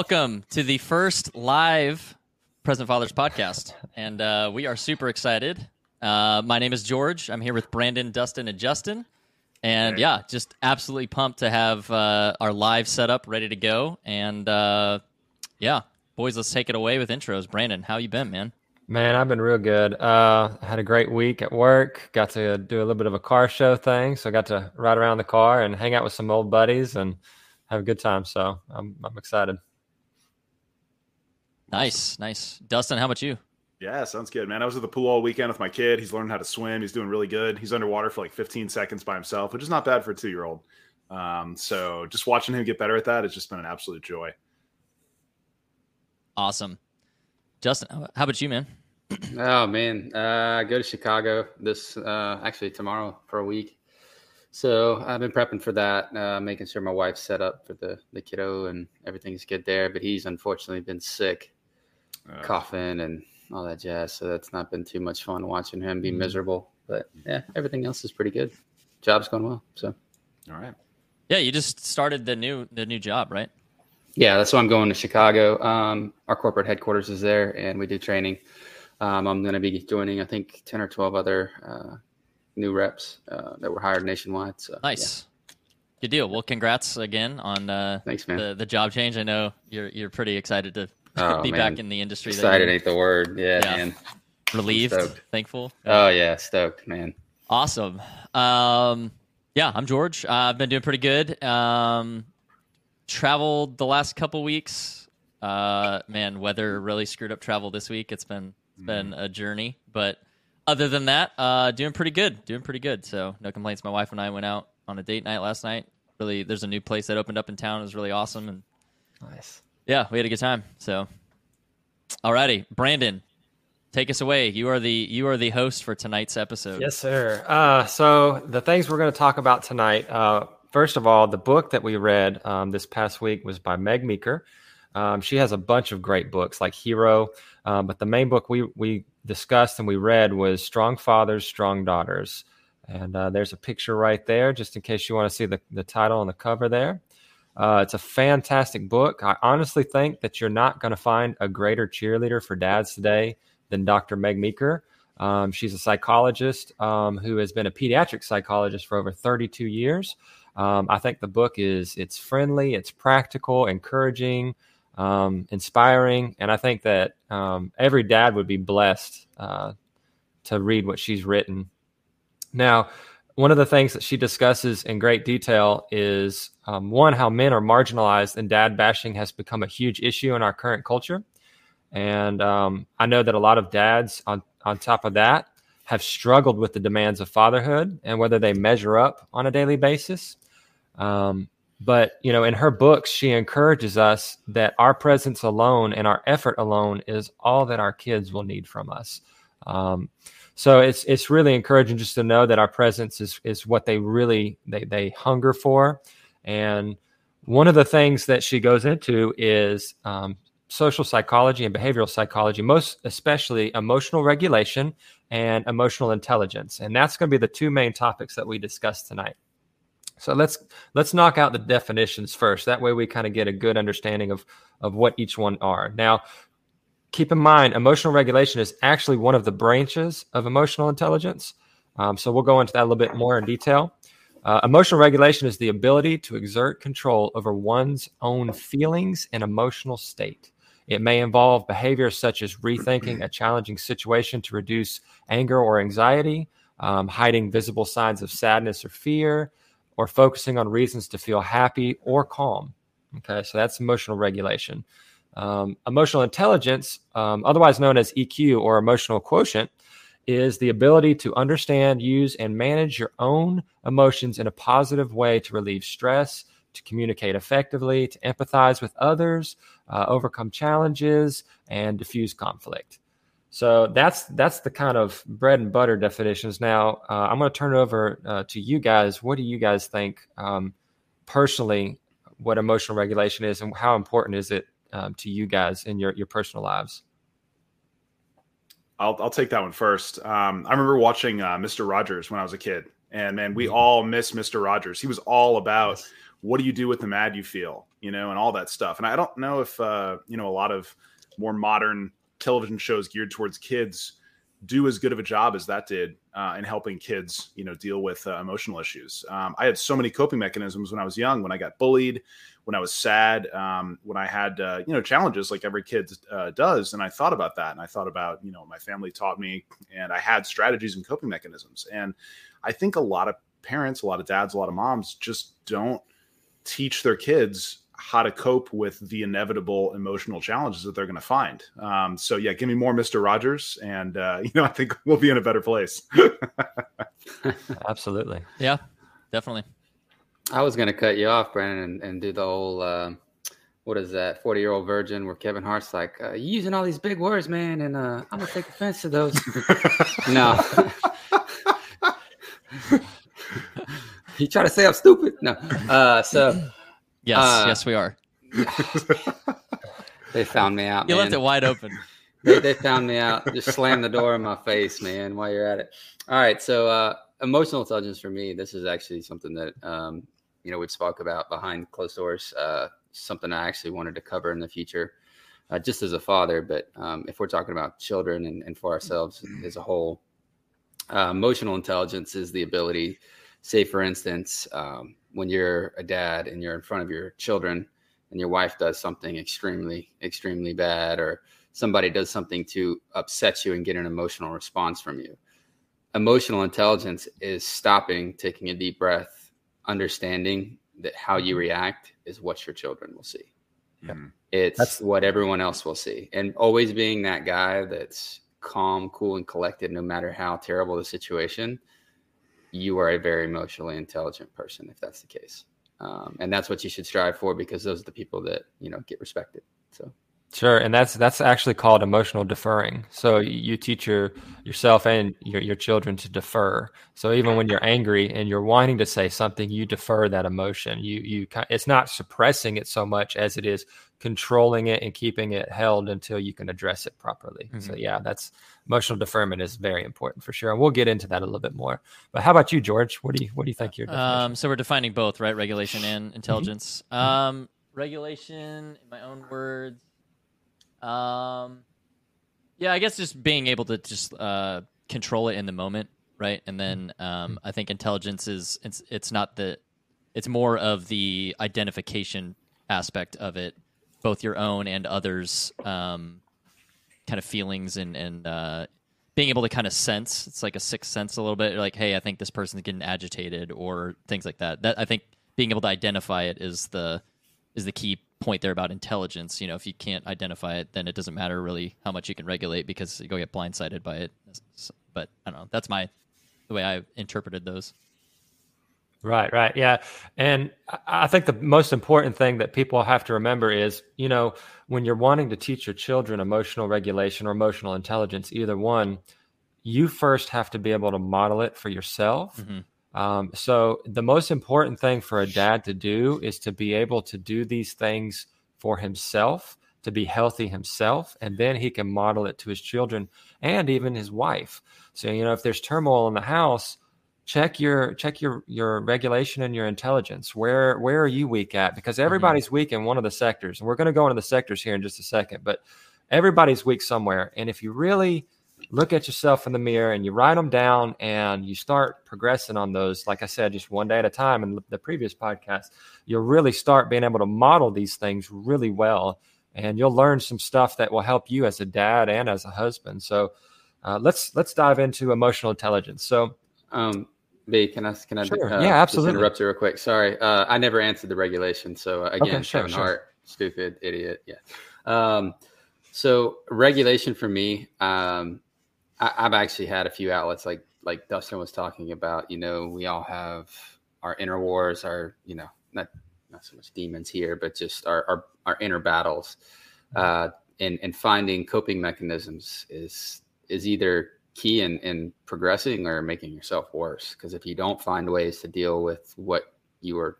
Welcome to the first live Present Fathers podcast, and uh, we are super excited. Uh, my name is George. I'm here with Brandon, Dustin, and Justin, and Hey. yeah, just absolutely pumped to have uh, our live setup ready to go. And uh, yeah, boys, let's take it away with intros. Brandon, how you been, man? Man, I've been real good. Uh, had a great week at work. Got to do a little bit of a car show thing, so I got to ride around the car and hang out with some old buddies and have a good time. So I'm I'm excited. Nice, nice. Dustin, how about you? Yeah, sounds good, man. I was at the pool all weekend with my kid. He's learning how to swim. He's doing really good. He's underwater for like 15 seconds by himself, which is not bad for a two year old. Um, so just watching him get better at that has just been an absolute joy. Awesome, Justin. How about you, man? Oh man, uh, I go to Chicago this uh, actually tomorrow for a week. So I've been prepping for that, uh, making sure my wife's set up for the the kiddo and everything's good there. But he's unfortunately been sick, Uh, coughing and all that jazz. So that's not been too much fun watching him be Mhm. miserable. But yeah, everything else is pretty good. Job's going well. So all right. Yeah, you just started the new the new job, right? yeah, that's why I'm going to Chicago. Um, our corporate headquarters is there, and we do training. Um, I'm going to be joining, I think, ten or twelve other uh, new reps uh, that were hired nationwide. So yeah. Nice. Good deal. Well, congrats again on uh, Thanks, man. the the job change. I know you're you're pretty excited to Oh, be man. back in the industry. Excited ain't the word. Yeah, Yeah. man. relieved, stoked. thankful. Oh yeah, stoked, man. Awesome. Um, yeah, I'm George. Uh, I've been doing pretty good. Um, traveled the last couple weeks. Uh, man, weather really screwed up travel this week. It's been it's been a journey, but other than that, uh, doing pretty good. Doing pretty good. So no complaints. My wife and I went out on a date night last night. Really, there's a new place that opened up in town. It was really awesome, and Nice. Yeah, we had a good time. So, alrighty, Brandon, take us away. You are the you are the host for tonight's episode. Yes, sir. Uh, so the things we're going to talk about tonight. Uh, first of all, the book that we read um, this past week was by Meg Meeker. Um, she has a bunch of great books like Hero, um, but the main book we we discussed and we read was Strong Fathers, Strong Daughters. And uh, there's a picture right there, just in case you want to see the, the title on the cover there. Uh, it's a fantastic book. I honestly think that you're not going to find a greater cheerleader for dads today than Dr. Meg Meeker. Um, she's a psychologist um, who has been a pediatric psychologist for over 32 years. Um, I think the book is it's friendly, it's practical, encouraging, um, inspiring, and I think that um, every dad would be blessed uh, to read what she's written. Now, one of the things that she discusses in great detail is um, one, how men are marginalized and dad bashing has become a huge issue in our current culture. And um, I know that a lot of dads, on, on top of that, have struggled with the demands of fatherhood and whether they measure up on a daily basis. Um, but, you know, in her books, she encourages us that our presence alone and our effort alone is all that our kids will need from us. So it's it's really encouraging just to know that our presence is is what they really they they hunger for, and one of the things that she goes into is um, social psychology and behavioral psychology, most especially emotional regulation and emotional intelligence, and that's going to be the two main topics that we discuss tonight. So let's let's knock out the definitions first. That way we kind of get a good understanding of of what each one are. Now, keep in mind, emotional regulation is actually one of the branches of emotional intelligence. Um, so we'll go into that a little bit more in detail. Uh, emotional regulation is the ability to exert control over one's own feelings and emotional state. It may involve behaviors such as rethinking a challenging situation to reduce anger or anxiety, um, hiding visible signs of sadness or fear, or focusing on reasons to feel happy or calm. Okay, so that's emotional regulation. Um, emotional intelligence, um, otherwise known as EQ or emotional quotient, is the ability to understand, use, and manage your own emotions in a positive way to relieve stress, to communicate effectively, to empathize with others, uh, overcome challenges, and diffuse conflict. So that's that's the kind of bread and butter definitions. Now uh, I'm going to turn it over uh, to you guys. What do you guys think um, personally? What emotional regulation is, and how important is it um, to you guys in your your personal lives? I'll, I'll take that one first. Um, I remember watching uh, Mr. Rogers when I was a kid, and man, we all miss Mr. Rogers. He was all about what do you do with the mad you feel you know and all that stuff and i don't know if uh, you know a lot of more modern television shows geared towards kids do as good of a job as that did uh, in helping kids, you know, deal with uh, emotional issues. Um, I had so many coping mechanisms when I was young, when I got bullied, when I was sad, um, when I had, uh, you know, challenges like every kid uh, does. And I thought about that. And I thought about, you know, my family taught me and I had strategies and coping mechanisms. And I think a lot of parents, a lot of dads, a lot of moms just don't teach their kids how to cope with the inevitable emotional challenges that they're going to find. Um, so yeah, give me more Mister Rogers, and uh, you know I think we'll be in a better place. Absolutely. Yeah, definitely. I was going to cut you off, Brandon, and, and do the whole uh, what is that forty year old virgin where Kevin Hart's like uh, you using all these big words, man, and uh, I'm gonna take offense to those. no. you try to say I'm stupid? No. Uh, so Yes, uh, yes, we are. they found me out. You man. left it wide open. they, they found me out. Just slammed the door in my face, man. While you're at it. All right. So uh, emotional intelligence for me, this is actually something that um, you know we've spoke about behind closed doors. Uh, something I actually wanted to cover in the future, uh, just as a father. But um, if we're talking about children and, and for ourselves as a whole, uh, emotional intelligence is the ability, say for instance, um, when you're a dad and you're in front of your children and your wife does something extremely extremely bad or somebody does something to upset you and get an emotional response from you emotional intelligence is stopping taking a deep breath understanding that how you mm-hmm. react is what your children will see. Mm-hmm. it's that's, what everyone else will see. And always being that guy that's calm cool and collected no matter how terrible the situation you are a very emotionally intelligent person if that's the case. Um, and that's what you should strive for because those are the people that you know get respected. So Sure, and that's that's actually called emotional deferring. So you teach your yourself and your your children to defer. So even when you're angry and you're wanting to say something, you defer that emotion. You you it's not suppressing it so much as it is controlling it and keeping it held until you can address it properly. Mm-hmm. So yeah, that's emotional deferment is very important for sure, and we'll get into that a little bit more. But how about you, George? What do you what do you think your um, so we're defining both, right? Regulation and mm-hmm. intelligence. Mm-hmm. Um, regulation, in my own words um, yeah, I guess just being able to just uh, control it in the moment, right? And then um, I think intelligence is it's it's not the it's more of the identification aspect of it, both your own and others' um, kind of feelings and and uh, being able to kind of sense. It's like a sixth sense a little bit. Like, hey, I think this person's getting agitated or things like that. That I think being able to identify it is the is the key point there about intelligence. You know, if you can't identify it, then it doesn't matter really how much you can regulate because you go get blindsided by it. But I don't know. That's my the way I interpreted those. Right, right, yeah, and I think the most important thing that people have to remember is, you know, when you're wanting to teach your children emotional regulation or emotional intelligence, either one, you first have to be able to model it for yourself. Mm-hmm um, so the most important thing for a dad to do is to be able to do these things for himself, to be healthy himself, and then he can model it to his children and even his wife. So you know, if there's turmoil in the house, check your check your your regulation and your intelligence. Where where are you weak at? Because mm-hmm. everybody's mm-hmm. weak in one of the sectors, and we're going to go into the sectors here in just a second. But everybody's weak somewhere, and if you really look at yourself in the mirror and you write them down and you start progressing on those like i said just one day at a time in the previous podcast you'll really start being able to model these things really well and you'll learn some stuff that will help you as a dad and as a husband so uh, let's let's dive into emotional intelligence so um B, can I can I sure. uh, yeah absolutely interrupt you real quick? Sorry, uh, I never answered the regulation. So uh, again, okay, sure, Kevin sure. Hart, stupid idiot. Yeah. Um, so regulation for me, um, I, have actually had a few outlets like like Dustin was talking about. You know, we all have our inner wars, our you know not not so much demons here, but just our our, our inner battles. Uh, and and finding coping mechanisms is is either key in in progressing or making yourself worse. Because if you don't find ways to deal with what you are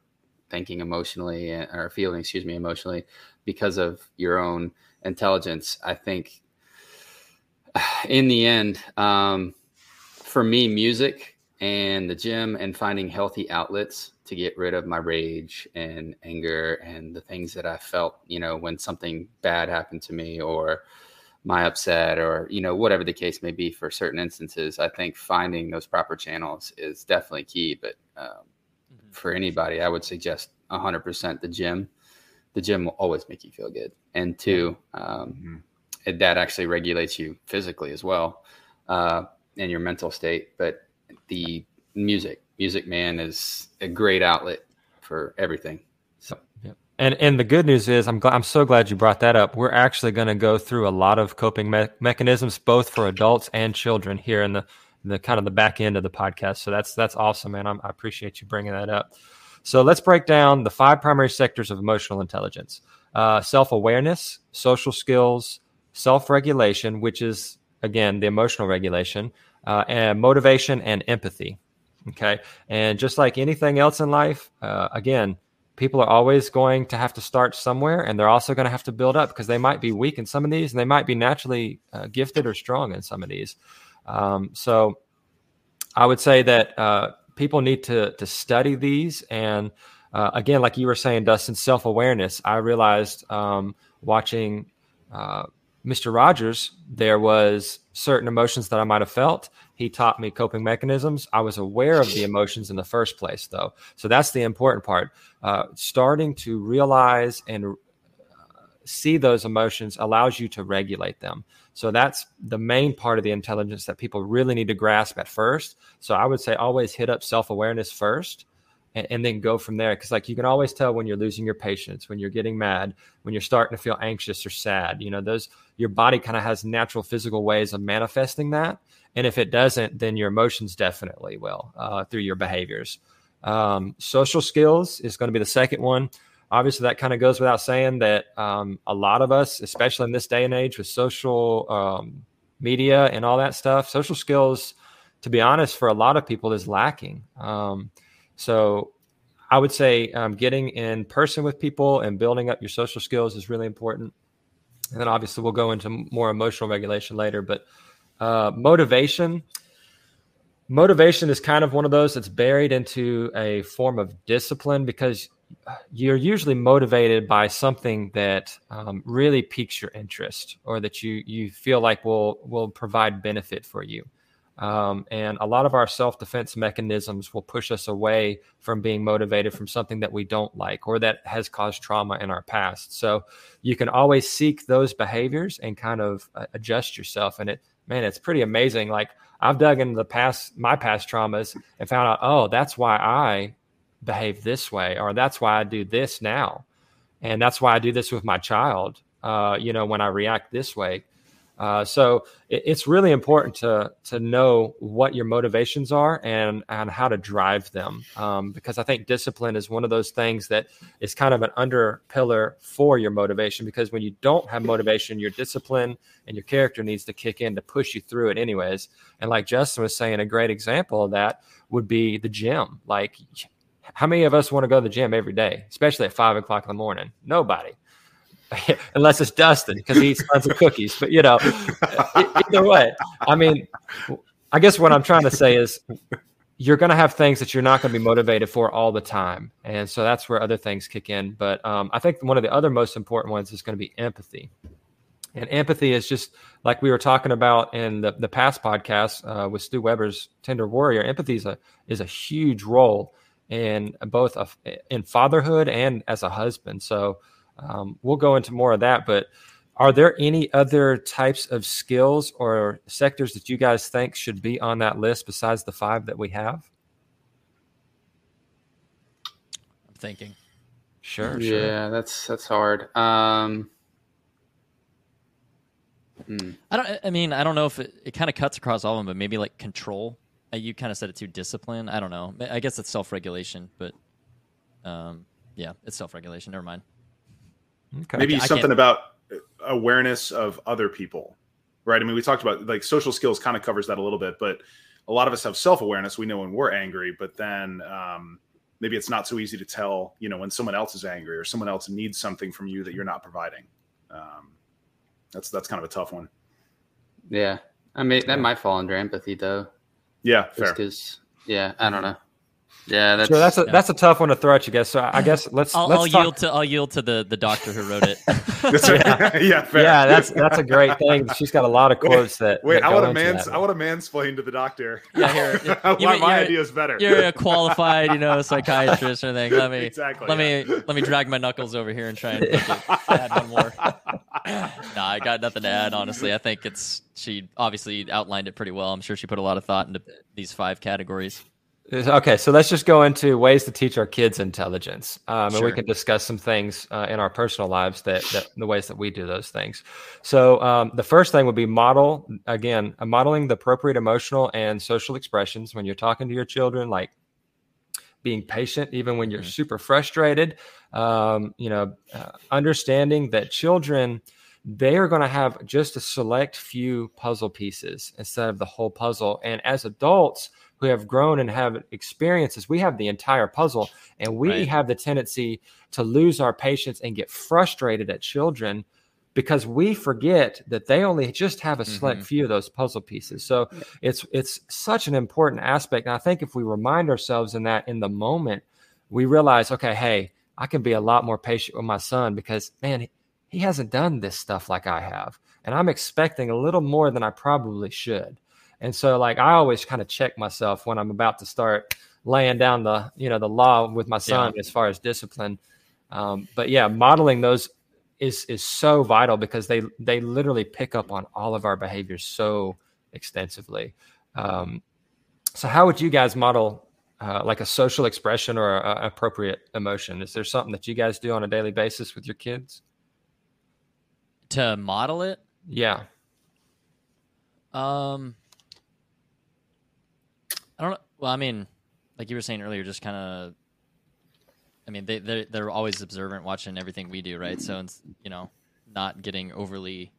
thinking emotionally or feeling, excuse me, emotionally, because of your own intelligence, I think in the end, um, for me, music and the gym and finding healthy outlets to get rid of my rage and anger and the things that I felt, you know, when something bad happened to me or my upset or, you know, whatever the case may be for certain instances. I think finding those proper channels is definitely key. But um, mm-hmm. for anybody, I would suggest 100% the gym. The gym will always make you feel good. And two, um, mm-hmm. That actually regulates you physically as well uh, and your mental state. But the music, Music Man is a great outlet for everything. So. And and the good news is, I'm glad, I'm so glad you brought that up. We're actually going to go through a lot of coping me- mechanisms, both for adults and children, here in the the kind of the back end of the podcast. So that's that's awesome, man. I'm, I appreciate you bringing that up. So let's break down the five primary sectors of emotional intelligence: uh, self awareness, social skills, self regulation, which is again the emotional regulation, uh, and motivation and empathy. Okay. And just like anything else in life, uh, again, people are always going to have to start somewhere and they're also going to have to build up because they might be weak in some of these and they might be naturally uh, gifted or strong in some of these. Um, so I would say that uh, people need to, to study these. And uh, again, like you were saying, Dustin, self awareness. I realized um, watching uh, Mr. Rogers, there was certain emotions that I might have felt. He taught me coping mechanisms. I was aware of the emotions in the first place, though. So that's the important part. Uh, starting to realize and uh, see those emotions allows you to regulate them. So that's the main part of the intelligence that people really need to grasp at first. So I would say always hit up self awareness first and, and then go from there. Because like you can always tell when you're losing your patience, when you're getting mad, when you're starting to feel anxious or sad. You know, those your body kind of has natural physical ways of manifesting that. And if it doesn't, then your emotions definitely will uh, through your behaviors. Um, social skills is going to be the second one. Obviously, that kind of goes without saying that um, a lot of us, especially in this day and age with social um, media and all that stuff, social skills, to be honest, for a lot of people is lacking. Um, so I would say um, getting in person with people and building up your social skills is really important. And then obviously we'll go into more emotional regulation later, but uh, motivation. Motivation is kind of one of those that's buried into a form of discipline because you're usually motivated by something that um, really piques your interest or that you you feel like will will provide benefit for you. Um, and a lot of our self defense mechanisms will push us away from being motivated from something that we don't like or that has caused trauma in our past. So you can always seek those behaviors and kind of uh, adjust yourself. And it, man, it's pretty amazing. Like I've dug into the past, my past traumas and found out, oh, that's why I behave this way, or that's why I do this now. And that's why I do this with my child, uh, you know, when I react this way uh, so it, it's really important to to know what your motivations are and and how to drive them um, because I think discipline is one of those things that is kind of an under pillar for your motivation because when you don't have motivation, your discipline and your character needs to kick in to push you through it anyways. And like Justin was saying, a great example of that would be the gym. Like how many of us want to go to the gym every day, especially at five o'clock in the morning? Nobody. unless it's Dustin because he eats tons of cookies. But you know, either way, I mean, I guess what I'm trying to say is you're going to have things that you're not going to be motivated for all the time, and so that's where other things kick in. But um, I think one of the other most important ones is going to be empathy. And empathy is just like we were talking about in the, the past podcast uh, with Stu Weber's Tender Warrior. Empathy is a is a huge role in both a, in fatherhood and as a husband. So um, we'll go into more of that, but are there any other types of skills or sectors that you guys think should be on that list besides the five that we have? I'm thinking. Sure. sure. Yeah, that's that's hard. Um, hmm. I don't. I mean, I don't know if it, it kind of cuts across all of them, but maybe like control. Uh, you kind of said it too. Discipline. I don't know. I guess it's self regulation, but um, yeah, it's self regulation. Never mind. Okay. Maybe I something about awareness of other people, right? I mean, we talked about like social skills kind of covers that a little bit, but a lot of us have self awareness. We know when we're angry, but then um, maybe it's not so easy to tell, you know, when someone else is angry or someone else needs something from you that you're not providing. Um, that's that's kind of a tough one. Yeah, I mean that might fall under empathy though. Yeah, fair. Because yeah, I don't know. Yeah, that's Sure, that's a yeah. that's a tough one to throw at you guys. So I guess let's I'll, let's I'll talk. yield to I'll yield to the the doctor who wrote it. That's right. yeah, fair. Yeah, that's that's a great thing. She's got a lot of Wait, quotes that. Wait, that I want to mans. I want to mansplain to the doctor. Yeah, here, you- my you're- idea is better. You're a qualified, you know, psychiatrist or anything. Let me Exactly, let yeah. me let me drag my knuckles over here and try and make add one more. nah, I got nothing to add. Honestly, I think it's she obviously outlined it pretty well. I'm sure she put a lot of thought into these five categories. Okay, so let's just go into ways to teach our kids intelligence, um, and we can discuss some things uh, in our personal lives that, that the ways that we do those things. So um, the first thing would be model again, uh, modeling the appropriate emotional and social expressions when you're talking to your children, like being patient even when you're Mhm. super frustrated. Um, you know, uh, understanding that children they are going to have just a select few puzzle pieces instead of the whole puzzle, and as adults who have grown and have experiences, we have the entire puzzle, and we Right. have the tendency to lose our patience and get frustrated at children because we forget that they only just have a select Mhm. few of those puzzle pieces. So it's it's such an important aspect, and I think if we remind ourselves in that in the moment, we realize, okay, hey, I can be a lot more patient with my son because man, he hasn't done this stuff like I have, and I'm expecting a little more than I probably should. And so, like, I always kind of check myself when I'm about to start laying down the, you know, the law with my son as far as discipline. Um, but yeah, modeling those is is so vital because they they literally pick up on all of our behaviors so extensively. Um, so, how would you guys model uh, like a social expression or a, a appropriate emotion? Is there something that you guys do on a daily basis with your kids? To model it, Yeah. um, I don't know. Well, I mean, like you were saying earlier, just kind of. I mean, they they're, they're always observant, watching everything we do, right? So, it's, you know, not getting overly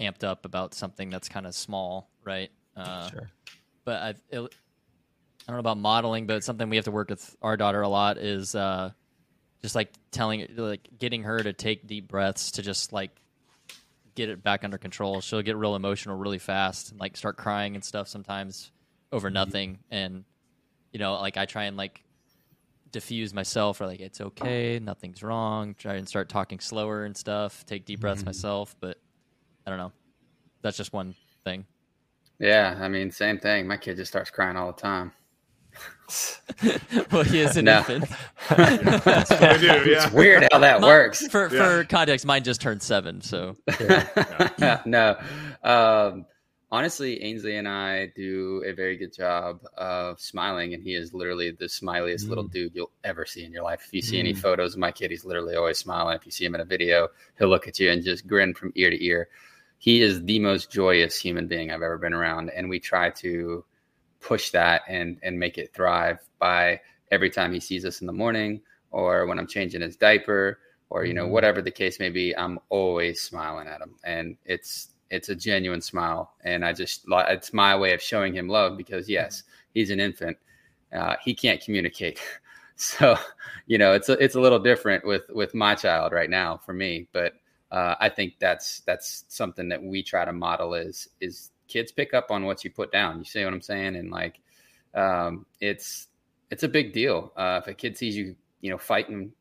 amped up about something that's kind of small, right? Uh, Sure. but I've, it, I don't know about modeling, but something we have to work with our daughter a lot is uh, just like telling, like getting her to take deep breaths to just like get it back under control. She'll get real emotional really fast and like start crying and stuff sometimes over nothing. And you know, like I try and like diffuse myself or like it's okay, nothing's wrong. Try and start talking slower and stuff. Take deep breaths myself, but I don't know. That's just one thing. yeah. I mean, same thing. My kid just starts crying all the time. well, he is an No. infant. I do, yeah. It's weird how that Mi- works. For Yeah. for context, mine just turned seven, so no. Um, honestly, Ainsley and I do a very good job of smiling, and he is literally the smiliest little dude you'll ever see in your life. If you see any Mm. photos of my kid, he's literally always smiling. If you see him in a video, he'll look at you and just grin from ear to ear. He is the most joyous human being I've ever been around, and we try to push that and and make it thrive by every time he sees us in the morning or when I'm changing his diaper or you know Mhm. whatever the case may be i'm always smiling at him and it's it's a genuine smile. And i just li- it's my way of showing him love because yes he's an infant. Uh, he can't communicate. So you know it's a, it's a little different with with my child right now for me. But uh, i think that's that's something that we try to model is is kids pick up on what you put down. You see what i'm saying? And like um, it's it's a big deal. Uh, if a kid sees you you know fighting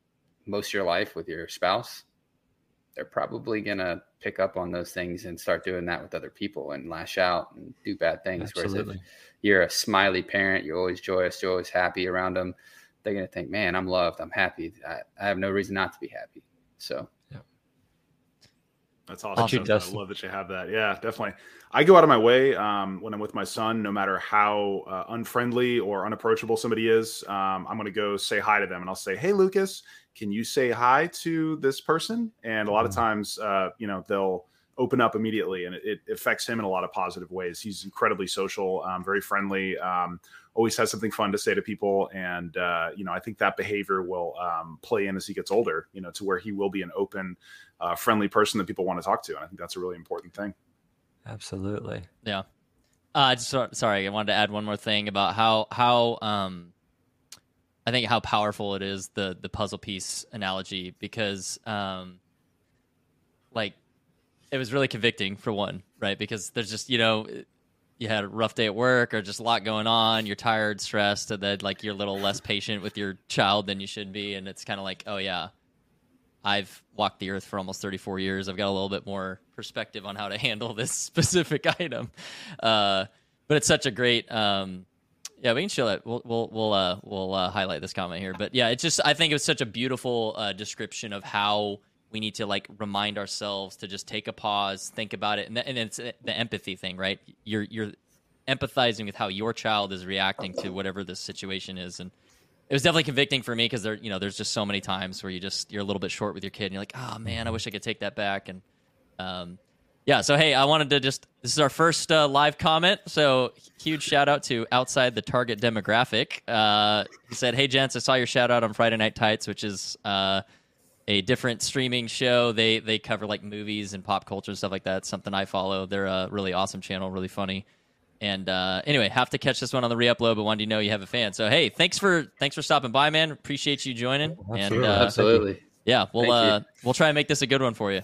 most of your life with your spouse, they're probably gonna pick up on those things and start doing that with other people and lash out and do bad things. Whereas Absolutely. if you're a smiley parent, you're always joyous, you're always happy around them, they're gonna think, "Man, I'm loved, I'm happy. I, I have no reason not to be happy." So Yeah. That's About you, awesome. I love that you have that. Yeah, definitely. I go out of my way um, when I'm with my son, no matter how uh, unfriendly or unapproachable somebody is. Um, I'm going to go say hi to them and I'll say, Hey, Lucas, can you say hi to this person? And a lot of Mhm. times, uh, you know, they'll open up immediately and it, it affects him in a lot of positive ways. He's incredibly social, um, very friendly, um, always has something fun to say to people. And, uh, you know, I think that behavior will um, play in as he gets older, you know, to where he will be an open, uh, friendly person that people want to talk to. And I think that's a really important thing. Absolutely. Yeah. Uh, so- sorry, I wanted to add one more thing about how how um, I think how powerful it is the the puzzle piece analogy because um, like it was really convicting for one, right? Because there's just you know you had a rough day at work or just a lot going on, you're tired, stressed, and then like you're a little less patient with your child than you should be, and it's kind of like, oh yeah, I've walked the earth for almost 34 years. I've got a little bit more perspective on how to handle this specific item. Uh, but it's such a great, um, yeah, we can show that. We'll we'll we'll uh, we'll uh, highlight this comment here. But yeah, it's just I think it was such a beautiful uh, description of how we need to like remind ourselves to just take a pause, think about it, and, th- and it's uh, the empathy thing, right? You're you're empathizing with how your child is reacting to whatever this situation is, and it was definitely convicting for me because there, you know, there's just so many times where you just you're a little bit short with your kid, and you're like, oh man, I wish I could take that back, and um, yeah. So hey, I wanted to just this is our first uh, live comment, so huge shout out to outside the target demographic. Uh, he said, "Hey gents, I saw your shout out on Friday Night Tights, which is." Uh, a different streaming show. They they cover like movies and pop culture and stuff like that. It's something I follow. They're a really awesome channel, really funny. And uh, anyway, have to catch this one on the re-upload, but wanted to know you have a fan. So hey, thanks for thanks for stopping by, man. Appreciate you joining. Absolutely. And uh, Absolutely. yeah, we'll uh, we'll try and make this a good one for you.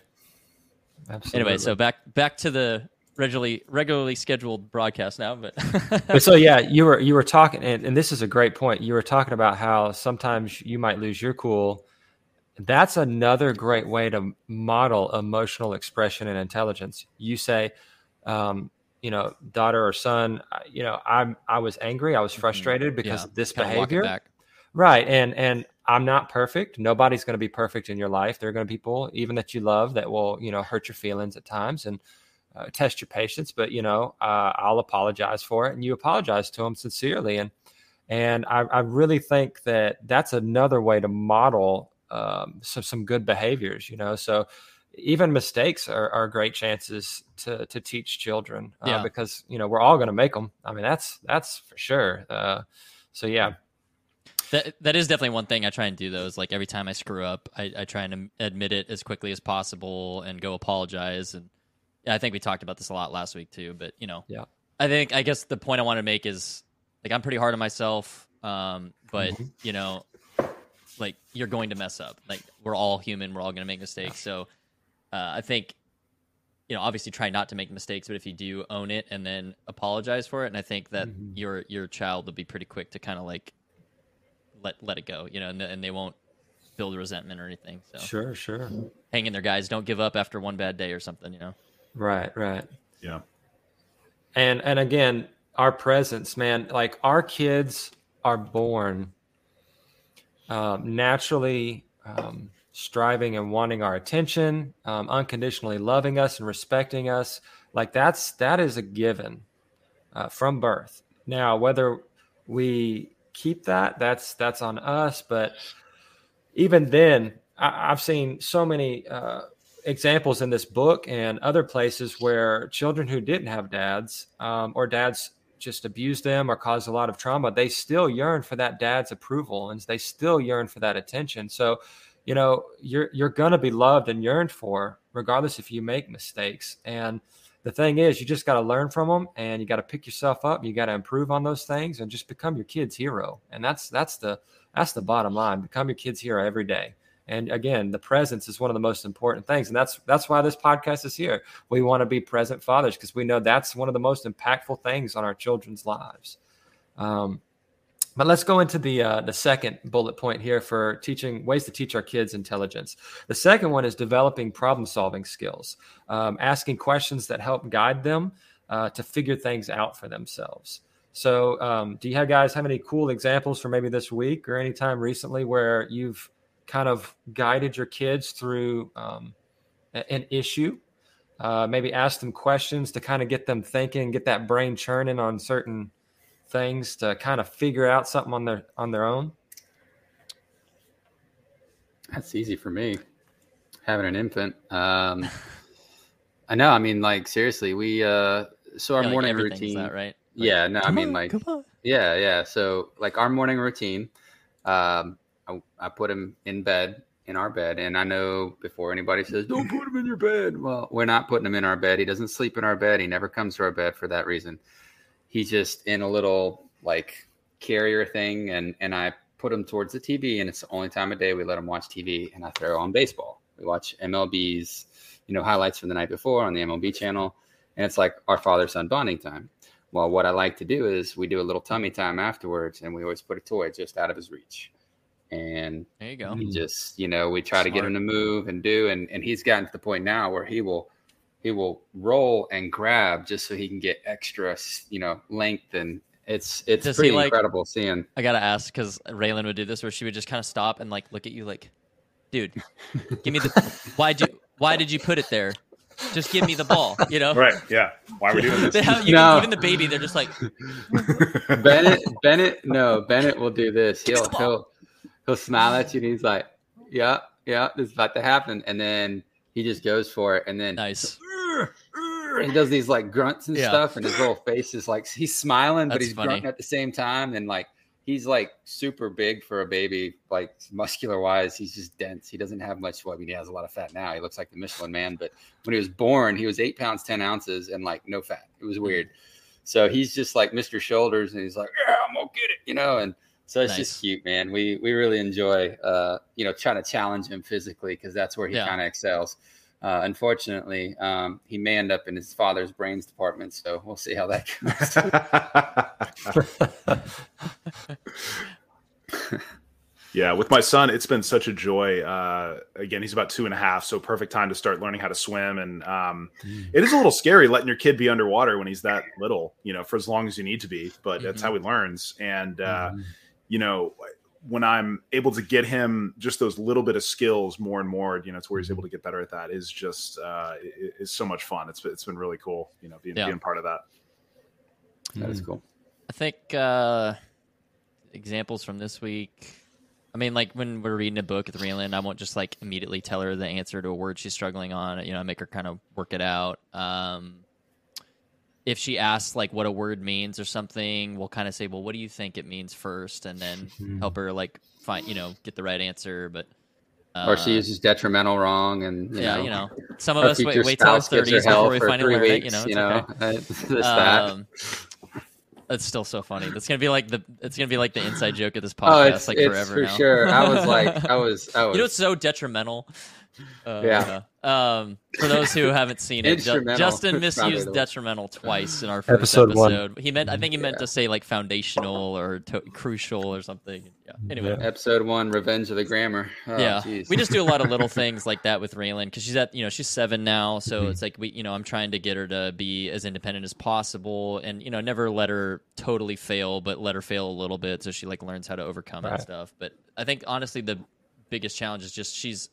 Absolutely. Anyway, so back back to the regularly regularly scheduled broadcast now. But but so yeah, you were you were talking, and, and this is a great point. You were talking about how sometimes you might lose your cool. That's another great way to model emotional expression and intelligence. You say, um, you know, daughter or son, you know, I'm I was angry, I was frustrated because Mm-hmm. yeah, of this behavior. Right. And and I'm not perfect. Nobody's going to be perfect in your life. There are going to be people even that you love that will, you know, hurt your feelings at times and uh, test your patience, but you know, uh, I'll apologize for it and you apologize to them sincerely and and I, I really think that that's another way to model um, some some good behaviors, you know. So even mistakes are, are great chances to to teach children uh, Yeah. because you know we're all going to make them. I mean, that's that's for sure. Uh, so yeah, That that is definitely one thing I try and do though. Is like every time I screw up, I, I try and admit it as quickly as possible and go apologize. And I think we talked about this a lot last week too. But you know, Yeah. I think I guess the point I want to make is like I'm pretty hard on myself, um, but Mm-hmm. you know, like you're going to mess up. Like we're all human. We're all going to make mistakes. So uh, I think you know, obviously try not to make mistakes, but if you do own it and then apologize for it, and I think that Mhm. your your child will be pretty quick to kind of like let let it go, you know, and, and they won't build resentment or anything. So sure, sure. hang in there, guys. Don't give up after one bad day or something, you know. Right, right. Yeah. And and again, our presence, man, like our kids are born um, naturally um, striving and wanting our attention, um, unconditionally loving us and respecting us. Like that's that is a given uh, from birth. Now, whether we keep that, that's that's on us. But even then, I, I've seen so many. Uh, examples in this book and other places where children who didn't have dads um, or dads just abused them or caused a lot of trauma, they still yearn for that dad's approval and they still yearn for that attention. So, you know, you're you're gonna be loved and yearned for, regardless if you make mistakes. And the thing is, you just got to learn from them, and you got to pick yourself up. You got to improve on those things, and just become your kid's hero. And that's that's the that's the bottom line. Become your kid's hero every day. And again, the presence is one of the most important things, and that's that's why this podcast is here. We want to be present fathers because we know that's one of the most impactful things on our children's lives. Um, but let's go into the uh, the second bullet point here for teaching ways to teach our kids intelligence. The second one is developing problem solving skills, um, asking questions that help guide them uh, to figure things out for themselves. So, um, do you have guys have any cool examples for maybe this week or any time recently where you've kind of guided your kids through um, an issue? Uh, maybe ask them questions to kind of get them thinking, get that brain churning on certain things to kind of figure out something on their on their own. That's easy for me. Having an infant. Um, I know. I mean, like seriously, we uh, so our Yeah, morning everything's routine. that, right? Like, yeah, no, I mean on, like come on. yeah, yeah. So like our morning routine, um, I, I put him in bed in our bed, and I know before anybody says don't put him in your bed. Well, we're not putting him in our bed. He doesn't sleep in our bed. He never comes to our bed for that reason. He's just in a little like carrier thing, and and I put him towards the TV, and it's the only time of day we let him watch TV, and I throw on baseball. We watch MLB's, you know, highlights from the night before on the MLB channel, and it's like our father son bonding time. Well, what I like to do is we do a little tummy time afterwards, and we always put a toy just out of his reach. And There you go. he just, you know, we try to get him to move and do, and and he's gotten to the point now where he will he will roll and grab just so he can get extra, you know, length, and it's it's Does pretty like- incredible seeing. I gotta ask because Raylan would do this, where she would just kind of stop and like look at you, like, "Dude, give me the why you why did you put it there? Just give me the ball." You know, Right. Yeah. Why are we doing They this? have, you, No. even the baby, they're just like, Bennett, Bennett, no, Bennett will do this. Give He'll he'll he'll smile at you and he's like, "Yeah, yeah, this is about to happen," and then he just goes for it, and then "Nice." He does these like grunts and Yeah. stuff, and his little face is like he's smiling, but he's funny. grunting at the same time, and like he's like super big for a baby, like muscular wise. He's just dense. He doesn't have much. Well, I mean, he has a lot of fat now. He looks like the Michelin Man, but when he was born, he was eight pounds ten ounces and like no fat. It was weird. So he's just like Mr. Shoulders, and he's like, "Yeah, I'm gonna get it," you know, and. So it's Nice. just cute, man. We we really enjoy, uh, you know, trying to challenge him physically because that's where he Yeah. kind of excels. Uh, unfortunately, um, he may end up in his father's brains department, so we'll see how that goes. Yeah, with my son, it's been such a joy. Uh, again, he's about two and a half, so perfect time to start learning how to swim. And um, it is a little scary letting your kid be underwater when he's that little, you know, for as long as you need to be. But that's how he learns. And uh, you know, when I'm able to get him just those little bit of skills more and more, you know, to where he's able to get better at that is just uh, i- is so much fun. It's it's been really cool, you know, being Yeah. being part of that. that is cool. I think uh, examples from this week. I mean, like when we're reading a book with Raylan, I won't just like immediately tell her the answer to a word she's struggling on. You know, I make her kind of work it out. Um, if she asks like what a word means or something, we'll kind of say, "Well, what do you think it means first? and then help her like find you know get the right answer. But uh, or she uses detrimental wrong, and you yeah, know, you know, some of us wait, wait till our spouse gives her thirties hell before we for finally three learn weeks. it. You know, it's okay. it's this, that. Um, it's still so funny. That's gonna be like the it's gonna be like the inside joke of this oh, podcast, it's, like it's forever for now. sure. I was like, I was, I was. you know, it's so detrimental. Uh, Yeah. Um, for those who haven't seen it, Justin misused detrimental twice in our first Episode episode. one. He meant, I think he meant Yeah. to say like foundational or to- crucial or something. Yeah. Anyway. Yeah. Episode one, Revenge of the Grammar. Oh, yeah, jeez. we just do a lot of little things like that with Raylan because she's at you know she's seven now, so it's like we you know I'm trying to get her to be as independent as possible, and you know never let her totally fail, but let her fail a little bit so she like learns how to overcome it and stuff. But I think honestly the biggest challenge is just she's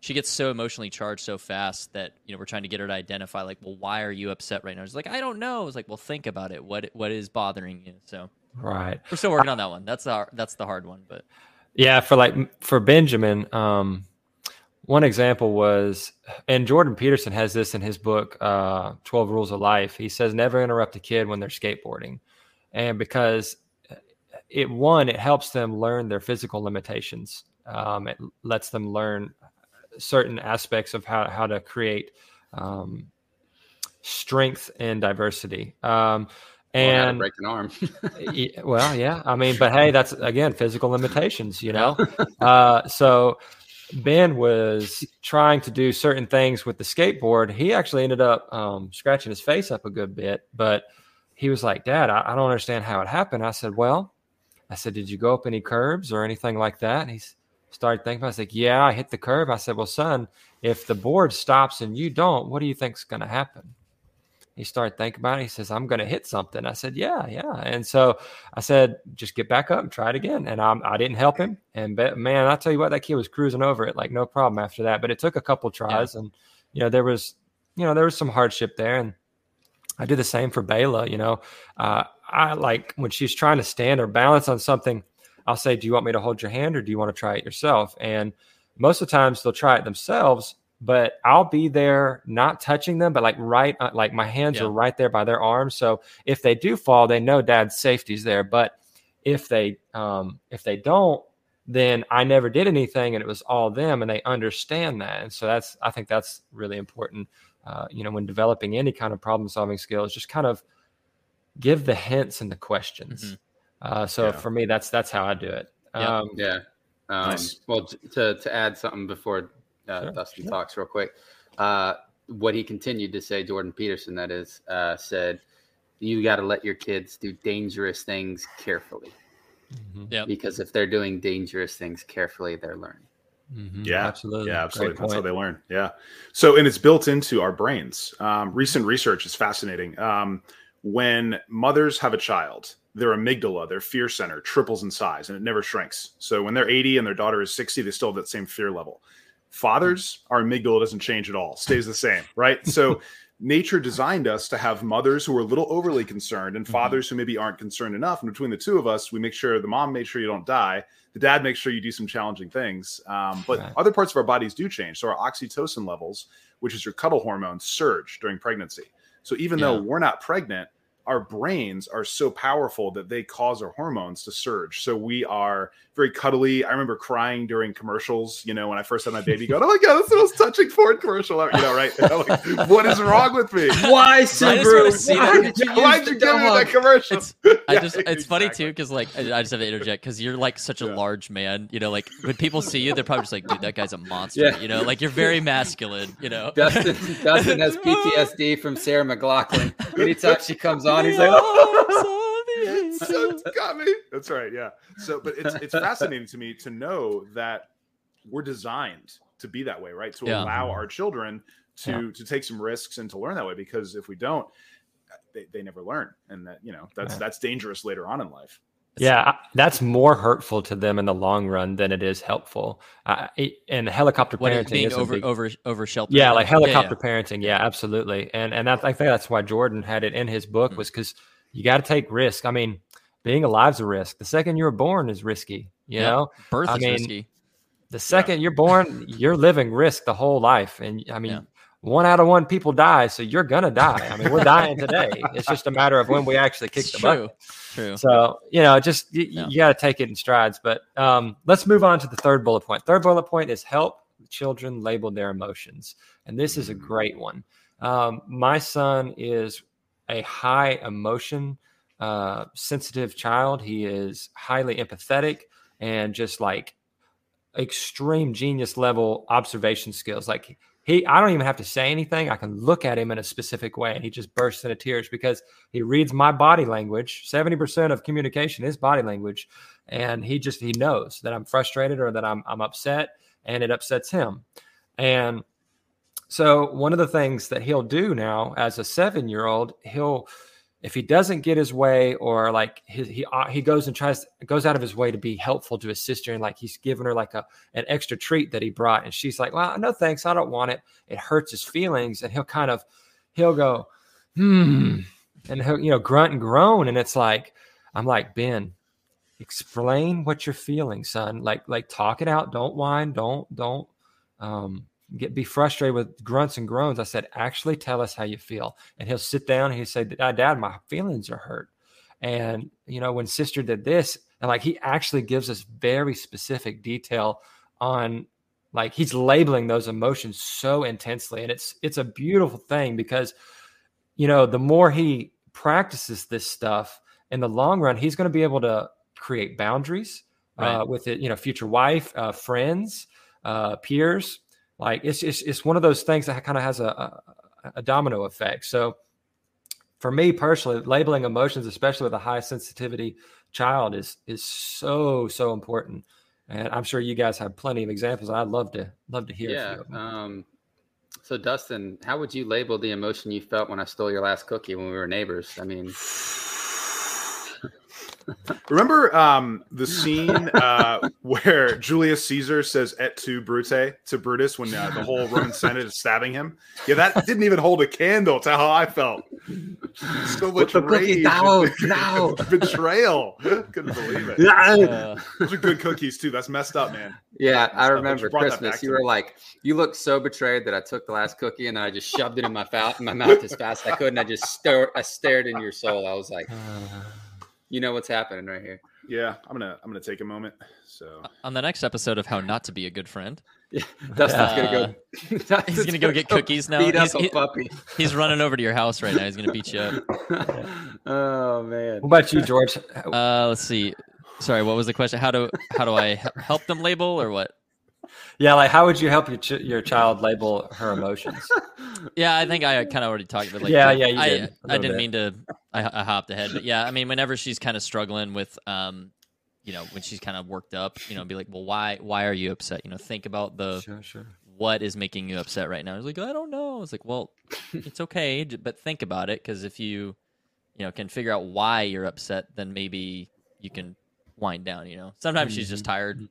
she gets so emotionally charged so fast that you know we're trying to get her to identify like well why are you upset right now? She's like I don't know. It's like well think about it. What what is bothering you? So Right. we're still working on that one. That's our that's the hard one, but Yeah, for like for Benjamin, um, one example was, and Jordan Peterson has this in his book, uh, Twelve Rules of Life. He says never interrupt a kid when they're skateboarding, and because it one, it helps them learn their physical limitations. Um, it lets them learn certain aspects of how how to create um, strength and diversity. Um, Or how to and break an arm. Ye- well, yeah. I mean, but hey, that's again physical limitations, you know. uh, so Ben was trying to do certain things with the skateboard. He actually ended up um, scratching his face up a good bit, but he was like, "Dad, I, I don't understand how it happened." I said, "Well," I said, "Did you go up any curbs or anything like that?" And he s- started thinking. about it. I was like, "Yeah, I hit the curb." I said, "Well, son, if the board stops and you don't, what do you think's going to happen?" he started thinking about it. He says, I'm going to hit something. I said, yeah, yeah. And so I said, just get back up and try it again. And I'm, I didn't help him. And but, man, I tell you what, that kid was cruising over it like no problem after that. But it took a couple tries, and you know there was, you know, there was some hardship there. And I do the same for Bayla. You know, uh, I like when she's trying to stand or balance on something. I'll say, do you want me to hold your hand or do you want to try it yourself? And most of the times they'll try it themselves but I'll be there not touching them, but like right, uh, like my hands Yeah. are right there by their arms. So if they do fall, they know dad's safety's there. But if they, um, if they don't, then I never did anything and it was all them and they understand that. And so that's, I think that's really important. Uh, you know, when developing any kind of problem solving skills, just kind of give the hints and the questions. Mhm. Uh, so Yeah. for me, that's, that's how I do it. Yeah. Um, Yeah. Um, Nice. Well, to to add something before uh, Sure, Dustin sure. talks real quick, uh, what he continued to say, Jordan Peterson, that is, uh, said, you got to let your kids do dangerous things carefully. Mhm. Yep. Because if they're doing dangerous things carefully, they're learning. Mhm. Yeah, absolutely. Yeah, absolutely. That's how they learn. Yeah. So, and it's built into our brains. Um, recent research is fascinating. Um, when mothers have a child, their amygdala, their fear center, triples in size and it never shrinks. So, when they're 80 and their daughter is 60, they still have that same fear level. Fathers, our amygdala doesn't change at all, stays the same, right? So, nature designed us to have mothers who are a little overly concerned and Mhm. fathers who maybe aren't concerned enough. And between the two of us, we make sure the mom makes sure you don't die the dad makes sure you do some challenging things. Um, but Right. other parts of our bodies do change. So our oxytocin levels, which is your cuddle hormone, surge during pregnancy. So even though we're not pregnant, our brains are so powerful that they cause our hormones to surge. So we are very cuddly. I remember crying during commercials, you know, when I first had my baby, going, Oh my God, that's the most touching Ford commercial ever. You know, right? I'm like, what is wrong with me? Why, I just wanna see Why did you Why'd you give me that commercial? It's I just it's funny too because like I I just have to interject because you're like such a Yeah. large man. You know, like when people see you, they're probably just like, dude, that guy's a monster. Yeah. You know, like you're very masculine. You know, Dustin, Dustin has PTSD from Sarah McLachlan. Anytime she comes on, he's like, oh. so got me. That's right. Yeah. So, but it's it's fascinating to me to know that we're designed to be that way, right? To Yeah. allow our children to Yeah. to take some risks and to learn that way. Because if we don't, they, they never learn, and that you know that's Yeah. that's dangerous later on in life. Yeah, that's more hurtful to them in the long run than it is helpful. Uh, it- and helicopter what parenting is over big- over over sheltered. Yeah, like Yeah, yeah. helicopter parenting. Yeah, absolutely. And and that, I think that's why Jordan had it in his book Mm. was because you got to take risk. I mean, being alive's a risk. The second you're born is risky. You Yeah. know, Birth I is mean, risky. the second you're born, you're living risk the whole life. And I mean, Yeah. One out of one people die, so you're gonna die. I mean, we're dying today. It's just a matter of when we actually kick It's the true. bucket. True. So you know, just you, Yeah. you got to take it in strides. But um, let's move on to the third bullet point. Third bullet point is help children label their emotions, and this is a great one. Um, my son is a high emotion uh, sensitive child. He is highly empathetic and just like extreme genius level observation skills. Like he, I don't even have to say anything. I can look at him in a specific way, and he just bursts into tears because he reads my body language. Seventy percent of communication is body language, and he just he knows that I'm frustrated or that I'm I'm upset, and it upsets him. And so one of the things that he'll do now as a seven year old, he'll if he doesn't get his way or like he he, uh, he goes and tries goes out of his way to be helpful to his sister and like he's giving her like a an extra treat that he brought and she's like well no thanks i don't want it. It hurts his feelings and he'll kind of he'll go hmm and he'll you know grunt and groan and it's like i'm like ben explain what you're feeling son. Like like talk it out. Don't whine. Don't don't um get be frustrated with grunts and groans. I said, actually tell us how you feel. And he'll sit down and he'll say, Dad, Dad, my feelings are hurt. And you know, when sister did this, and like he actually gives us very specific detail on like he's labeling those emotions so intensely. And it's it's a beautiful thing because you know, the more he practices this stuff in the long run, he's going to be able to create boundaries uh, with it, you know, future wife, uh, friends, uh, peers. Like it's, it's it's one of those things that kind of has a, a a domino effect. So for me personally, labeling emotions, especially with a high sensitivity child, is is so so important. And I'm sure you guys have plenty of examples. I'd love to love to hear. Yeah. Um, so, Dustin, how would you label the emotion you felt when I stole your last cookie when we were neighbors? I mean, Remember um, the scene uh, where Julius Caesar says "et tu, Brute" to Brutus when uh, the whole Roman Senate is stabbing him? Yeah, that didn't even hold a candle to how I felt. So much the cookie rage, down, and now. betrayal. Couldn't believe it. Uh, Those are good cookies too. That's messed up, man. yeah, I remember brought Christmas. You were me. like, you looked so betrayed that I took the last cookie and I just shoved it in my, fa- in my mouth as fast as I could. And I just stared, I stared into your soul. I was like, you know what's happening right here. Yeah, I'm gonna I'm gonna take a moment. So on the next episode of How Not to Be a Good Friend, yeah, Dustin's Uh, gonna go. Dustin's he's gonna go get cookies now. Beat He's- up a he- puppy. he's running over to your house right now. He's gonna beat you up. oh man. What about you, George? Uh, let's see. Sorry, what was the question? How do how do I help them label or what? Yeah, like how would you help your ch- your child label her emotions? Yeah, I think I kind of already talked about. Like, Yeah, yeah, you I, did, I didn't bit. mean to I, I hopped ahead, but yeah, I mean, whenever she's kind of struggling with, um, you know, when she's kind of worked up, you know, be like, well, why, why are you upset? You know, think about the Sure, sure. what is making you upset right now. He's like, I don't know. It's like, well, it's okay, but think about it because if you, you know, can figure out why you're upset, then maybe you can wind down. You know, sometimes she's just tired.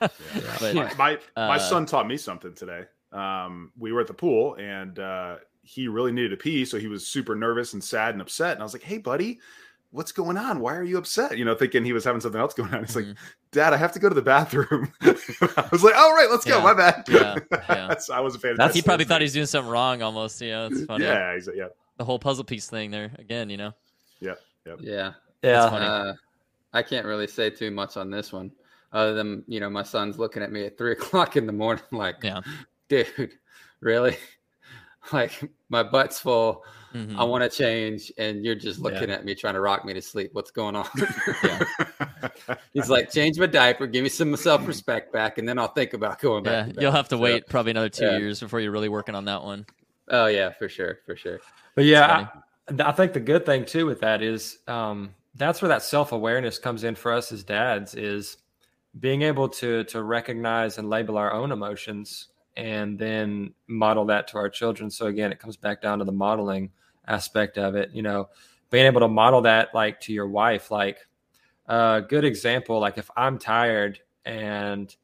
But my my, my Uh, son taught me something today. Um, we were at the pool and uh, he really needed to pee, so he was super nervous and sad and upset. And I was like, "Hey, buddy, what's going on? Why are you upset?" You know, thinking he was having something else going on. He's like, Mhm. "Dad, I have to go to the bathroom." I was like, "All right, let's go." My bad. Yeah, yeah. So I wasn't paying That's- he attention. probably thought he was doing something wrong. Almost, you know, it's funny. Yeah, he's, yeah. The whole puzzle piece thing there again. You know, Yeah. Yeah. Yeah. funny. Uh, I can't really say too much on this one, other than you know my son's looking at me at three o'clock in the morning, like, yeah. dude, really? Like my butt's full. Mhm. I want to change, and you're just looking at me trying to rock me to sleep. What's going on? He's like, change my diaper, give me some self respect back, and then I'll think about going Yeah, back. to you'll bed." have to So, wait probably another two yeah. years before you're really working on that one. Oh yeah, for sure, for sure. But yeah, I, I think the good thing too with that is um, that's where that self awareness comes in for us as dads is being able to to recognize and label our own emotions and then model that to our children. So again, it comes back down to the modeling aspect of it. You know, being able to model that like to your wife, like a good example, like if I'm tired and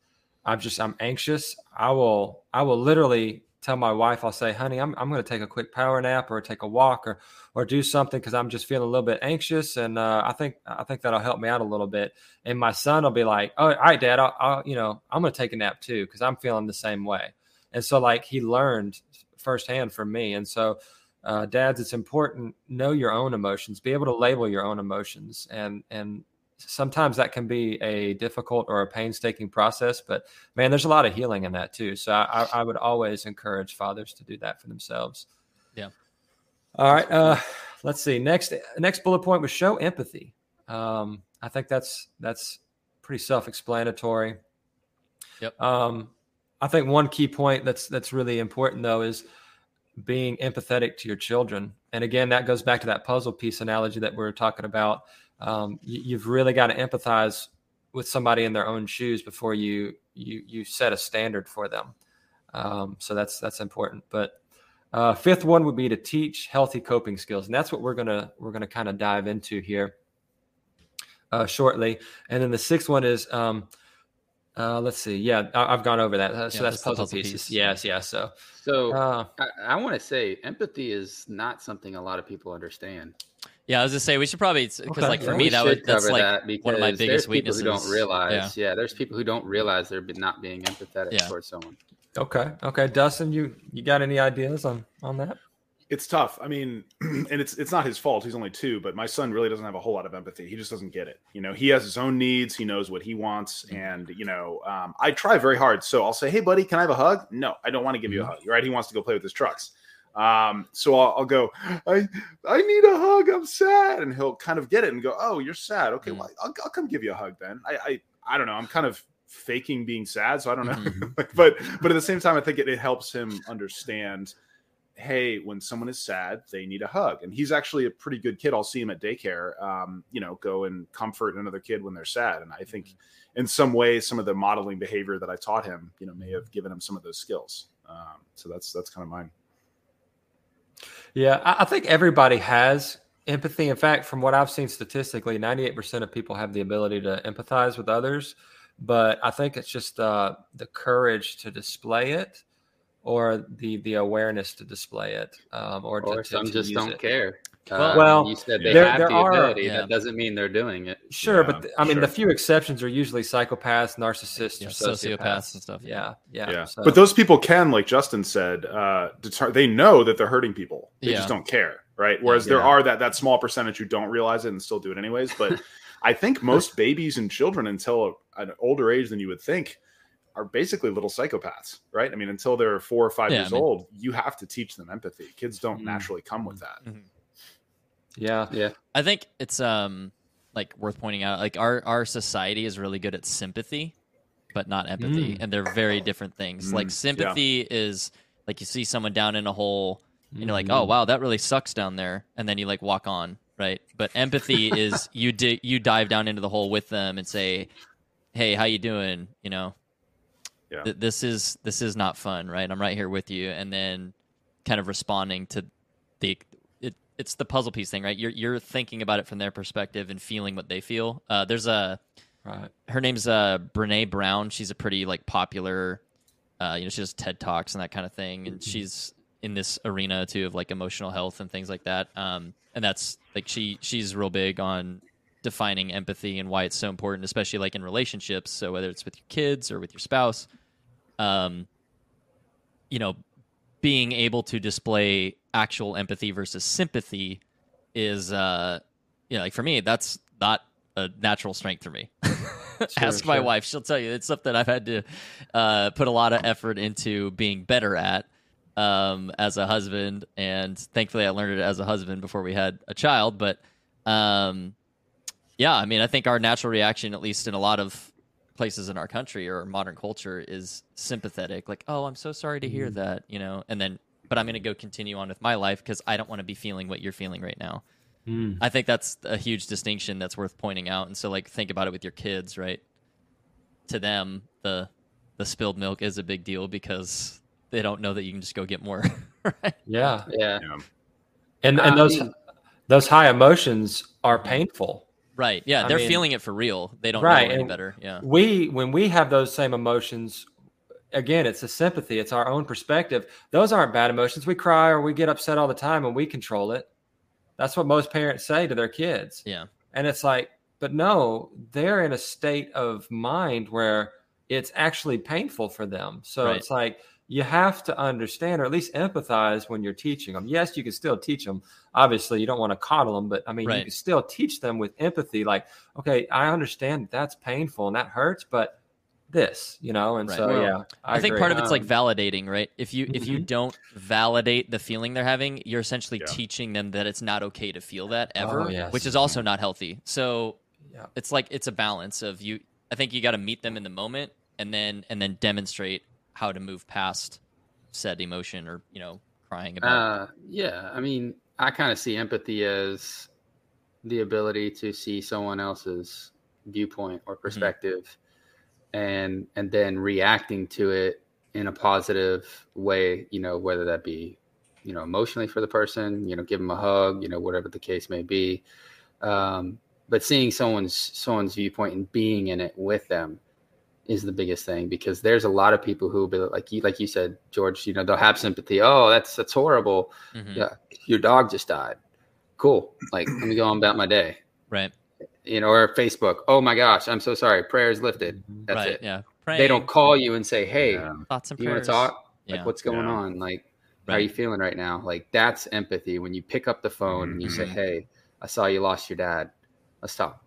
I'm just I'm anxious, I will I will literally tell my wife, I'll say, honey, I'm, I'm going to take a quick power nap or take a walk or, or do something because I'm just feeling a little bit anxious. And uh, I think, I think that'll help me out a little bit. And my son will be like, oh, all right, dad, I'll, I'll you know, I'm going to take a nap too because I'm feeling the same way. And so, like, he learned firsthand from me. And so, uh, dads, it's important know your own emotions, be able to label your own emotions, and and sometimes that can be a difficult or a painstaking process. But man, there's a lot of healing in that too. So I, I would always encourage fathers to do that for themselves. Yeah. All right. Uh, let's see. Next next bullet point was show empathy. Um, I think that's that's pretty self-explanatory. Yep. Um, I think one key point that's that's really important though is being empathetic to your children. And again, that goes back to that puzzle piece analogy that we were talking about. Um, you, you've really got to empathize with somebody in their own shoes before you you you set a standard for them. Um, so that's that's important. But uh, fifth one would be to teach healthy coping skills, and that's what we're gonna we're gonna kind of dive into here uh, shortly. And then the sixth one is um, uh, let's see, yeah, I, have gone over that. Uh, so Yeah, that's that's puzzle, puzzle pieces. piece. Yes, yeah. So So uh, I, I want to say empathy is not something a lot of people understand. Yeah, I was just say we should probably because Okay. like for Yeah, me that should would that's like that one of my there's biggest people weaknesses. who don't realize. Yeah. Yeah. there's people who don't realize they're not being empathetic Yeah. towards someone. okay, okay, Dustin, you you got any ideas on on that? it's tough. I mean, and it's it's not his fault. He's only two, but my son really doesn't have a whole lot of empathy. He just doesn't get it. You know, he has his own needs. He knows what he wants, and you know, um, I try very hard. So I'll say, "Hey, buddy, can I have a hug?" No, I don't want to give you a hug. Right? He wants to go play with his trucks. Um, so I'll, I'll go. I I need a hug. I'm sad, and he'll kind of get it and go, "Oh, you're sad. Okay, Mm. well, I'll, I'll come give you a hug then." I I I don't know. I'm kind of faking being sad, so I don't know. Mhm. but but at the same time, I think it, it helps him understand hey, when someone is sad, they need a hug. And he's actually a pretty good kid. I'll see him at daycare, um, you know, go and comfort another kid when they're sad. And I think in some ways, some of the modeling behavior that I taught him, you know, may have given him some of those skills. Um, so that's that's kind of mine. Yeah, I, I think everybody has empathy. In fact, from what I've seen statistically, 98% of people have the ability to empathize with others. But I think it's just uh, the courage to display it or the the awareness to display it um, or, Or to, some to just don't it. care. Well- Well, you said they there- have there the are- ability. Yeah. That doesn't mean they're doing it. Sure, Yeah, but th- I mean, sure. the few exceptions are usually psychopaths, narcissists, Yeah, or sociopaths sociopaths. and stuff. Yeah, yeah. Yeah. so- But those people can, like Justin said, uh, deter- they know that they're hurting people. They Yeah. just don't care. Right. Whereas there are that, that small percentage who don't realize it and still do it anyways. But I think most babies and children until a, an older age than you would think are basically little psychopaths, right? I mean, until they're four or five Yeah, years I mean- old, you have to teach them empathy. Kids don't Mm. naturally come with that. Yeah, Yeah. I think it's um like worth pointing out like our our society is really good at sympathy but not empathy Mm. and they're very different things. like Mm, sympathy is like you see someone down in a hole and you're like. "Oh, wow, that really sucks down there." And then you like walk on, right? But empathy is you di- you dive down into the hole with them and say, "Hey, how you doing?" You know, Yeah. th- this is this is not fun, right? I'm right here with you, and then kind of responding to the it's the puzzle piece thing, right? You're you're thinking about it from their perspective and feeling what they feel. Uh, there's a Right. her name's uh Brene Brown. She's a pretty like popular uh you know, she does TED Talks and that kind of thing. And she's in this arena too of like emotional health and things like that. Um and that's like she she's real big on defining empathy and why it's so important, especially like in relationships. So whether it's with your kids or with your spouse, um you know, being able to display actual empathy versus sympathy is uh you know, like for me, that's not a natural strength for me. Ask my sure. wife; she'll tell you it's something I've had to uh, put a lot of effort into being better at um, as a husband. And thankfully, I learned it as a husband before we had a child. But um, yeah, I mean, I think our natural reaction, at least in a lot of places in our country or modern culture, is sympathetic. Like, oh, I'm so sorry to hear Mm-hmm. that, you know, and then, but I'm going to go continue on with my life because I don't want to be feeling what you're feeling right now. Mm. I think that's a huge distinction that's worth pointing out. And so, like, think about it with your kids, right? To them, the the spilled milk is a big deal because they don't know that you can just go get more. right? Yeah. Yeah. Yeah. And I and those mean- those high emotions are painful. Right. Yeah, I they're mean- feeling it for real. They don't Right, know any and- better. Yeah. We when we have those same emotions, again, it's a sympathy. It's our own perspective. Those aren't bad emotions. We cry or we get upset all the time and we control it. That's what most parents say to their kids. Yeah. And it's like, but no, they're in a state of mind where it's actually painful for them. So Right. it's like you have to understand or at least empathize when you're teaching them. Yes, you can still teach them. Obviously, you don't want to coddle them, but I mean, you can still teach them with empathy. Like, okay, I understand that's painful and that hurts, but this, you know, and Right. so Well, yeah, I, think part of it's like Um, validating, right? If you if you Mhm. don't validate the feeling they're having, you're essentially Yeah. teaching them that it's not okay to feel that ever, Oh, yes. which is also not healthy. So Yeah. it's like it's a balance of you. I think you got to meet them in the moment and then and then demonstrate how to move past said emotion or you know crying about. Uh, yeah, I mean, I kind of see empathy as the ability to see someone else's viewpoint or perspective, and and then reacting to it in a positive way. You know, whether that be, you know, emotionally for the person, you know, give them a hug, you know, whatever the case may be. Um, but seeing someone's someone's viewpoint and being in it with them is the biggest thing because there's a lot of people who will be like you like you said george you know they'll have sympathy oh that's that's horrible Mhm. yeah your dog just died cool like let me go on about my day Right. You know or facebook oh my gosh i'm so sorry prayers lifted that's right. it Yeah. they don't call you and say hey Yeah. thoughts and you want to talk Yeah. like what's going Yeah. on like how are you feeling right now like that's empathy when you pick up the phone and you say Mm-hmm. Mhm. hey i saw you lost your dad let's talk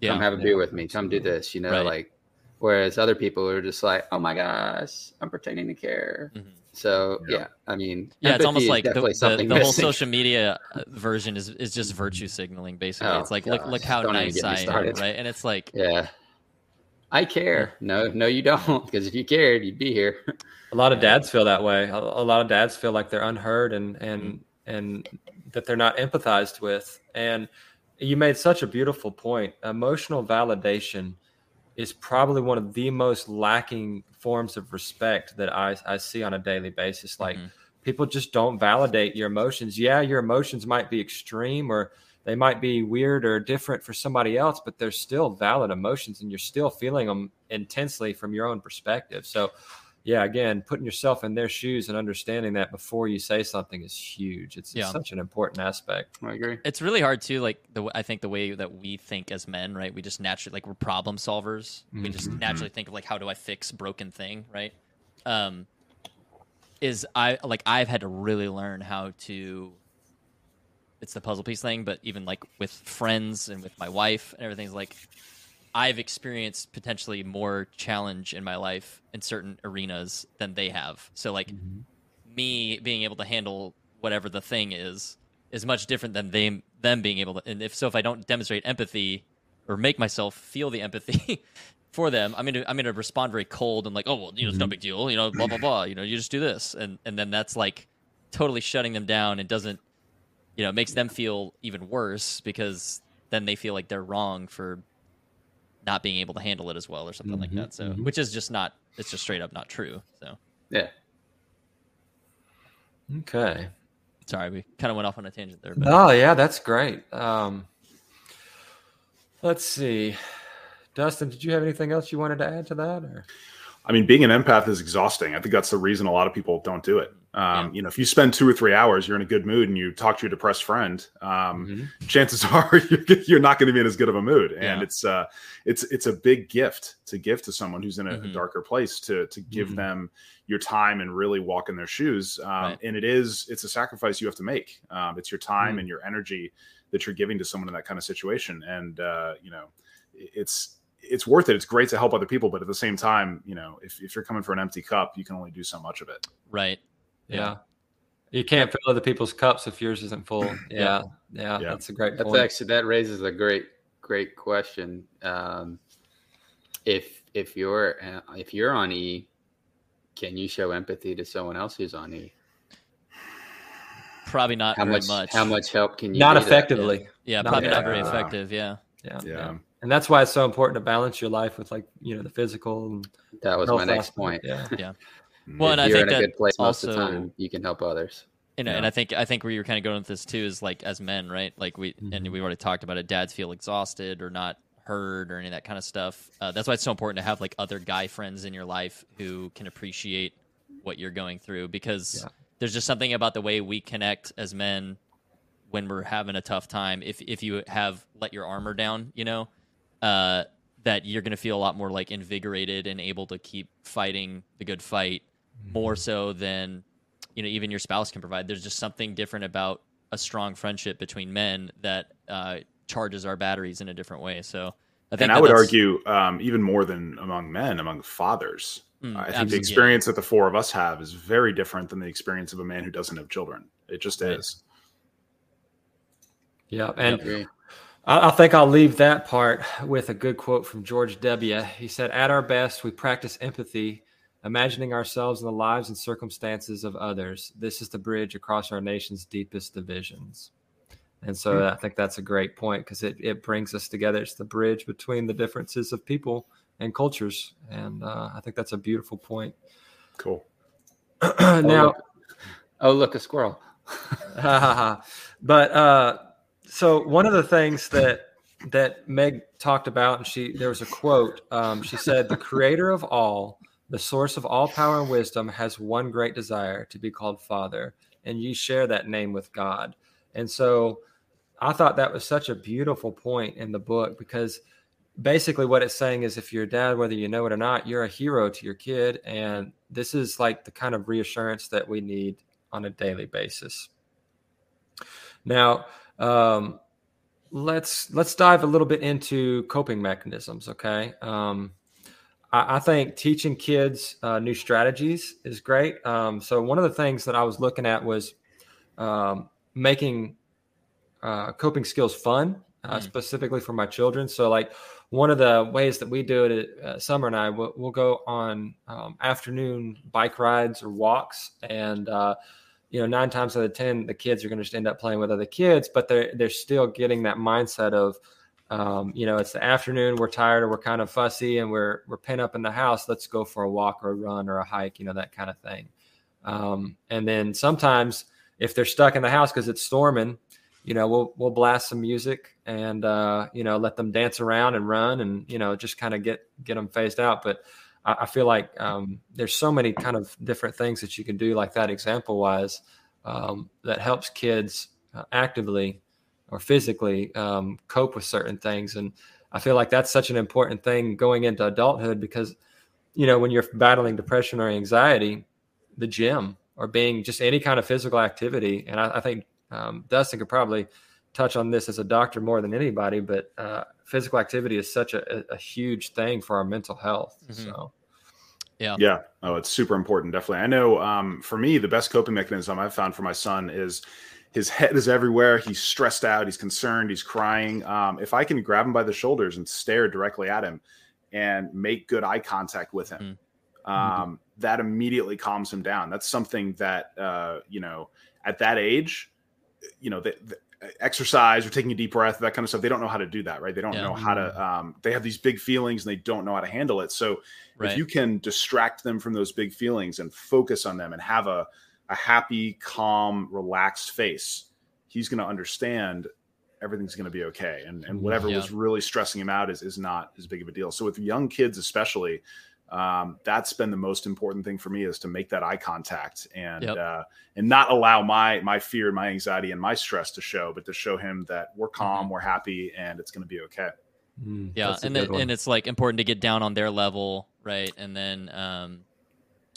Yeah. come have a Yeah, beer with me come do this you know Right. like whereas other people are just like oh my gosh i'm pretending to care Mhm. So Yeah. yeah, i mean Yeah, it's almost like the, the, the whole social media uh, version is is just virtue signaling. Basically, Oh, it's like look gosh, look how don't nice I am, started. right? And it's like yeah i care no no you don't because if you cared you'd be here A lot of dads feel that way. A, a lot of dads feel like they're unheard and and and that they're not empathized with. And you made such a beautiful point. Emotional validation is probably one of the most lacking forms of respect that I, I see on a daily basis. Like Mhm. people just don't validate your emotions. Yeah, your emotions might be extreme or they might be weird or different for somebody else, but they're still valid emotions and you're still feeling them intensely from your own perspective. So, yeah, again, putting yourself in their shoes and understanding that before you say something is huge. It's, it's such an important aspect. i agree it's really hard too. Like the w- I think the way that we think as men, right? We just naturally like we're problem solvers. We just Mhm. naturally think of like how do I fix broken thing, right? Um, is I like I've had to really learn how to. It's the puzzle piece thing, but even like with friends and with my wife and everything's like, I've experienced potentially more challenge in my life in certain arenas than they have. So like mm-hmm. me being able to handle whatever the thing is is much different than them them being able to and if so if I don't demonstrate empathy or make myself feel the empathy for them, I'm gonna I'm gonna respond very cold and like, oh well, you know, it's no mm-hmm. big deal, you know, blah blah blah, you know, you just do this. And and then that's like totally shutting them down and doesn't you know, it makes them feel even worse because then they feel like they're wrong for not being able to handle it as well or something like Mhm, that. So, mhm. which is just not, it's just straight up not true. So, Yeah. Okay. sorry, we kind of went off on a tangent there. But Oh yeah, that's great. Um, let's see, Dustin, did you have anything else you wanted to add to that? Or I mean, being an empath is exhausting. I think that's the reason a lot of people don't do it. Um, You know, if you spend two or three hours, you're in a good mood, and you talk to your depressed friend, um, Mhm. chances are you're, you're not going to be in as good of a mood. And Yeah. it's uh, it's it's a big gift to give to someone who's in a, a Mhm. darker place to to give Mhm. them your time and really walk in their shoes. Um, Right. And it is it's a sacrifice you have to make. Um, it's your time Mhm. and your energy that you're giving to someone in that kind of situation. And uh, you know, it's it's worth it. It's great to help other people, but at the same time, you know, if, if you're coming for an empty cup, you can only do so much of it. right. Yeah. Yeah. You can't fill other people's cups if yours isn't full. Yeah, yeah, Yeah. that's a great That's point. actually that raises a great great question. Um, if if you're uh, if you're on E, can you show empathy to someone else who's on E? Probably not How very much, much. how much help can you Not be to- effectively. Yeah, Not probably not very effective. Yeah. Yeah, Yeah. and that's why it's so important to balance your life with like you know the physical. And That was my next aspect. point. Yeah, Well, and if I you're think in a that good place most of the also- time, you can help others. And, Yeah. and I think I think where you're kind of going with this too is like as men, right? Like we and Mhm. we already talked about it. Dads feel exhausted or not heard or any of that kind of stuff. Uh, that's why it's so important to have like other guy friends in your life who can appreciate what you're going through because Yeah. there's just something about the way we connect as men when we're having a tough time. If if you have let your armor down, you know, uh, that you're going to feel a lot more like invigorated and able to keep fighting the good fight more so than you know even your spouse can provide. There's just something different about a strong friendship between men that uh, charges our batteries in a different way. So I think and I would argue um, even more than among men, among fathers. Mm, I think absolutely. the experience that the four of us have is very different than the experience of a man who doesn't have children. It just Right. is. yeah, and agree. I, I think I'll leave that part with a good quote from George W. He said, "At our best, we practice empathy." Imagining ourselves in the lives and circumstances of others. This is the bridge across our nation's deepest divisions. And so I think that's a great point because it, it brings us together. It's the bridge between the differences of people and cultures. And uh, I think that's a beautiful point. Cool. Oh, now, look. oh, look, a squirrel. but uh, so one of the things that that Meg talked about, and she there was a quote. Um, she said, "The Creator of all, the source of all power and wisdom, has one great desire to be called Father, and you share that name with God." And so, I thought that was such a beautiful point in the book because basically what it's saying is if you're a dad whether you know it or not you're a hero to your kid and this is like the kind of reassurance that we need on a daily basis now um, let's let's dive a little bit into coping mechanisms okay um, I, I think teaching kids uh, new strategies is great. Um, so one of the things that i was looking at was um, making uh, coping skills fun uh, Mm. specifically for my children. So like one of the ways that we do it uh, summer and i will we'll go on um, afternoon bike rides or walks. And uh, you know nine times out of ten the kids are going to just end up playing with other kids but they're they're still getting that mindset of um, you know it's the afternoon we're tired or we're kind of fussy and we're we're pent up in the house let's go for a walk or a run or a hike you know that kind of thing. Um, and then sometimes if they're stuck in the house because it's storming you know we'll we'll blast some music and uh, you know let them dance around and run and you know just kind of get get them phased out. But I, I feel like um, there's so many kind of different things that you can do like that example wise um, that helps kids uh, actively or physically um, cope with certain things and i feel like that's such an important thing going into adulthood because you know when you're battling depression or anxiety the gym or being just any kind of physical activity and i, I think um, dustin could probably touch on this as a doctor more than anybody but uh, physical activity is such a, a huge thing for our mental health Mhm. so Yeah. Yeah. Oh, it's super important. Definitely. I know um, for me, the best coping mechanism I've found for my son is his head is everywhere. He's stressed out. He's concerned. He's crying. Um, if I can grab him by the shoulders and stare directly at him and make good eye contact with him, um, that immediately calms him down. That's something that, uh, you know, at that age, you know, the, the exercise or taking a deep breath, that kind of stuff. They don't know how to do that, right? They don't Yeah. know how to. Um, they have these big feelings and they don't know how to handle it. So Right. if you can distract them from those big feelings and focus on them and have a a happy, calm, relaxed face, he's going to understand everything's going to be okay. And and whatever Yeah. was really stressing him out is is not as big of a deal. So with young kids, especially, um, that's been the most important thing for me is to make that eye contact and Yep. uh, and not allow my my fear, my anxiety, and my stress to show, but to show him that we're calm, we're happy, and it's going to be okay. Mm, yeah and good then, one. and it's like important to get down on their level right and then um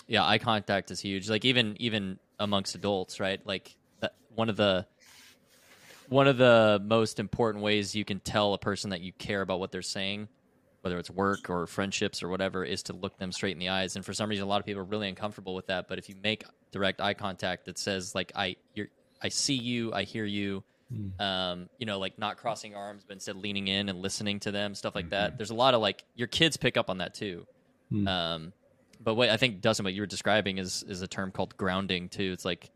yeah eye contact is huge like even even amongst adults right like that one of the one of the most important ways you can tell a person that you care about what they're saying whether it's work or friendships or whatever is to look them straight in the eyes and for some reason a lot of people are really uncomfortable with that but if you make direct eye contact that says like i you're i see you i hear you Mm. um, you know, like not crossing arms, but instead leaning in and listening to them, stuff like that. There's a lot of like your kids pick up on that too. Mm. Um, but what I think Dustin, what you were describing is is a term called grounding too. It's like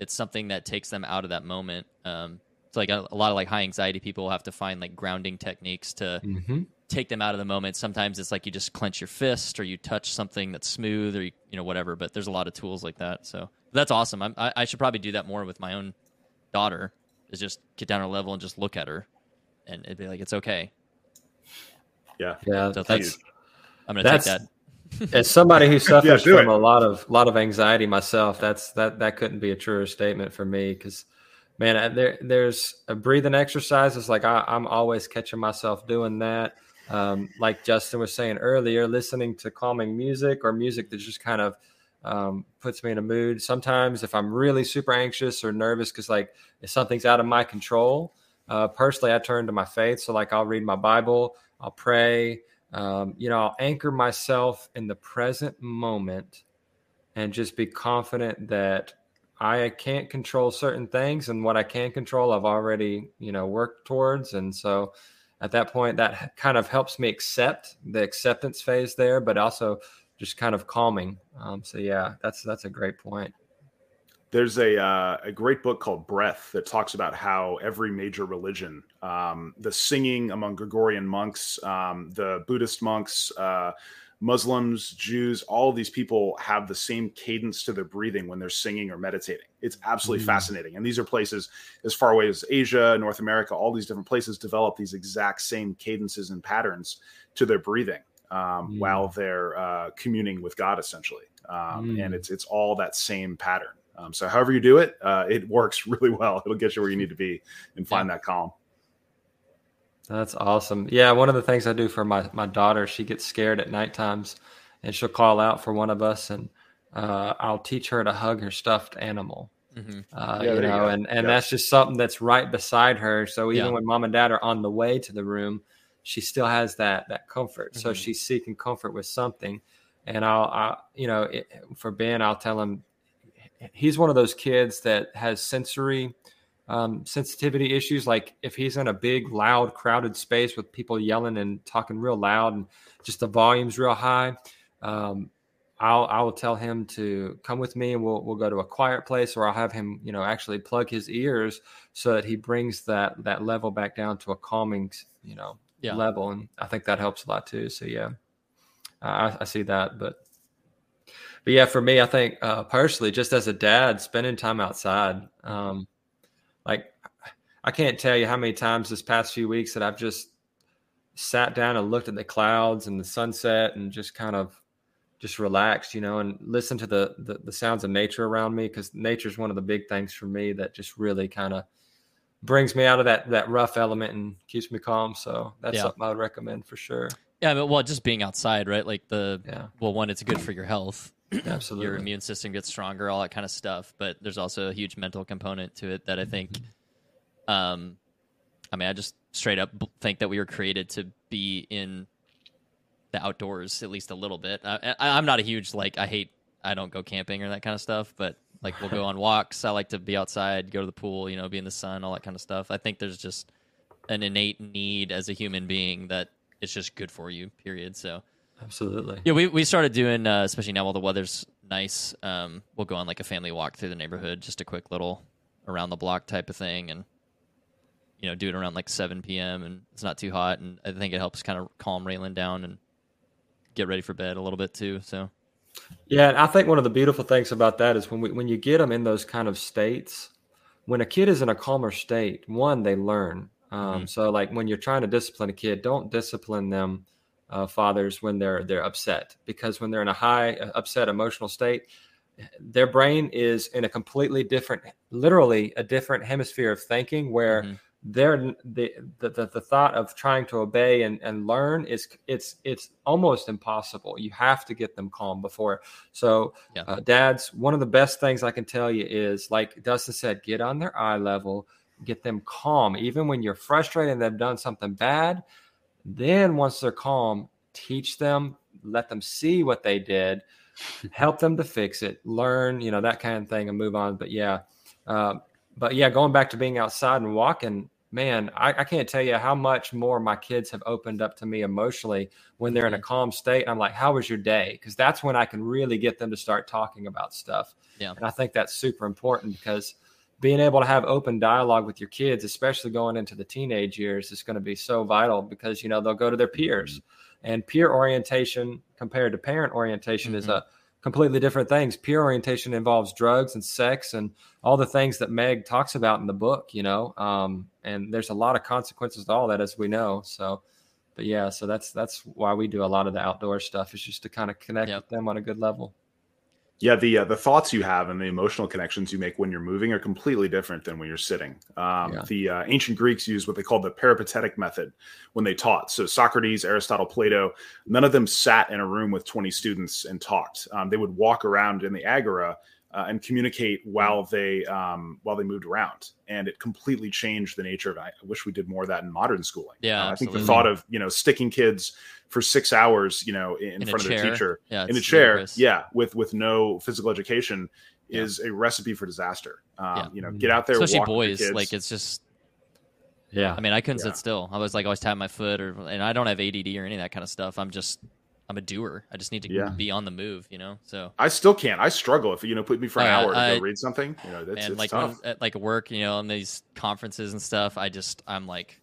it's something that takes them out of that moment. Um, it's like a, a lot of like high anxiety people have to find like grounding techniques to Mhm. take them out of the moment. Sometimes it's like you just clench your fist or you touch something that's smooth or you, you know whatever. But there's a lot of tools like that. So that's awesome. I'm, I, I should probably do that more with my own daughter. Is just get down her level and just look at her, and it'd be like it's okay. Yeah. Yeah, So that's that's I'm gonna take that. As somebody who suffers do from it. a lot of lot of anxiety myself, that's that that couldn't be a truer statement for me because man, there there's a breathing exercise. It's like I, I'm always catching myself doing that. Um, like Justin was saying earlier, listening to calming music or music that just kind of um, puts me in a mood. Sometimes if I'm really super anxious or nervous because like if something's out of my control, uh, personally, I turn to my faith. So like I'll read my Bible, I'll pray. Um, you know, I'll anchor myself in the present moment and just be confident that I can't control certain things and what I can control, I've already, you know, worked towards. And so at that point, that kind of helps me accept the acceptance phase there, but also just kind of calming. Um, so yeah, that's, that's a great point. There's a uh, a great book called Breath that talks about how every major religion, um, the singing among Gregorian monks, um, the Buddhist monks, uh, Muslims, Jews, all of these people have the same cadence to their breathing when they're singing or meditating. It's absolutely Mm. fascinating. And these are places as far away as Asia, North America, all these different places develop these exact same cadences and patterns to their breathing um, Mm. while they're uh, communing with God, essentially. Um, Mm. And it's it's all that same pattern. Um, so however you do it, uh, it works really well. It'll get you where you need to be and find that calm. That's awesome. Yeah, one of the things I do for my my daughter, she gets scared at night times, and she'll call out for one of us, and uh, I'll teach her to hug her stuffed animal. hmm Uh, Yeah, you there you know, and and Yeah. that's just something that's right beside her. So even Yeah. when mom and dad are on the way to the room, she still has that that comfort. So Mhm. she's seeking comfort with something, and I'll, I, you know, it, for Ben, I'll tell him he's one of those kids that has sensory um, sensitivity issues. Like if he's in a big, loud, crowded space with people yelling and talking real loud, and just the volume's real high. Um, I'll I will tell him to come with me and we'll we'll go to a quiet place or I'll have him you know actually plug his ears so that he brings that that level back down to a calming you know Yeah. level and I think that helps a lot too so yeah I, I see that but but yeah for me I think uh, personally just as a dad spending time outside um, like I can't tell you how many times this past few weeks that I've just sat down and looked at the clouds and the sunset and just kind of just relaxed, you know, and listen to the the, the sounds of nature around me because nature is one of the big things for me that just really kind of brings me out of that that rough element and keeps me calm. So that's Yeah. something I would recommend for sure. Yeah, well, just being outside, right? Like the Yeah, well, one, it's good for your health. Absolutely. Your immune system gets stronger, all that kind of stuff. But there's also a huge mental component to it that I think. Um, I mean, I just straight up think that we were created to be in the outdoors at least a little bit. I, I, I'm not a huge like I hate I don't go camping or that kind of stuff, but like we'll go on walks. I like to be outside, go to the pool, you know, be in the sun, all that kind of stuff. I think there's just an innate need as a human being that it's just good for you. Period. So. Absolutely. Yeah, we, we started doing, uh, especially now while the weather's nice. Um, we'll go on like a family walk through the neighborhood, just a quick little around the block type of thing, and you know do it around like 7 p.m. and it's not too hot, and I think it helps kind of calm Raylan down and get ready for bed a little bit too. So Yeah, and I think one of the beautiful things about that is when we when you get them in those kind of states, when a kid is in a calmer state, one they learn. Um, Mhm. So like when you're trying to discipline a kid, don't discipline them, uh, fathers, when they're they're upset because when they're in a high uh, upset emotional state, their brain is in a completely different, literally a different hemisphere of thinking where Mhm. they're the, the the the thought of trying to obey and, and learn is it's it's almost impossible. You have to get them calm before. So, Yeah. uh, dads, one of the best things I can tell you is like Dustin said, get on their eye level, get them calm, even when you're frustrated and they've done something bad. Then once they're calm, teach them, let them see what they did, help them to fix it, learn, you know, that kind of thing, and move on. But yeah, um, but yeah, going back to being outside and walking, man, I, I can't tell you how much more my kids have opened up to me emotionally when they're in a calm state. I'm like, how was your day? Because that's when I can really get them to start talking about stuff. Yeah. And I think that's super important because being able to have open dialogue with your kids, especially going into the teenage years, is going to be so vital because, you know, they'll go to their peers and peer orientation compared to parent orientation is Mhm. a completely different things. Peer orientation involves drugs and sex and all the things that Meg talks about in the book, you know. Um, and there's a lot of consequences to all that, as we know. So, but yeah, so that's that's why we do a lot of the outdoor stuff is just to kind of connect Yep. with them on a good level. Yeah, the uh, the thoughts you have and the emotional connections you make when you're moving are completely different than when you're sitting. Um, Yeah. The uh, ancient Greeks used what they called the peripatetic method when they taught. So Socrates, Aristotle, Plato, none of them sat in a room with 20 students and talked. Um, they would walk around in the agora uh, and communicate while they um, while they moved around, and it completely changed the nature of. I wish we did more of that in modern schooling. Yeah, Uh, I think the thought of you know sticking kids for six hours, you know, in, In front of chair. their teacher yeah, in a chair, ludicrous. yeah, with with no physical education, Yeah. is a recipe for disaster. Um, Yeah. You know, get out there, especially walk with boys. kids. Like it's just Yeah. I mean, I couldn't Yeah. sit still. I was like always tapping my foot, or and I don't have ADD or any of that kind of stuff. I'm just I'm a doer. I just need to Yeah. be on the move, you know. So I still can't. I struggle if you know put me for an yeah, hour to I- go read something. You know, that's and it's like tough. when, at like work, you know, on these conferences and stuff, I just I'm like,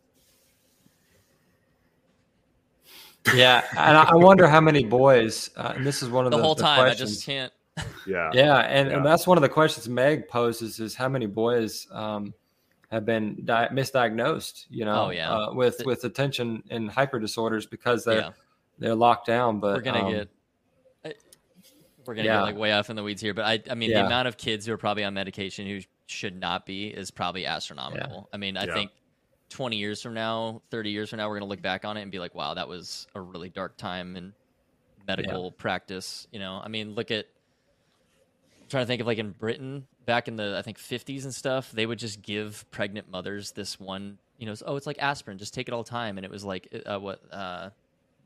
Yeah, and I I wonder how many boys. Uh, and this is one of the, the, whole the time I just can't. yeah, Yeah, and, Yeah. and that's one of the questions Meg poses: is how many boys um, have been di- misdiagnosed? You know, Oh, yeah. uh, with The- with attention and hyper disorders because they're Yeah, they're locked down. But we're gonna um, get. We're gonna yeah. get like way off in the weeds here, but I, I mean, Yeah. the amount of kids who are probably on medication who should not be is probably astronomical. I mean, I Yeah. think 20 years from now, 30 years from now, we're gonna look back on it and be like, wow, that was a really dark time in medical practice. You know, I mean, look at. I'm trying to think of like in Britain back in the I think 50s and stuff, they would just give pregnant mothers this one, you know, oh, it's like aspirin, just take it all the time, and it was like uh, what uh,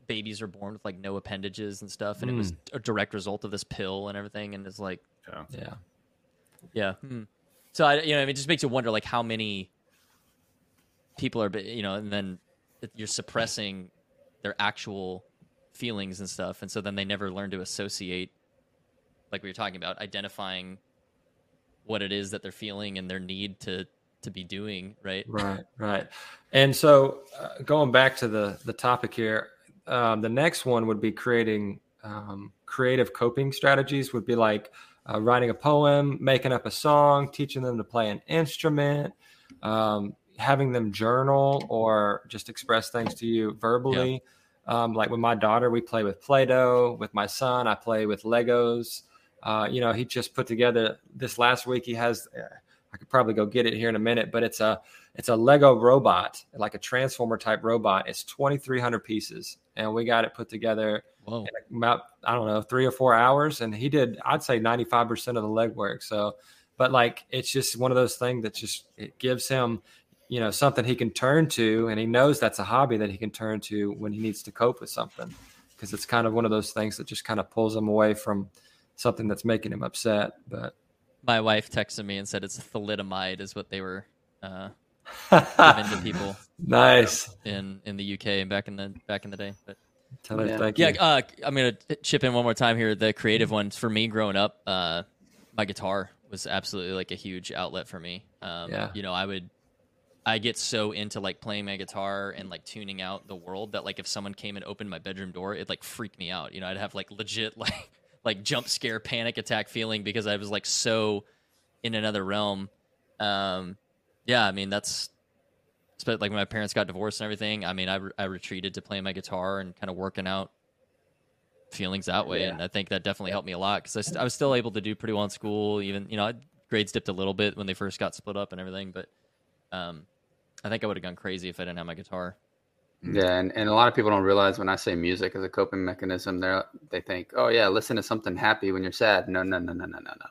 babies are born with like no appendages and stuff, and it was a direct result of this pill and everything, and it's like, yeah. yeah, yeah. Hmm. So I, you know, it just makes you wonder like how many people are, you know, and then you're suppressing their actual feelings and stuff, and so then they never learn to associate, like we were talking about, identifying what it is that they're feeling and their need to to be doing, right? right, right. And so, uh, going back to the the topic here, um, the next one would be creating um, creative coping strategies. Would be like uh, writing a poem, making up a song, teaching them to play an instrument, um, having them journal or just express things to you verbally. Um, like with my daughter, we play with Play-Doh. With my son, I play with Legos. Uh, you know, he just put together this last week. He has, uh, I could probably go get it here in a minute, but it's a it's a Lego robot, like a transformer type robot. It's twenty three hundred pieces, and we got it put together Whoa. in about I don't know three or four hours, and he did I'd say ninety five percent of the legwork. So, but like it's just one of those things that just it gives him, you know, something he can turn to, and he knows that's a hobby that he can turn to when he needs to cope with something, because it's kind of one of those things that just kind of pulls him away from something that's making him upset. But My wife texted me and said it's thalidomide is what they were uh, giving to people nice. in in the UK and back in the back in the day, but. Tell Yeah. thank Yeah, you. uh, I'm gonna chip in one more time here. The creative ones for me growing up, uh, my guitar was was absolutely like a huge outlet for me. Um, Yeah. You know, I would, I get so into like playing my guitar and like tuning out the world that like if someone came and opened my bedroom door, it like freaked me out. You know, I'd have like legit like like jump scare panic attack feeling because I was like so in another realm. Um, yeah, I mean that's, but like when my parents got divorced and everything. I mean, I re- I retreated to playing my guitar and kind of working out feelings that way, Yeah. and I think that definitely helped me a lot because I, st- I was still able to do pretty well in school. Even you know, I, grades dipped a little bit when they first got split up and everything, but um, I think I would have gone crazy if I didn't have my guitar. Yeah, and, and a lot of people don't realize when I say music as a coping mechanism, they they think, oh yeah, listen to something happy when you're sad. No, no, no, no, no, no, no.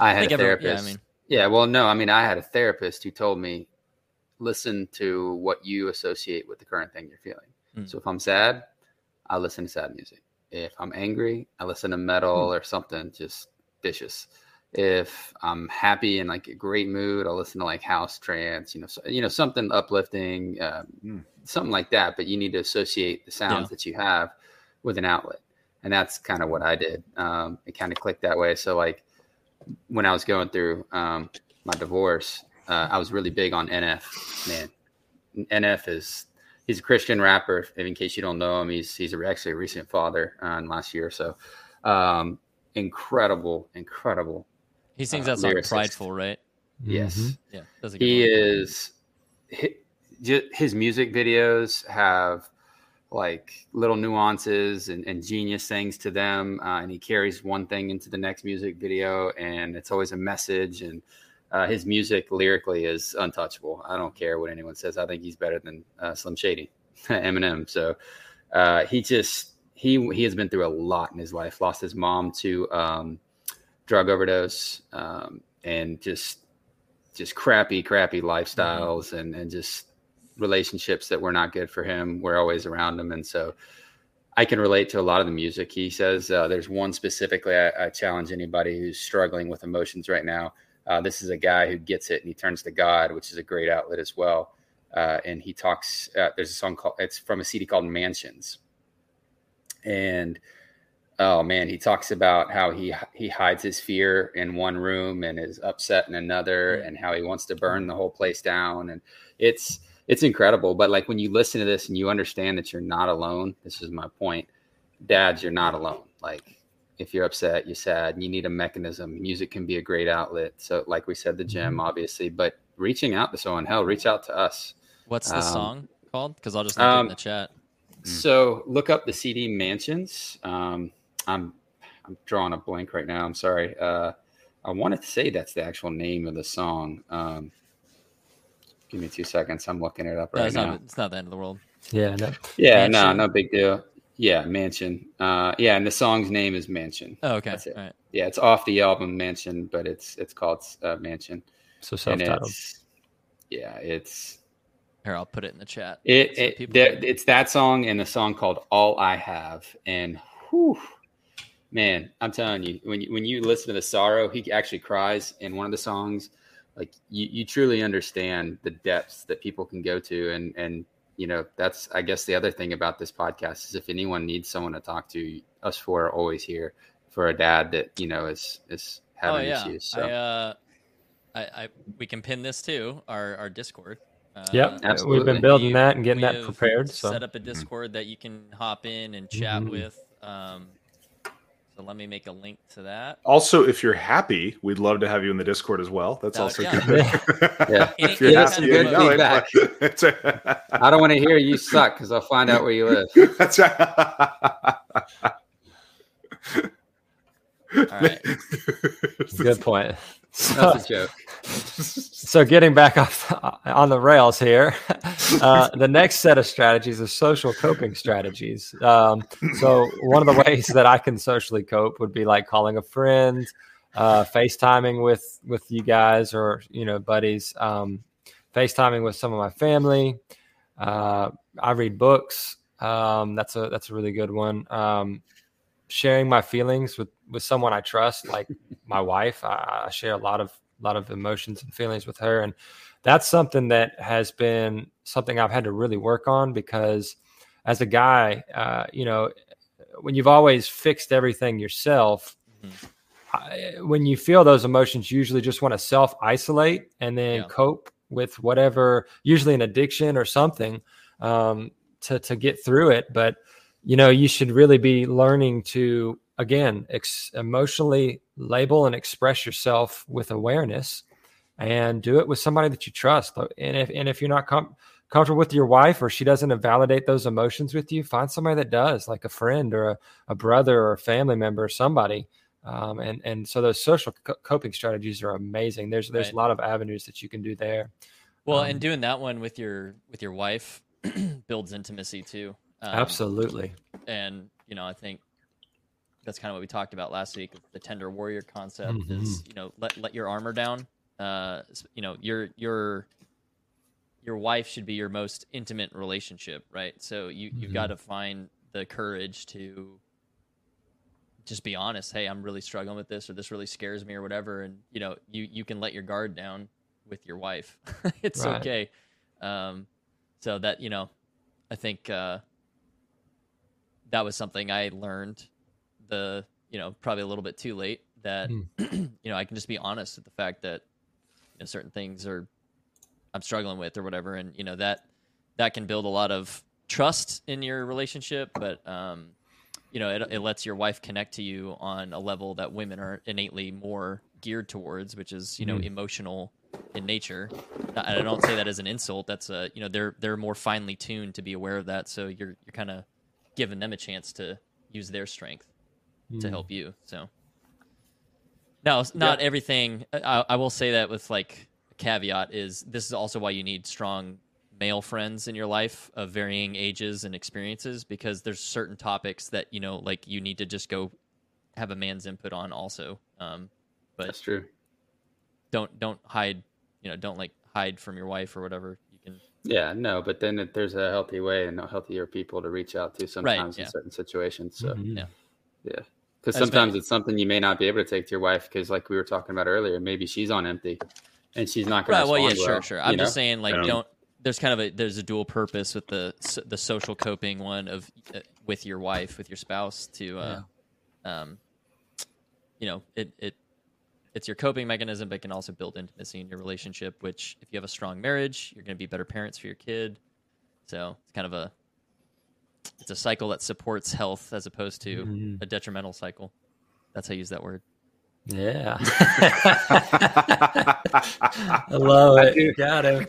I had think a every- yeah, I therapist. mean- yeah, well, no, I mean, I had a therapist who told me, listen to what you associate with the current thing you're feeling. Mm. So if I'm sad, I listen to sad music. If I'm angry, I listen to metal or something just vicious. If I'm happy and like a great mood, I'll listen to like house trance, you know, so, you know, something uplifting, uh, Mm. something like that. But you need to associate the sounds Yeah. that you have with an outlet, and that's kind of what I did. Um, it kind of clicked that way. So like when I was going through um, my divorce, uh, I was really big on NF. Man, NF is he's a Christian rapper. In case you don't know him, he's he's actually a recent father uh, in last year or so. Um, incredible, incredible. He sings Uh, that song lyricist. "Prideful," right? Yes, Mhm. Yeah, that's a good he one. is. hi- His music videos have like little nuances and, and genius things to them, uh, and he carries one thing into the next music video, and it's always a message. And uh, his music lyrically is untouchable. I don't care what anyone says. I think he's better than uh, Slim Shady, Eminem. So uh, he just he he has been through a lot in his life. Lost his mom to um, drug overdose, um, and just just crappy, crappy lifestyles and, and just relationships that were not good for him. We're always around him. And so I can relate to a lot of the music he says. Uh, there's one specifically I, I challenge anybody who's struggling with emotions right now. Uh, this is a guy who gets it and he turns to God, which is a great outlet as well. Uh, and he talks, uh, there's a song called, it's from a CD called Mansions. And oh man, he talks about how he he hides his fear in one room and is upset in another, and how he wants to burn the whole place down. And it's it's incredible. But like when you listen to this and you understand that you're not alone, this is my point. Dads, you're not alone. Like if you're upset, you're sad, and you need a mechanism. Music can be a great outlet. So like we said, the gym, obviously, but reaching out to someone, hell, reach out to us. What's the um, song called? Because I'll just link it in um, the chat. So look up the CD Mansions. Um, I'm I'm drawing a blank right now. I'm sorry. Uh, I wanted to say that's the actual name of the song. Um, give me two seconds. I'm looking it up No, right it's, now. not, it's not the end of the world. Yeah, no, yeah, no, Mansion? no big deal. Yeah, Mansion. Uh, yeah, and the song's name is Mansion. Oh, okay. That's it. All right. Yeah, it's off the album Mansion, but it's it's called uh, Mansion. so self-titled. it's yeah, it's Here, I'll put it in the chat. It, so it people it's that song and the song called "All I Have," and whew, man, I'm telling you, when you when you listen to the sorrow, he actually cries in one of the songs. Like you, you truly understand the depths that people can go to, and and you know that's I guess the other thing about this podcast is if anyone needs someone to talk to, us four are always here for a dad that you know is is Oh having yeah. issues. So. I, uh, I, I, we can pin this too. Our our Discord. Uh, Yep, we've been building we- that and getting that have prepared. So set up a Discord that you can hop in and chat Mhm. with. Um, so let me make a link to that. Also, if you're happy, we'd love to have you in the Discord as well. That's That- also yeah. good. Yeah. Any- if you're happy kind of and emotion. yelling, feedback. but it's don't want to hear you suck because I'll find out where you live. That's right. All right. good point. So, That's a joke. so getting back off on the rails here, uh, the next set of strategies are social coping strategies. Um, so one of the ways that I can socially cope would be like calling a friend, uh, FaceTiming with with you guys or you know buddies, um, FaceTiming with some of my family. Uh, I read books. Um, that's a that's a really good one. Um, sharing my feelings with with someone I trust, like my wife. I, I share a lot of lot of emotions and feelings with her, and that's something that has been something I've had to really work on because as a guy, uh, you know, when you've always fixed everything yourself, Mhm. I, when you feel those emotions, you usually just want to self isolate and then Yeah. cope with whatever, usually an addiction or something, um, to to get through it. But you know, you should really be learning to again ex- emotionally label and express yourself with awareness, and do it with somebody that you trust. And if and if you're not com- comfortable with your wife or she doesn't validate those emotions with you, find somebody that does, like a friend or a, a brother or a family member or somebody. Um, and and so those social co- coping strategies are amazing. There's there's Right. a lot of avenues that you can do there. Well, Um, and doing that one with your with your wife builds intimacy too. Um, Absolutely. And you know, I think that's kind of what we talked about last week. The tender warrior concept is Mm-hmm. you know let let your armor down. Uh, you know your your your wife should be your most intimate relationship, right? So you you've Mhm. got to find the courage to just be honest. Hey, I'm really struggling with this, or this really scares me, or whatever. And you know, you you can let your guard down with your wife. it's Right. okay. Um, so that you know, I think uh, that was something I learned. The you know probably a little bit too late that Mm. you know I can just be honest with the fact that you know certain things are I'm struggling with or whatever, and you know that that can build a lot of trust in your relationship, but um, you know it, it lets your wife connect to you on a level that women are innately more geared towards, which is you know Mhm. emotional in nature. And I don't say that as an insult. That's a you know they're they're more finely tuned to be aware of that. So you're you're kind of giving them a chance to use their strength to Mm. help you. So now, it's not everything. I, I will say that with like a caveat is this is also why you need strong male friends in your life of varying ages and experiences because there's certain topics that you know like you need to just go have a man's input on also. Um, but That's true. don't don't hide you know don't like hide from your wife or whatever you can Yeah, no, but then it- there's a healthy way and healthier people to reach out to sometimes yeah. in certain situations. So Mhm. yeah. yeah, because sometimes it's something you may not be able to take to your wife because, like we were talking about earlier, maybe she's on empty and she's not going right to. well yeah sure sure i'm know? just saying like Yeah. don't there's kind of a there's a dual purpose with the the social coping one of uh, with your wife with your spouse to uh um you know it it it's your coping mechanism but it can also build intimacy in your relationship which if you have a strong marriage you're going to be better parents for your kid so it's kind of a it's a cycle that supports health as opposed to Mhm. a detrimental cycle that's how I use that word Yeah. I love I it. do. Got him.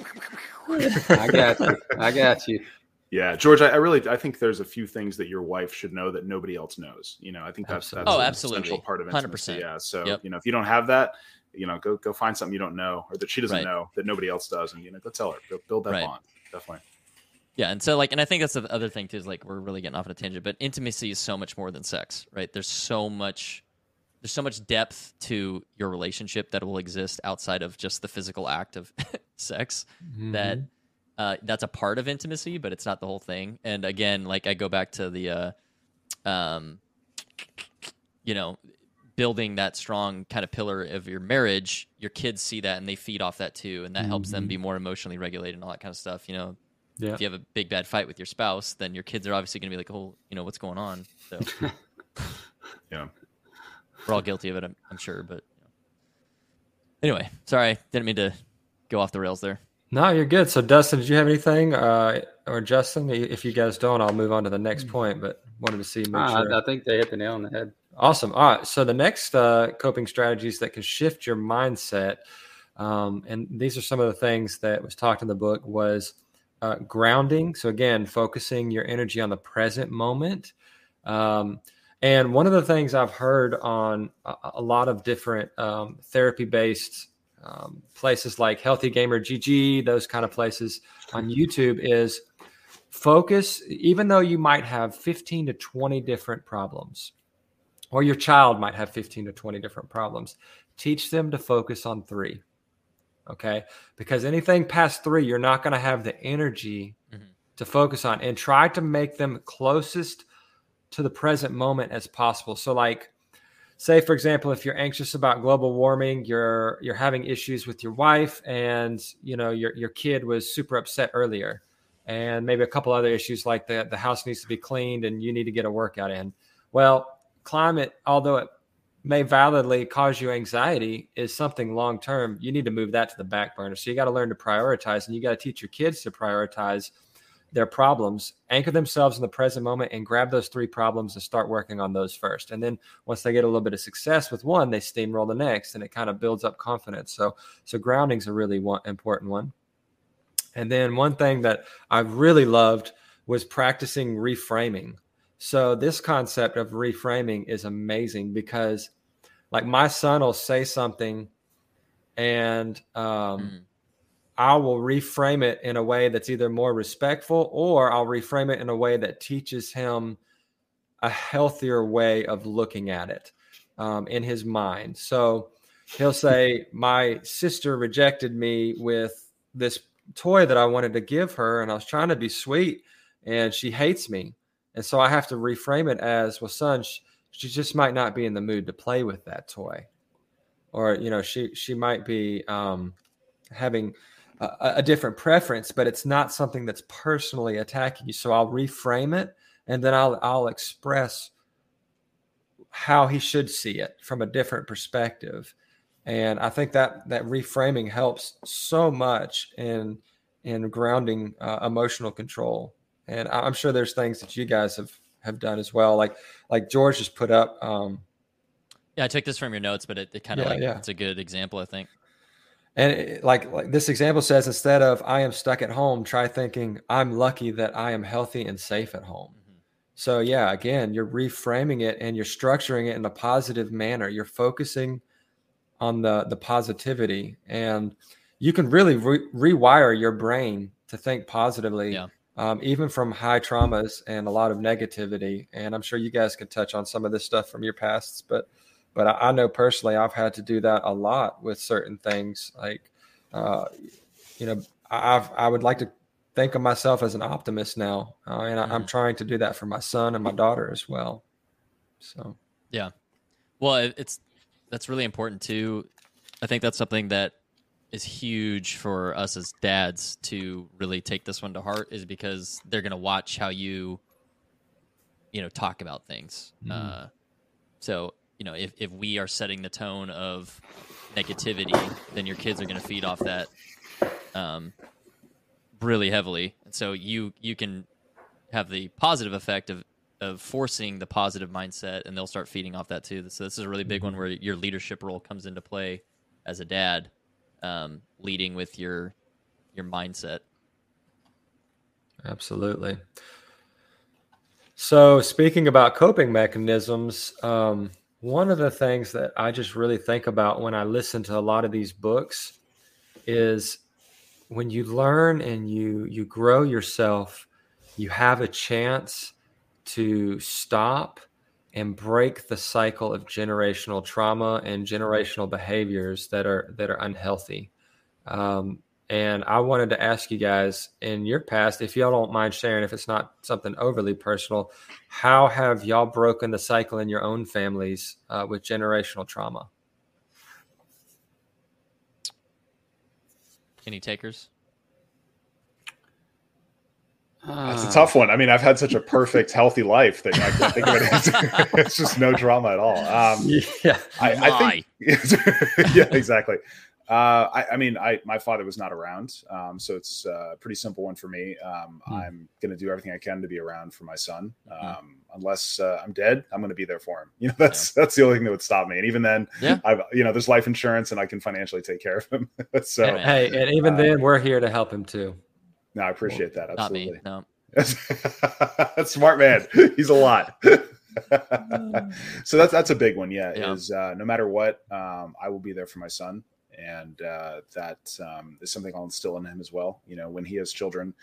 I got you. I got you. Yeah, George, I, I really I think there's a few things that your wife should know that nobody else knows. You know, I think that's that's Absolutely. Oh, absolutely. essential part of 100%. intimacy. Yeah. So Yep. you know, if you don't have that, you know, go go find something you don't know or that she doesn't Right. know that nobody else does, and you know, go tell her. Go build that Right. bond. Definitely. Yeah, and so like, and I think that's the other thing too is like we're really getting off on a tangent, but intimacy is so much more than sex, right? There's so much, there's so much depth to your relationship that will exist outside of just the physical act of sex. Mm-hmm. That uh, that's a part of intimacy, but it's not the whole thing. And again, like I go back to the, uh, um, you know, building that strong kind of pillar of your marriage. Your kids see that and they feed off that too, and that helps them be more emotionally regulated and all that kind of stuff. You know, Yeah. if you have a big bad fight with your spouse, then your kids are obviously going to be like, "Oh, you know what's going on." So Yeah. we're all guilty of it, I'm, I'm sure. But you know. anyway, sorry, didn't mean to go off the rails there. No, you're good. So, Dustin, did you have anything, uh, or Justin? If you guys don't, I'll move on to the next point. But wanted to see, Ah, sure. I, think they hit the nail on the head. Awesome. All right. So the next uh, coping strategies that can shift your mindset, um, and these are some of the things that was talked in the book, was uh, grounding. So again, focusing your energy on the present moment. Um, and one of the things I've heard on a, a lot of different um, therapy-based um, places like Healthy Gamer GG, those kind of places on YouTube is focus. Even though you might have 15 to 20 different problems or your child might have 15 to 20 different problems. Teach them to focus on three. Okay. Because anything past three, you're not going to have the energy Mhm. to focus on and try to make them closest to the present moment as possible. So, like, say for example if you're anxious about global warming you're you're having issues with your wife and you know your your kid was super upset earlier and maybe a couple other issues like the the house needs to be cleaned and you need to get a workout in well climate although it may validly cause you anxiety is something long term. You need to move that to the back burner. So you got to learn to prioritize, and you got to teach your kids to prioritize their problems, anchor themselves in the present moment, and grab those three problems and start working on those first. And then once they get a little bit of success with one, they steamroll the next, and it kind of builds up confidence. So, so grounding's a really one, important one. And then one thing that I really loved was practicing reframing. So this concept of reframing is amazing because, like, my son will say something, and um, mm I will reframe it in a way that's either more respectful or I'll reframe it in a way that teaches him a healthier way of looking at it um, in his mind. So he'll say, My sister rejected me with this toy that I wanted to give her, and I was trying to be sweet, and she hates me. And so I have to reframe it as, Well, son, she, she just might not be in the mood to play with that toy. Or, you know, she, she might be um, having a, a different preference, but it's not something that's personally attacking you. So I'll reframe it and then I'll I'll express how he should see it from a different perspective. And I think that that reframing helps so much in in grounding uh, emotional control. And I'm sure there's things that you guys have have done as well. Like like George just put up. Um, yeah, I took this from your notes, but it, it kind of yeah, like yeah. it's a good example, I think. And it, like, like this example says, instead of I am stuck at home, try thinking I'm lucky that I am healthy and safe at home. Mm-hmm. So, yeah, again, you're reframing it and you're structuring it in a positive manner. You're focusing on the, the positivity and you can really re- rewire your brain to think positively, yeah. um, even from high traumas and a lot of negativity. And I'm sure you guys can touch on some of this stuff from your pasts, but but I, I, know personally I've had to do that a lot with certain things. Like, uh, you know, I've I would like to think of myself as an optimist now, uh, and mm-hmm. I, am trying to do that for my son and my daughter as well. So, yeah, well, it's that's really important too. I think that's something that is huge for us as dads to really take this one to heart is because they're going to watch how you you know talk about things mm. uh, so you know, if, if we are setting the tone of negativity, then your kids are going to feed off that um, really heavily. And so you you can have the positive effect of of forcing the positive mindset, and they'll start feeding off that too. So this is a really big one mm-hmm. where your leadership role comes into play as a dad, um, leading with your your mindset. Absolutely. So, speaking about coping mechanisms, um, one of the things that I just really think about when I listen to a lot of these books is when you learn and you you grow yourself, you have a chance to stop and break the cycle of generational trauma and generational behaviors that are that are unhealthy. Um, and I wanted to ask you guys in your past, if y'all don't mind sharing, if it's not something overly personal, how have y'all broken the cycle in your own families uh, with generational trauma? Any takers? That's a tough one. I mean, I've had such a perfect, healthy life that I can't think of it. it's just no drama at all. Um, yeah, I, I think. yeah, exactly. Uh, I, I, mean, I my father was not around, um, so it's a pretty simple one for me. Um, mm. I'm going to do everything I can to be around for my son. Hmm. Um, mm. Unless uh, I'm dead, I'm going to be there for him. You know, that's yeah. that's the only thing that would stop me. And even then, yeah. I've you know, there's life insurance, and I can financially take care of him. so hey, and even uh, then, we're here to help him too. No, I appreciate that. Absolutely. Not me. No. that's smart man. He's a lot. so that's that's a big one. Yeah, yeah. is uh, no matter what, um, I will be there for my son and uh, that um, is something I'll instill in him as well. You know, when he has children,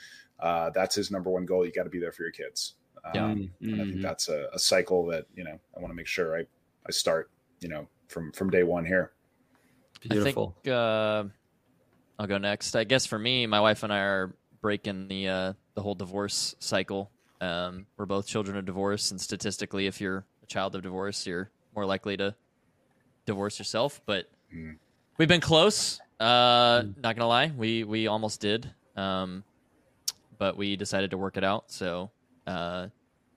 uh, that's his number one goal. You got to be there for your kids. Um, yeah. Mm-hmm. And I think mm-hmm. that's a, a, cycle that you know I want to make sure I I start you know from from day one here. Beautiful. I think uh, I'll go next. I guess for me, my wife and I are breaking the uh, the whole divorce cycle. Um, we're both children of divorce, and statistically, if you're a child of divorce, you're more likely to divorce yourself. But mm. We've been close. Uh, mm. Not gonna lie, we we almost did, um, but we decided to work it out. So, uh,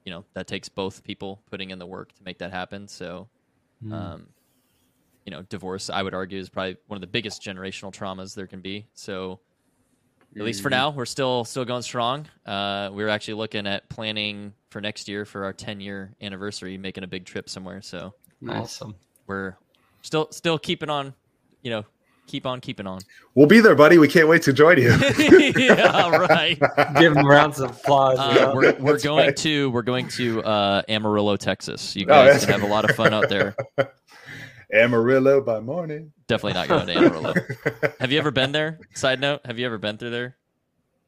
you know, that takes both people putting in the work to make that happen. So, Mm. Um, you know, divorce, I would argue, is probably one of the biggest generational traumas there can be. So, at least for Mhm. now, we're still still going strong. Uh, we're actually looking at planning for next year for our 10 year anniversary, making a big trip somewhere. So Awesome. we're still still keeping on, you know, keep on keeping on. We'll be there, buddy. We can't wait to join you. yeah, right. Give them rounds of applause. Uh, we're we're going right. to we're going to uh, Amarillo, Texas. You Oh, guys that's can have a lot of fun out there. Amarillo by morning. Definitely not going to Amarillo. Have you ever been there? Side note: Have you ever been through there?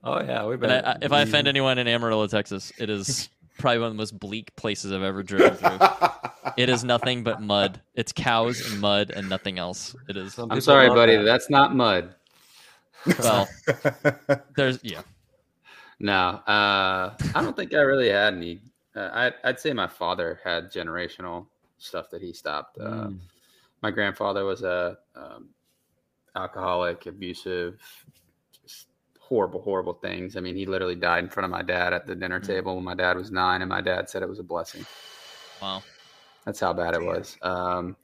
oh yeah, we've been. I, I, if I offend anyone in Amarillo, Texas, it is probably one of the most bleak places I've ever driven through. It is nothing but mud. It's cows and mud and nothing else. It is. Some I'm sorry, buddy. that. That's not mud. Well, there's yeah. No, uh, I don't think I really had any. Uh, I, I'd say my father had generational stuff that he stopped. Uh, Mm. My grandfather was a um, alcoholic, abusive, just horrible, horrible things. I mean, he literally died in front of my dad at the dinner Mm. table when my dad was nine, and my dad said it was a blessing. Wow. That's how bad it was. Um,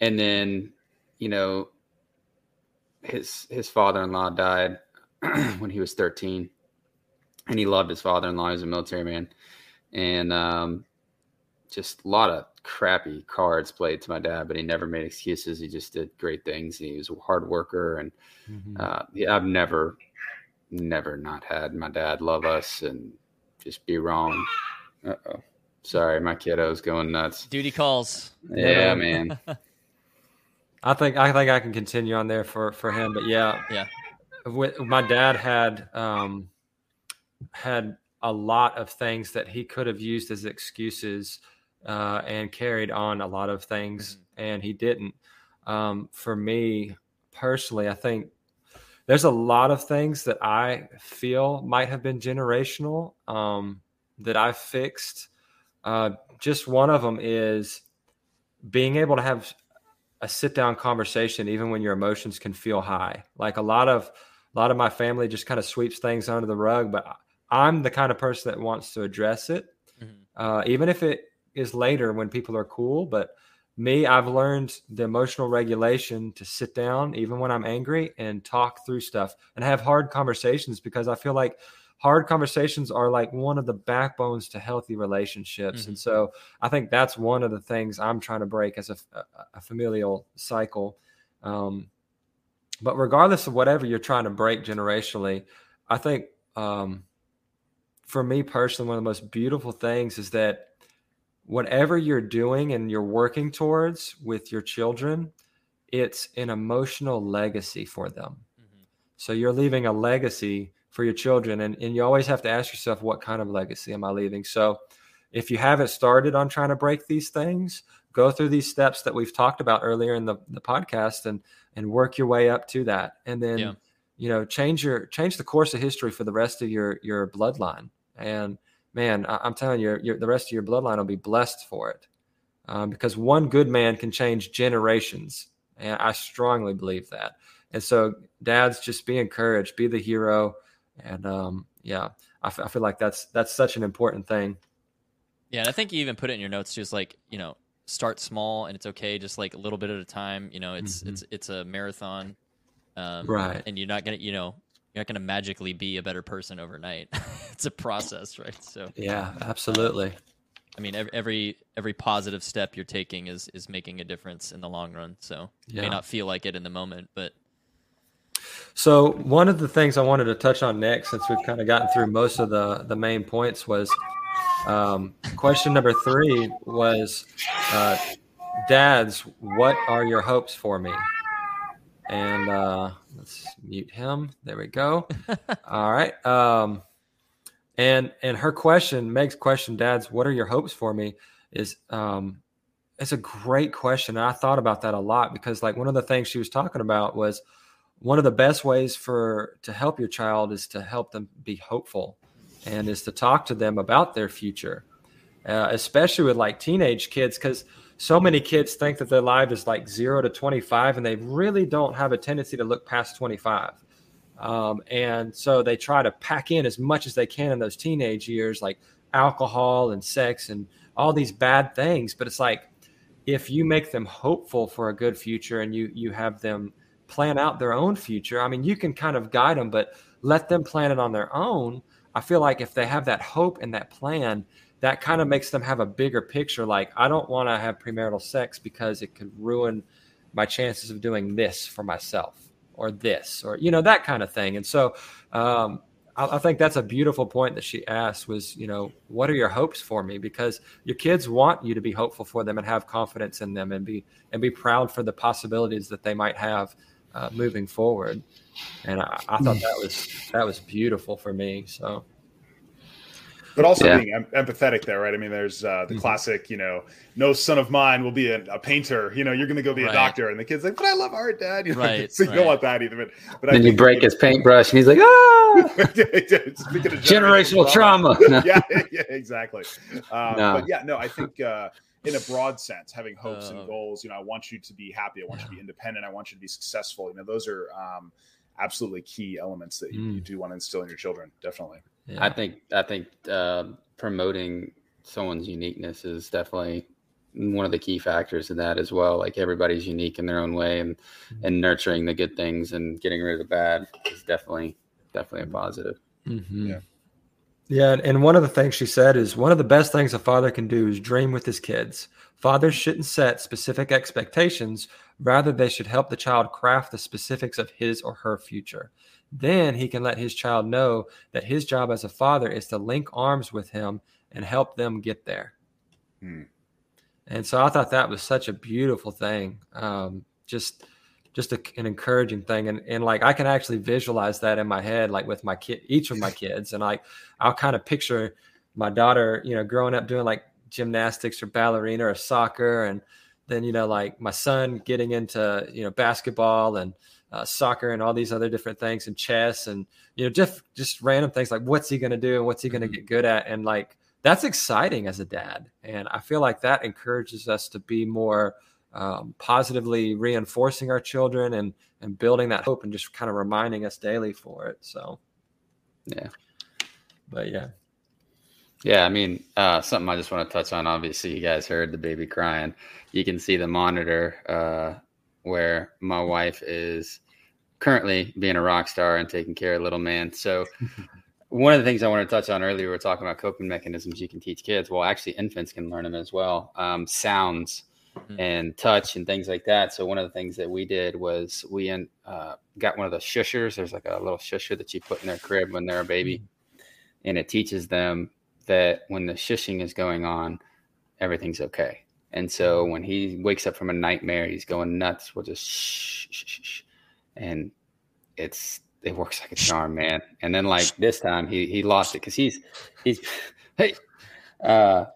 and then, you know, his his father in law died when he was thirteen, and he loved his father in law. He was a military man, and um, just a lot of crappy cards played to my dad. But he never made excuses. He just did great things. He was a hard worker, and Mhm. uh, yeah, I've never, never not had my dad love us and just be wrong. Uh oh. Sorry, my kiddo's going nuts. Duty calls. Yeah, man. I think I think I can continue on there for for him, but yeah, Yeah. With, my dad had um, had a lot of things that he could have used as excuses uh, and carried on a lot of things, and he didn't. Um, for me personally, I think there's a lot of things that I feel might have been generational um, that I fixed. Uh, just one of them is being able to have a sit down conversation even when your emotions can feel high like a lot of a lot of my family just kind of sweeps things under the rug but i'm the kind of person that wants to address it Mhm. uh, even if it is later when people are cool but me i've learned the emotional regulation to sit down even when i'm angry and talk through stuff and have hard conversations because i feel like hard conversations are like one of the backbones to healthy relationships and so I think that's one of the things I'm trying to break as a, a, a familial cycle. Um, but regardless of whatever you're trying to break generationally, I think um, for me personally, one of the most beautiful things is that whatever you're doing and you're working towards with your children, it's an emotional legacy for them. Mhm. So you're leaving a legacy for your children. And, and you always have to ask yourself, what kind of legacy am I leaving? So if you haven't started on trying to break these things, go through these steps that we've talked about earlier in the, the podcast and and work your way up to that. And then Yeah. you know, change your change the course of history for the rest of your your bloodline. And man, I, I'm telling you, the rest of your bloodline will be blessed for it. Um, because one good man can change generations. And I strongly believe that. And so, dads, just be encouraged, be the hero, and um, yeah, I, f- I feel like that's that's such an important thing. Yeah, and I think you even put it in your notes just like you know, start small and it's okay, just like a little bit at a time. You know, it's Mhm. it's it's a marathon, um, Right. And you're not gonna, you know, you're not gonna magically be a better person overnight. it's a process, right? So, Yeah, absolutely. I mean, every, every every positive step you're taking is is making a difference in the long run. So, it Yeah. may not feel like it in the moment, but So one of the things I wanted to touch on next, since we've kind of gotten through most of the the main points, was um, question number three was, uh, "Dads, what are your hopes for me?" And uh, let's mute him. There we go. All right. Um, and and her question, Meg's question, "Dads, what are your hopes for me?" is um, it's a great question. And I thought about that a lot because like one of the things she was talking about was one of the best ways for to help your child is to help them be hopeful and is to talk to them about their future uh, especially with like teenage kids because so many kids think that their life is like 0 to 25 and they really don't have a tendency to look past 25 um, and so they try to pack in as much as they can in those teenage years like alcohol and sex and all these bad things but it's like if you make them hopeful for a good future and you you have them plan out their own future, I mean, you can kind of guide them, but let them plan it on their own. I feel like if they have that hope and that plan, that kind of makes them have a bigger picture. Like, I don't want to have premarital sex because it could ruin my chances of doing this for myself or this or, you know, that kind of thing. And so, um, I, I think that's a beautiful point that she asked was, you know, what are your hopes for me? Because your kids want you to be hopeful for them and have confidence in them and be and be proud for the possibilities that they might have uh, moving forward. And I, I thought that was that was beautiful for me. So but also yeah. being em- empathetic there, right? I mean, there's uh, the mm-hmm. classic, you know, no son of mine will be a, a painter. You know, you're going to go be right. a doctor, and the kid's like, "But I love art, Dad." You know, right, so you right. don't want that either. But, but then you break his paintbrush, and he's like, "Ah!" generational trauma. trauma. yeah, yeah, exactly. Um, no. But yeah, no, I think. Uh, in a broad sense, having hopes uh, and goals. You know, I want you to be happy. I want yeah. you to be independent. I want you to be successful. You know, those are um, absolutely key elements that you, mm. you, do want to instill in your children. Definitely. Yeah. I think I think uh, promoting someone's uniqueness is definitely one of the key factors in that as well. Like everybody's unique in their own way, and mm-hmm. and nurturing the good things and getting rid of the bad is definitely definitely a positive. Mm-hmm. Yeah. Yeah, and one of the things she said is one of the best things a father can do is dream with his kids. Fathers shouldn't set specific expectations, rather they should help the child craft the specifics of his or her future. Then he can let his child know that his job as a father is to link arms with him and help them get there. Hmm. And so I thought that was such a beautiful thing. Um, just just a, an encouraging thing and, and like i can actually visualize that in my head like with my kid each of my kids and like i'll kind of picture my daughter you know growing up doing like gymnastics or ballerina or soccer and then you know like my son getting into you know basketball and uh, soccer and all these other different things and chess and you know just just random things like what's he going to do and what's he going to mm-hmm. get good at? And like that's exciting as a dad. And i feel like that encourages us to be more um, positively reinforcing our children and and building that hope and just kind of reminding us daily for it so. Yeah. But yeah. Yeah i mean uh, something i just want to touch on obviously you guys heard the baby crying. You can see the monitor uh, where my wife is currently being a rock star and taking care of little man. So one of the things I want to touch on earlier, we are talking about coping mechanisms you can teach kids. Well, actually, infants can learn them as well. Um, sounds mm-hmm. and touch and things like that. So one of the things that we did was we uh, got one of the shushers. There's like a little shusher that you put in their crib when they're a baby, mm-hmm. and it teaches them that when the shushing is going on, everything's okay. And so when he wakes up from a nightmare, he's going nuts. We'll just shh, shh, shh, shh. and it's it works like a charm, man. And then like this time, he he lost it because he's he's hey, uh,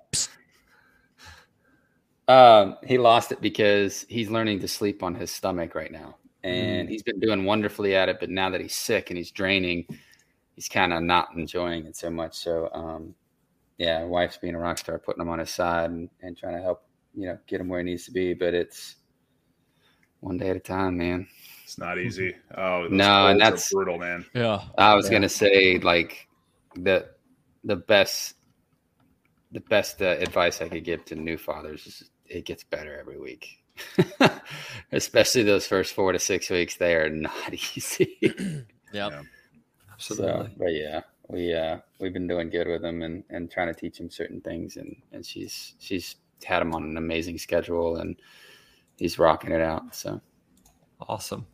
um, he lost it because he's learning to sleep on his stomach right now, and mm. he's been doing wonderfully at it. But now that he's sick and he's draining, he's kind of not enjoying it so much. So, um, yeah, wife's being a rock star, putting him on his side and, and trying to help you know get him where he needs to be. But it's one day at a time, man. It's not easy. Oh no, and that's brutal, man. Yeah, I was yeah. gonna say like the the best the best uh, advice I could give to new fathers is it gets better every week. Especially those first four to six weeks, they are not easy. yep. yeah, absolutely. So, but yeah, we uh, we've been doing good with them and, and trying to teach him certain things, and and she's she's had him on an amazing schedule and he's rocking it out. So awesome.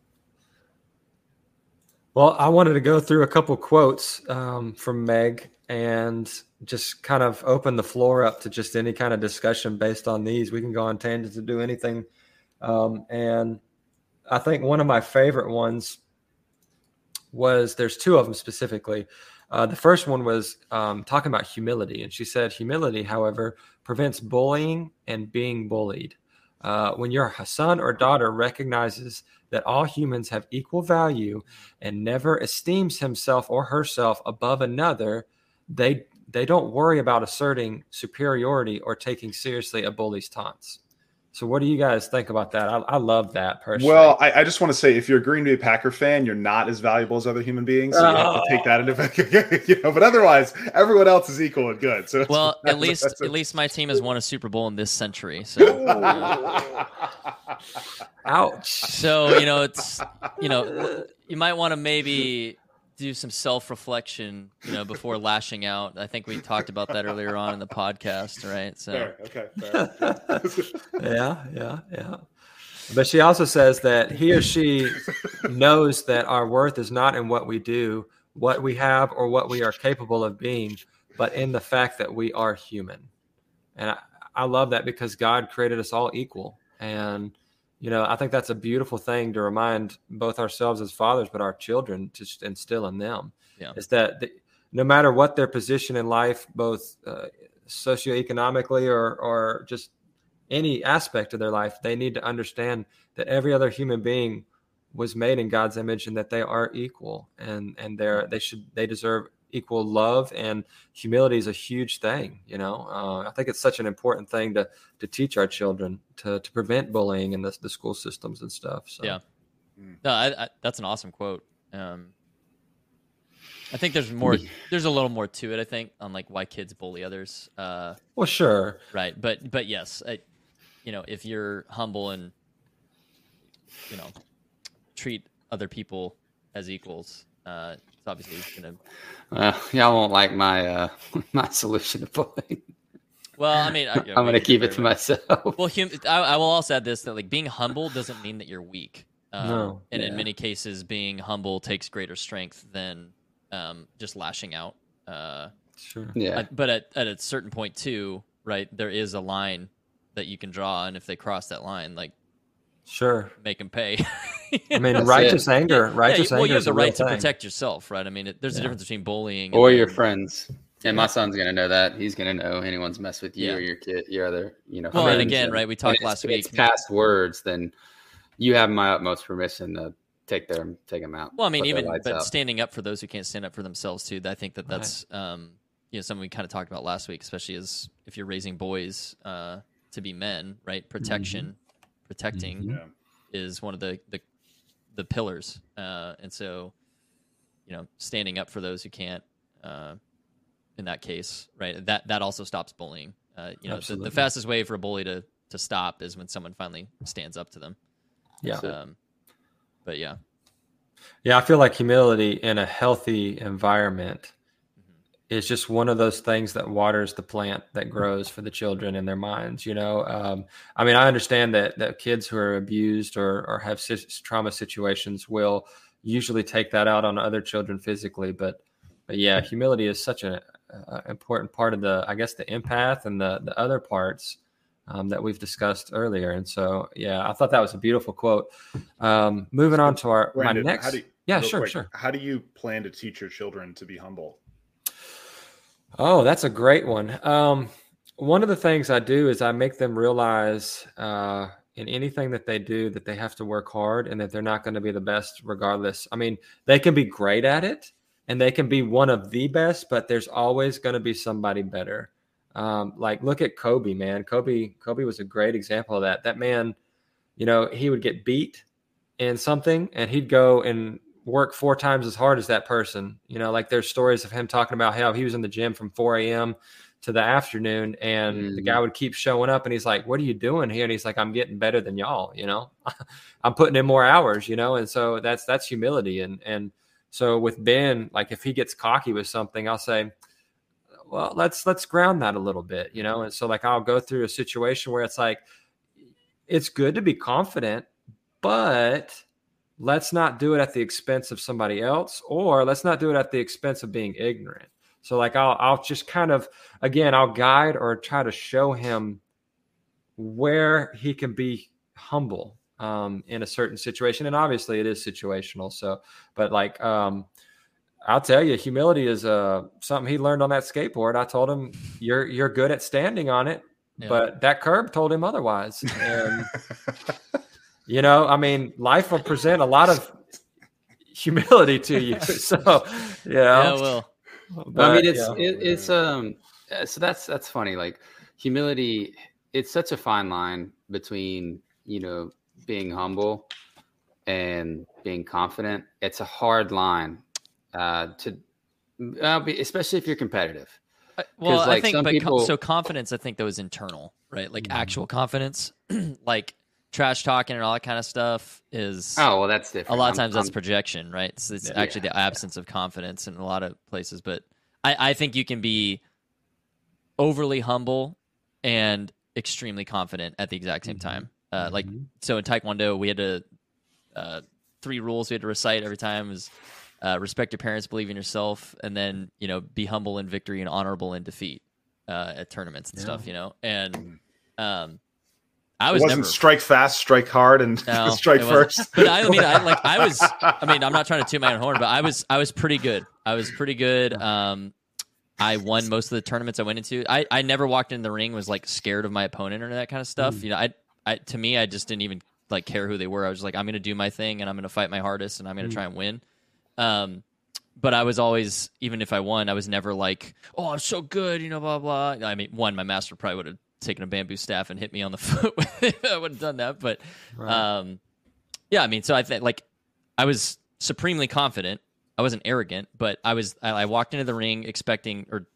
Well, I wanted to go through a couple quotes um, from Meg and just kind of open the floor up to just any kind of discussion based on these. We can go on tangents to do anything. Um, and I think one of my favorite ones was there's two of them specifically. Uh, the first one was um, talking about humility, and she said, Humility, however, prevents bullying and being bullied. Uh, when your son or daughter recognizes that all humans have equal value and never esteems himself or herself above another, they they don't worry about asserting superiority or taking seriously a bully's taunts. So, what do you guys think about that? I, I love that personally. Well, I, I just want to say, if you're a Green Bay Packer fan, you're not as valuable as other human beings. So you have to take oh. that into account. you know, but otherwise, everyone else is equal and good. So Well, at least a- at least my team has won a Super Bowl in this century. So ouch. so you know it's you know you might want to maybe do some self-reflection, you know, before lashing out. I think we talked about that earlier on in the podcast, right? So Fair, okay. Fair. yeah, yeah, yeah. But she also says that he or she knows that our worth is not in what we do, what we have, or what we are capable of being, but in the fact that we are human. And I, I love that because God created us all equal. And, you know, I think that's a beautiful thing to remind both ourselves as fathers, but our children to instill in them. Yeah. Is that the, no matter what their position in life, both uh, socioeconomically or, or just any aspect of their life, they need to understand that every other human being was made in God's image and that they are equal and and they're they should they deserve equal love and humility is a huge thing you know uh, i think it's such an important thing to to teach our children to to prevent bullying in the, the school systems and stuff so Yeah. no, I, I, that's an awesome quote. Um, I think there's more. There's a little more to it. I think on like why kids bully others. Uh, well sure right, but but yes, I, you know, if you're humble and you know treat other people as equals, uh, it's obviously gonna. Well, y'all won't like my uh, my solution to bullying. Well, I mean, I, I'm gonna keep it to myself. Well, hum- I, I will also add this that like being humble doesn't mean that you're weak. Um, No. and in many cases, being humble takes greater strength than um, just lashing out. Uh, sure Yeah, Uh, but at, at a certain point too, right? There is a line that you can draw, and if they cross that line, like sure make them pay. i mean That's righteous it. anger Yeah, righteous you- well, anger you have is the a right to thing. protect yourself, right? I mean, it, there's a difference between bullying or and your friends. And my son's gonna know that. He's gonna know anyone's mess with you Yeah. or your kid, your other, you know. Well, and friends. again, right? We talked last it's, week. It's past words, then you have my utmost permission to take them, take them out. Well, I mean, even but out. standing up for those who can't stand up for themselves too. I think that Right. that's um, you know something we kind of talked about last week, especially as if you're raising boys uh, to be men, right? Protection, protecting Mhm. Yeah. is one of the the, the pillars, uh, and so you know standing up for those who can't. Uh, in that case, right? That that also stops bullying. Uh, you know, the, the fastest way for a bully to to stop is when someone finally stands up to them. yeah Um, but yeah, Yeah, I feel like humility in a healthy environment is just one of those things that waters the plant that grows for the children in their minds. You know, um, I mean, I understand that that kids who are abused or or have trauma situations will usually take that out on other children physically, but but yeah, humility is such an important part of the, I guess, the empath and the the other parts. Um, that we've discussed earlier, and so yeah, I thought that was a beautiful quote. Um, moving on to our Brandon, my next, how do you, yeah, sure, quick, sure. How do you plan to teach your children to be humble? Oh, that's a great one. Um, one of the things I do is I make them realize uh, in anything that they do that they have to work hard and that they're not going to be the best regardless. I mean, they can be great at it and they can be one of the best, but there's always going to be somebody better. Um, like look at Kobe, man. Kobe, Kobe was a great example of that. That man, you know, he would get beat in something and he'd go and work four times as hard as that person. You know, like there's stories of him talking about how he was in the gym from 4 a.m. to the afternoon and the Mm. guy would keep showing up and he's like, What are you doing here? And he's like, I'm getting better than y'all, you know. I'm putting in more hours, you know, and so that's that's humility. And and so with Ben, like if he gets cocky with something, I'll say, Well, let's let's ground that a little bit, you know. And so like I'll go through a situation where it's like it's good to be confident, but let's not do it at the expense of somebody else or let's not do it at the expense of being ignorant. So like i'll i'll just kind of again i'll guide or try to show him where he can be humble um, in a certain situation. And obviously it is situational. So but like um, i'll tell you humility is uh, something he learned on that skateboard. I told him you're you're good at standing on it Yeah. but that curb told him otherwise. And you know, I mean, life will present a lot of humility to you. So, you know, yeah, well, but, I mean, it's yeah. it, it's um. So that's that's funny. Like humility it's such a fine line between you know being humble and being confident. It's a hard line uh, to, uh, especially if you're competitive. Uh, well, like, I think, some but people- co- so confidence, I think that was internal, right? Like actual confidence, like trash talking and all that kind of stuff is Oh well, that's different. a lot of I'm- times that's I'm- projection, right? It's, it's Yeah. actually the absence of confidence in a lot of places. But I, I think you can be overly humble and extremely confident at the exact same time. Uh, Like so in Taekwondo, we had to uh, three rules we had to recite every time is uh, respect your parents, believe in yourself, and then you know be humble in victory and honorable in defeat uh, at tournaments and stuff. You know, and um, I It was wasn't never strike fast, strike hard, and no, strike first. But I mean, I like I was. I mean, I'm not trying to toot my own horn, but I was I was pretty good. I was pretty good. Um, I won most of the tournaments I went into. I, I never walked in the ring was like scared of my opponent or that kind of stuff. Mm. You know, I I to me I just didn't even like care who they were. I was like I'm going to do my thing and I'm going to fight my hardest and I'm going Mm. to try and win. Um, but I was always even if I won, I was never like, oh, I'm so good, you know, blah blah. I mean, one, my master probably would have taken a bamboo staff and hit me on the foot. I would have done that, but um, yeah, I mean, so I think like I was supremely confident. I wasn't arrogant, but I was. I, I walked into the ring expecting or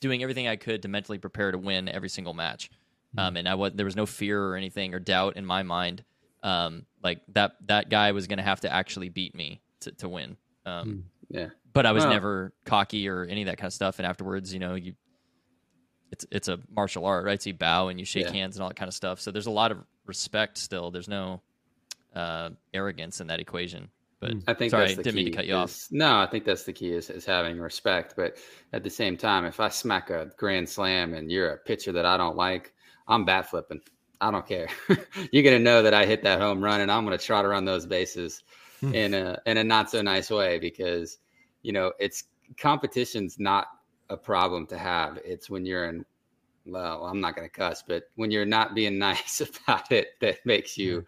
doing everything I could to mentally prepare to win every single match. Um, and I was there was no fear or anything or doubt in my mind. Um, like that that guy was going to have to actually beat me to to win. Um, Yeah. but I was never cocky or any of that kind of stuff. And afterwards, you know, you it's it's a martial art, right? So you bow and you shake Yeah. hands and all that kind of stuff. So there's a lot of respect still. There's no uh, arrogance in that equation. But I think sorry, that's the didn't key. mean to cut you off. is- No, I think that's the key is, is having respect. But at the same time, if I smack a grand slam and you're a pitcher that I don't like, I'm bat flipping. I don't care. you're gonna know that I hit that home run, and I'm gonna trot around those bases in a in a not so nice way because you know it's competition's not a problem to have. It's when you're in well, I'm not gonna cuss, but when you're not being nice about it, that makes you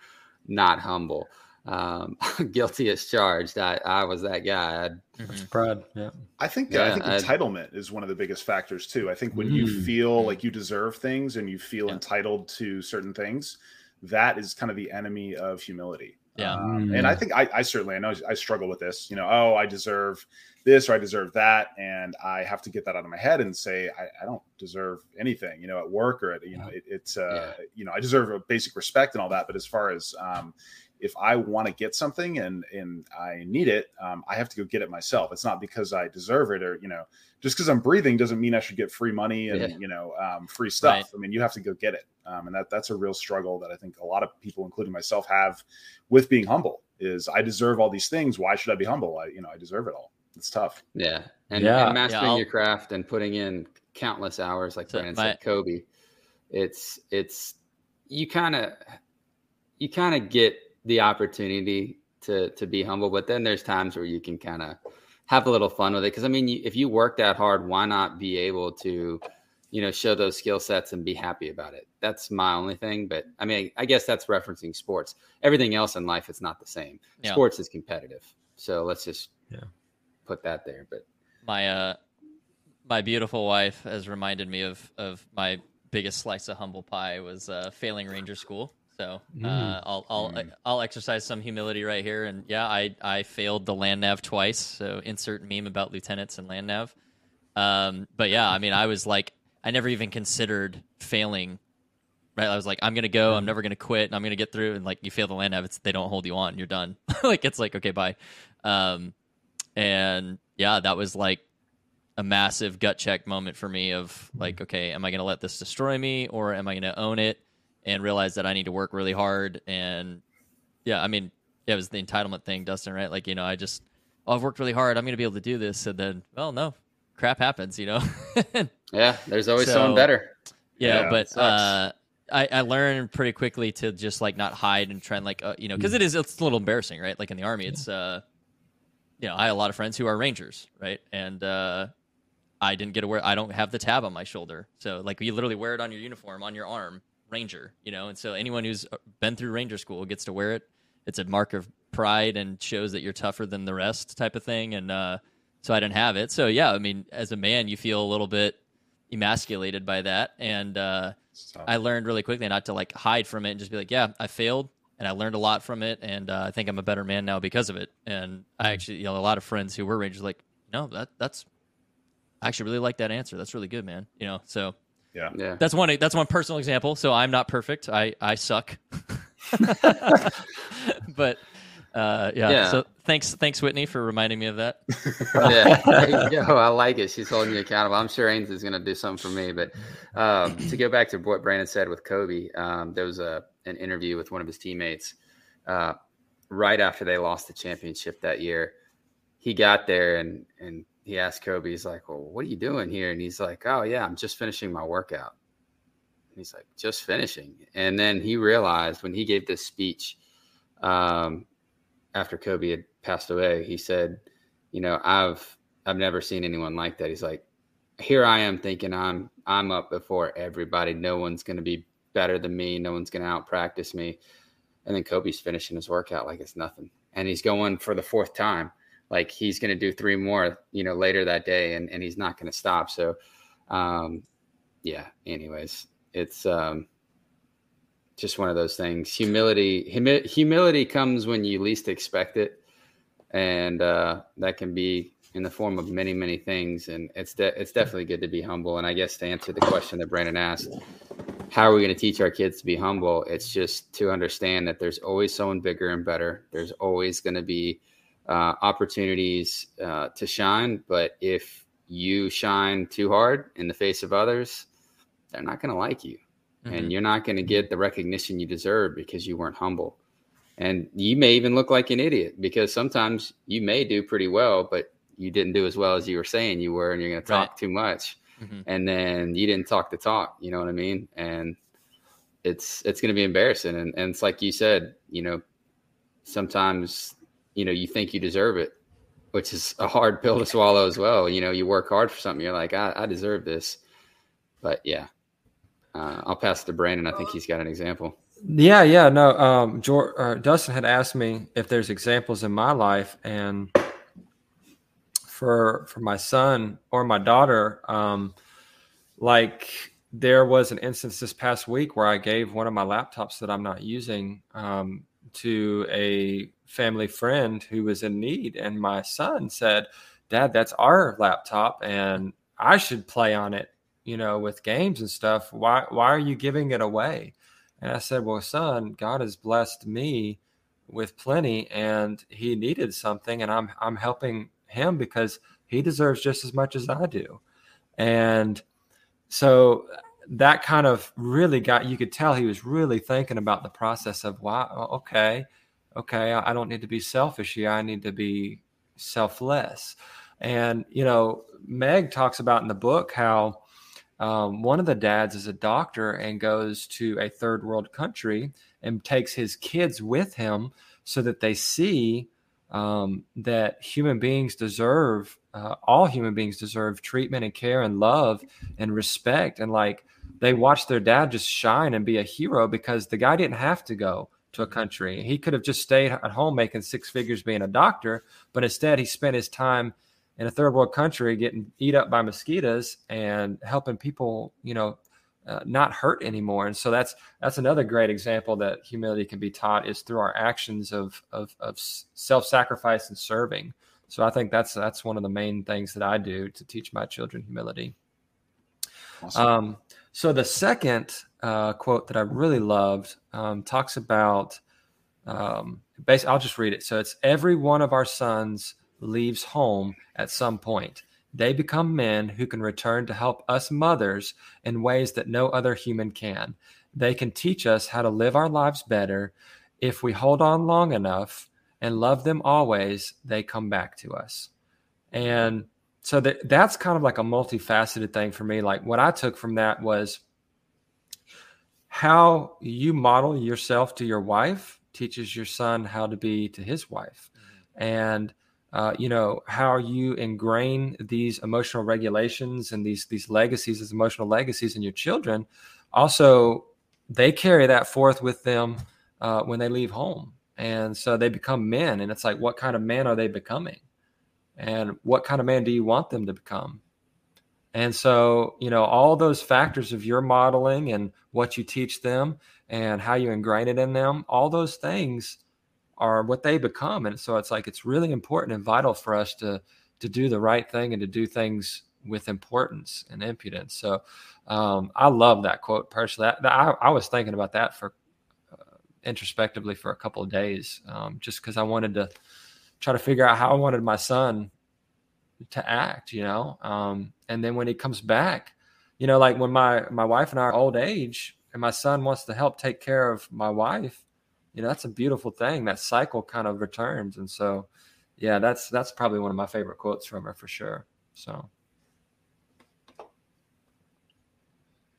not humble. Um, guilty as charged. I, I was that guy. I'd, Mhm. Pride. Yeah. I think Yeah, I think I'd- entitlement is one of the biggest factors too. I think when you Mm. feel like you deserve things and you feel Yeah. entitled to certain things, that is kind of the enemy of humility. Yeah. Um, Mm. and I think I, I certainly I know I struggle with this. You know, oh, I deserve this or I deserve that, and I have to get that out of my head and say I, I don't deserve anything. You know, at work or at you know, it, it's uh, you know, I deserve a basic respect and all that. But as far as um, if I want to get something and and I need it, um, I have to go get it myself. It's not because I deserve it or you know, just because I'm breathing doesn't mean I should get free money and Yeah. you know um, free stuff. Right. I mean, you have to go get it, um, and that that's a real struggle that I think a lot of people, including myself, have with being humble. Is I deserve all these things. Why should I be humble? I you know I deserve it all. It's tough. yeah, and, Yeah. and mastering I'll- your craft and putting in countless hours, like So Brandon my- said, Kobe. It's it's you kind of you kind of get the opportunity to to be humble, but then there's times where you can kind of have a little fun with it. Because I mean, you, if you work that hard, why not be able to, you know, show those skill sets and be happy about it? That's my only thing. But I mean, I guess that's referencing sports. Everything else in life, it's not the same. Yeah. Sports is competitive, so let's just Yeah. Put that there. But my uh my beautiful wife has reminded me of of my biggest slice of humble pie was uh failing ranger school. So uh i'll i'll i'll exercise some humility right here. And yeah i i failed the land nav twice. So insert meme about lieutenants and land nav. Um but yeah i mean i was like i never even considered failing right? I was like i'm gonna go i'm never gonna quit and i'm gonna get through. And like you fail the land nav it's they don't hold you on. You're done. Like it's like okay bye. Um and yeah that was like a massive gut check moment for me of like okay am i going to let this destroy me or am i going to own it and realize that i need to work really hard? And yeah i mean yeah, it was the entitlement thing dustin right? Like you know i just oh i've worked really hard. I'm going to be able to do this. And then well no crap happens you know? Yeah, there's always So- someone better. yeah, Yeah, but uh, I, I learned pretty quickly to just like not hide and try and like uh, you know because it is it's a little embarrassing right? Like in the army it's uh you know I had a lot of friends who are rangers right? And uh I didn't get to wear I don't have the tab on my shoulder. So like you literally wear it on your uniform on your arm ranger you know? And so anyone who's been through ranger school gets to wear it. It's a mark of pride and shows that you're tougher than the rest type of thing. And uh so I didn't have it. So yeah I mean as a man you feel a little bit emasculated by that, and uh, I learned really quickly not to like hide from it and just be like, yeah, I failed, and I learned a lot from it, and uh, I think I'm a better man now because of it. And I actually, you know, a lot of friends who were Rangers like, no, that that's I actually really like that answer. That's really good, man. You know, so Yeah. Yeah. that's one that's one personal example. So I'm not perfect. I I suck. but uh, yeah. Yeah. So thanks thanks Whitney for reminding me of that. yeah, there you go. I like it. She's holding you accountable. I'm sure Ains is going to do something for me. But um, to go back to what Brandon said with Kobe, um, there was a an interview with one of his teammates uh, right after they lost the championship that year. He got there and and he asked Kobe, he's like, "Well, what are you doing here?" And he's like, "Oh yeah, I'm just finishing my workout." And he's like, "Just finishing." And then he realized when he gave this speech um, after Kobe had passed away, he said, "You know, I've I've never seen anyone like that." He's like, "Here I am thinking I'm I'm up before everybody. No one's going to be better than me. No one's going to out practice me." And then Kobe's finishing his workout like it's nothing, and he's going for the fourth time. Like he's going to do three more, you know, later that day, and and he's not going to stop. So, um, yeah. Anyways, it's um, just one of those things. Humility, humi- humility comes when you least expect it, and uh, that can be in the form of many, many things. And it's de- it's definitely good to be humble. And I guess to answer the question that Brandon asked, how are we going to teach our kids to be humble? It's just to understand that there's always someone bigger and better. There's always going to be uh, opportunities uh, to shine, but if you shine too hard in the face of others, they're not going to like you Mhm. and you're not going to get the recognition you deserve because you weren't humble. And you may even look like an idiot because sometimes you may do pretty well, but you didn't do as well as you were saying you were, and you're going to talk Right. too much, Mhm. and then you didn't talk the talk. You know what I mean? And it's it's going to be embarrassing. And and it's like you said, you know, sometimes you know you think you deserve it, which is a hard pill to swallow as well. You know, you work hard for something, you're like, I, I deserve this. But yeah, uh, I'll pass to Brandon. I think he's got an example. Yeah, yeah, no. Um, George, uh, Dustin had asked me if there's examples in my life, and for for my son or my daughter, um, like there was an instance this past week where I gave one of my laptops that I'm not using um, to a family friend who was in need, and my son said, "Dad, that's our laptop, and I should play on it." You know, with games and stuff. Why why are you giving it away? And I said, Well, son, God has blessed me with plenty and he needed something and I'm I'm helping him because he deserves just as much as I do. And so that kind of really got you could tell he was really thinking about the process of wow, oh, okay, okay, I don't need to be selfish here. I need to be selfless. And you know, Meg talks about in the book how um, one of the dads is a doctor and goes to a third world country and takes his kids with him so that they see um, that human beings deserve uh, all human beings deserve treatment and care and love and respect. And like they watch their dad just shine and be a hero because the guy didn't have to go to a country. He could have just stayed at home making six figures being a doctor but instead he spent his time in a third world country getting eat up by mosquitoes and helping people you know uh, not hurt anymore and so that's that's another great example that humility can be taught is through our actions of of, of self-sacrifice and serving so i think that's that's one of the main things that i do to teach my children humility Awesome. um, so the second uh, quote that I really loved um, talks about. Um, basically, I'll just read it. So it's every one of our sons leaves home at some point. They become men who can return to help us mothers in ways that no other human can. They can teach us how to live our lives better. If we hold on long enough and love them always, they come back to us. And so that that's kind of like a multifaceted thing for me. Like what I took from that was how you model yourself to your wife teaches your son how to be to his wife, mm-hmm. and uh, you know how you ingrain these emotional regulations and these these legacies, these emotional legacies in your children. Also, they carry that forth with them uh, when they leave home, and so they become men. And it's like, what kind of man are they becoming? and what kind of man do you want them to become And so, you know, all those factors of your modeling and what you teach them and how you ingrain it in them, all those things are what they become. And so it's like it's really important and vital for us to to do the right thing and to do things with importance and impudence. So um, I love that quote personally. I, I, I, was thinking about that for uh, introspectively for a couple of days, um, just because I wanted to try to figure out how I wanted my son to act, you know. Um, and then when he comes back, you know, like when my my wife and I are old age, and my son wants to help take care of my wife, you know, that's a beautiful thing. That cycle kind of returns, and so, yeah, that's that's probably one of my favorite quotes from her for sure. So.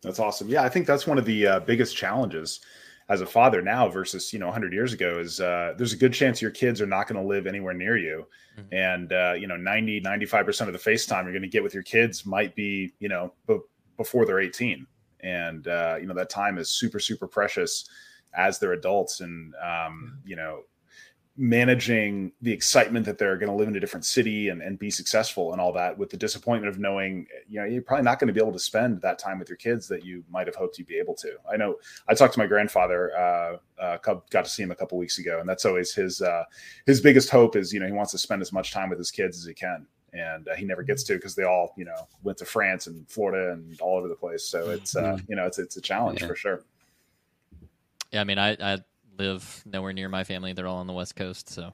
That's awesome. Yeah, I think that's one of the uh, biggest challenges as a father now versus you know 100 years ago is uh, there's a good chance your kids are not going to live anywhere near you mm-hmm. and uh, you know 90 95% of the facetime you're going to get with your kids might be you know b- before they're 18 and uh, you know that time is super super precious as they're adults and um, you know managing the excitement that they're going to live in a different city and, and be successful and all that with the disappointment of knowing you know you're probably not going to be able to spend that time with your kids that you might have hoped you'd be able to. I know i talked to my grandfather uh, uh got to see him a couple weeks ago and that's always his uh, his biggest hope is you know he wants to spend as much time with his kids as he can. And uh, he never gets to because they all you know went to france and florida and all over the place. So it's uh, mm-hmm. you know it's it's a challenge yeah. for sure yeah i mean i i live nowhere near my family. They're all on the West Coast, so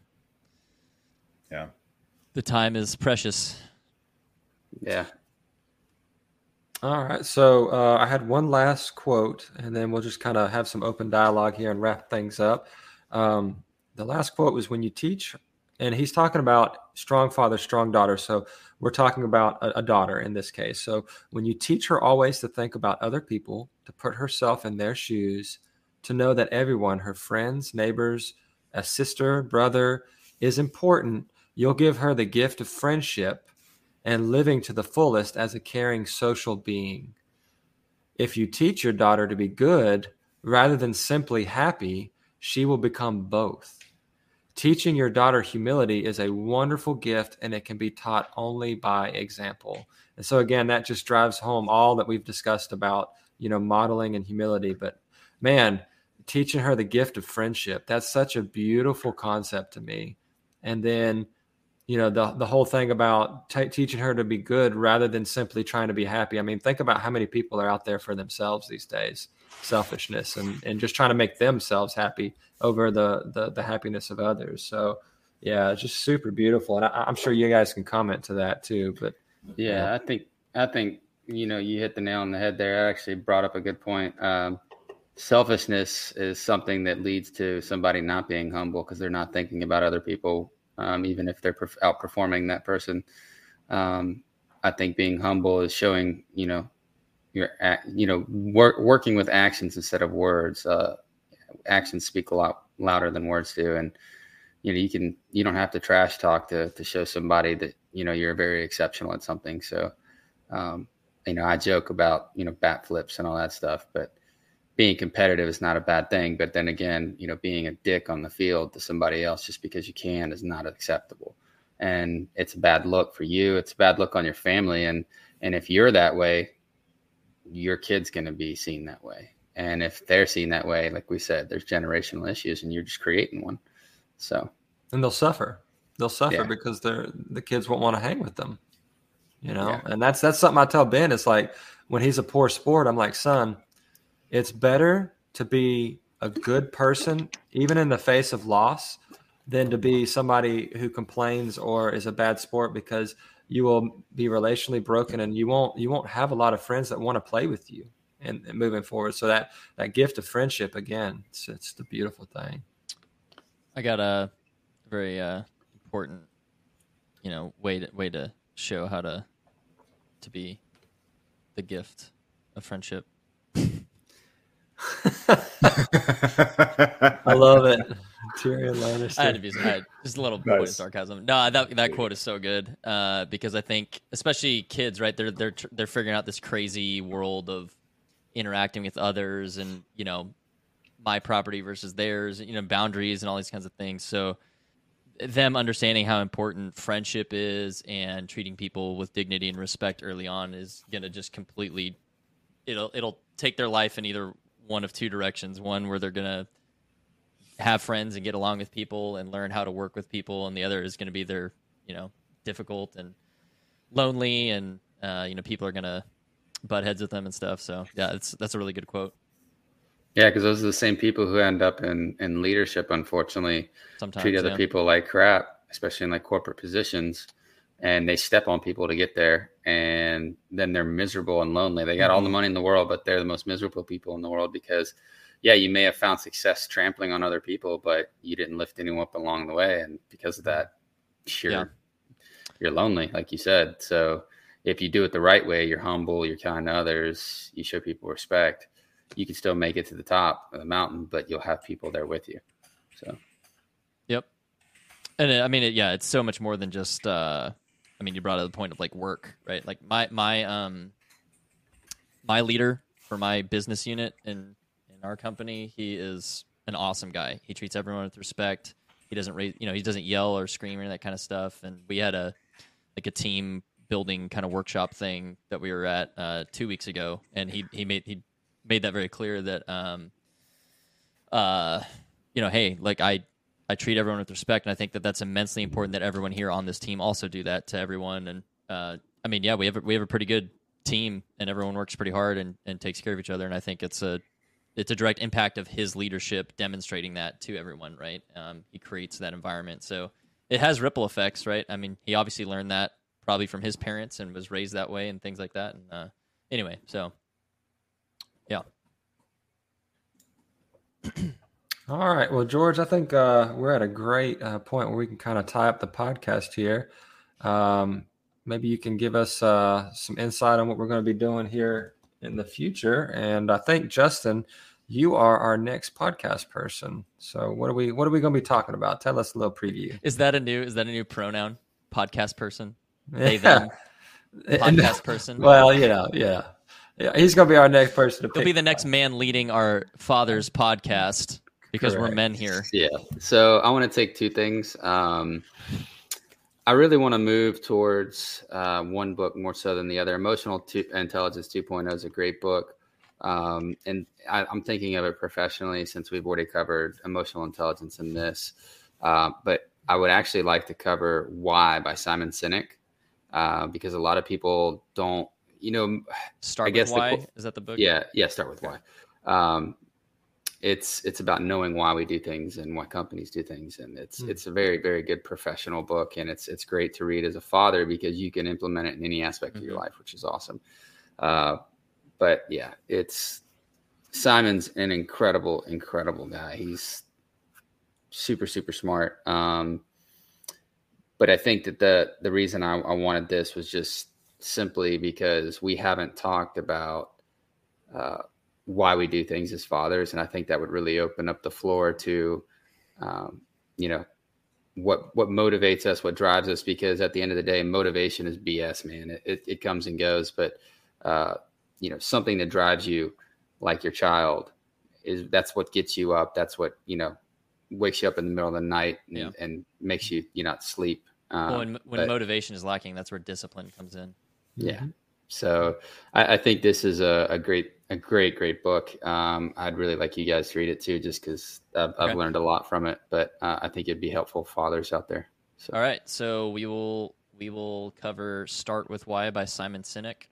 yeah, the time is precious. Yeah. All right. So uh, I had one last quote, and then we'll just kind of have some open dialogue here and wrap things up. Um, the last quote was when you teach, and he's talking about strong father, strong daughter. So we're talking about a, a daughter in this case. So when you teach her always to think about other people, to put herself in their shoes, to know that everyone, her friends, neighbors, a sister, brother, is important, you'll give her the gift of friendship and living to the fullest as a caring social being. If you teach your daughter to be good rather than simply happy, she will become both. Teaching your daughter humility is a wonderful gift and it can be taught only by example. And so again, that just drives home all that we've discussed about, you know, modeling and humility, but man, teaching her the gift of friendship. That's such a beautiful concept to me. And then, you know, the the whole thing about t- teaching her to be good rather than simply trying to be happy. I mean, think about how many people are out there for themselves these days, selfishness and and just trying to make themselves happy over the the, the happiness of others. So, yeah, it's just super beautiful, and I, am sure you guys can comment to that too. But yeah, yeah, I think I think you know you hit the nail on the head there. I actually brought up a good point. Um, selfishness is something that leads to somebody not being humble because they're not thinking about other people, um, even if they're outperforming that person. Um, I think being humble is showing, you know, your, you know, work, working with actions instead of words. Uh, actions speak a lot louder than words do, and you know, you can, you don't have to trash talk to to show somebody that you know you're very exceptional at something. So, um, you know, I joke about you know bat flips and all that stuff, but being competitive is not a bad thing. But then again, you know, being a dick on the field to somebody else just because you can is not acceptable. And it's a bad look for you. It's a bad look on your family. And and if you're that way, your kid's going to be seen that way. And if they're seen that way, like we said, there's generational issues, and you're just creating one. So, and they'll suffer. They'll suffer yeah. because they're the kids won't want to hang with them. You know, yeah. and that's that's something I tell Ben. It's like when he's a poor sport, I'm like, son, it's better to be a good person, even in the face of loss, than to be somebody who complains or is a bad sport because you will be relationally broken and you won't you won't have a lot of friends that want to play with you and, and moving forward. So that that gift of friendship again, it's, it's the beautiful thing. I got a very uh, important, you know, way to way to show how to to be the gift of friendship. I love it. Tyrion Lannister. I had to be I had just a little nice. point of sarcasm. No, that that quote is so good uh, because I think, especially kids, right? They're they're they're figuring out this crazy world of interacting with others, and you know, my property versus theirs, you know, boundaries and all these kinds of things. So, them understanding how important friendship is and treating people with dignity and respect early on is going to just completely it'll it'll take their life in either one of two directions one where they're going to have friends and get along with people and learn how to work with people and the other is going to be their you know difficult and lonely and uh, you know people are going to butt heads with them and stuff so yeah it's that's a really good quote Yeah, because those are the same people who end up in in leadership. Unfortunately, sometimes treat other yeah. people like crap, especially in like corporate positions, and they step on people to get there, and then they're miserable and lonely. They got all the Mhm. money in the world, but they're the most miserable people in the world because, yeah, you may have found success trampling on other people, but you didn't lift anyone up along the way, and because of that, you're Yeah. you're lonely, like you said. So if you do it the right way, you're humble, you're kind to others, you show people respect. You can still make it to the top of the mountain, but you'll have people there with you. So. Yep. And I mean, it, yeah, it's so much more than just. Uh, I mean, you brought up the point of like work, right? Like my my um my leader for my business unit in in our company, he is an awesome guy. He treats everyone with respect. He doesn't raise, you know, he doesn't yell or scream or that kind of stuff. And we had a like a team building kind of workshop thing that we were at uh, two weeks ago, and he he made he made that very clear that um uh you know hey like I I treat everyone with respect, and I think that that's immensely important that everyone here on this team also do that to everyone. And uh, I mean, yeah, we have a, we have a pretty good team, and everyone works pretty hard and, and takes care of each other. And I think it's a it's a direct impact of his leadership demonstrating that to everyone. Right? Um, he creates that environment, so it has ripple effects. Right? I mean, he obviously learned that probably from his parents and was raised that way and things like that. And uh, anyway, so yeah, All right. Well, George, I think uh, we're at a great uh, point where we can kind of tie up the podcast here. Um, maybe you can give us uh, some insight on what we're going to be doing here in the future. And I think Justin, you are our next podcast person. So what are we what are we going to be talking about? Tell us a little preview. is that a new is that a new pronoun? Podcast person, they Yeah. them, podcast person. Well, you know, yeah. Yeah, he's going to be our next person to. He'll be the next man leading our father's podcast because we're men here. Yeah. So I want to take two things. Um, I really want to move towards uh, one book more so than the other. Emotional two, Intelligence 2.0 is a great book. Um, and I, I'm thinking of it professionally since we've already covered emotional intelligence in this. Uh, but I would actually like to cover Why by Simon Sinek uh, because a lot of people don't, you know, Start I guess with the why qu- is that the book? yeah, yeah. Start with why. Um, it's it's about knowing why we do things and why companies do things, and it's Hmm. it's a very very good professional book, and it's it's great to read as a father because you can implement it in any aspect of your Mhm. life, which is awesome. Uh, but yeah, it's Simon's an incredible incredible guy. He's super super smart. Um, but I think that the the reason I, I wanted this was just simply because we haven't talked about uh, why we do things as fathers, and I think that would really open up the floor to, um, you know, what what motivates us, what drives us. Because at the end of the day, motivation is BS, man. It it, it comes and goes, but uh, you know, something that drives you, like your child, is that's what gets you up. That's what you know wakes you up in the middle of the night and, Yeah. and makes you you not sleep. Um, Well, when, when but- motivation is lacking, that's where discipline comes in. yeah. So I, I think this is a, a great, a great, great book. Um, I'd really like you guys to read it too, just because I've, Okay. I've learned a lot from it. But uh, I think it'd be helpful fathers out there. So All right, so we will we will cover "Start with Why" by Simon Sinek.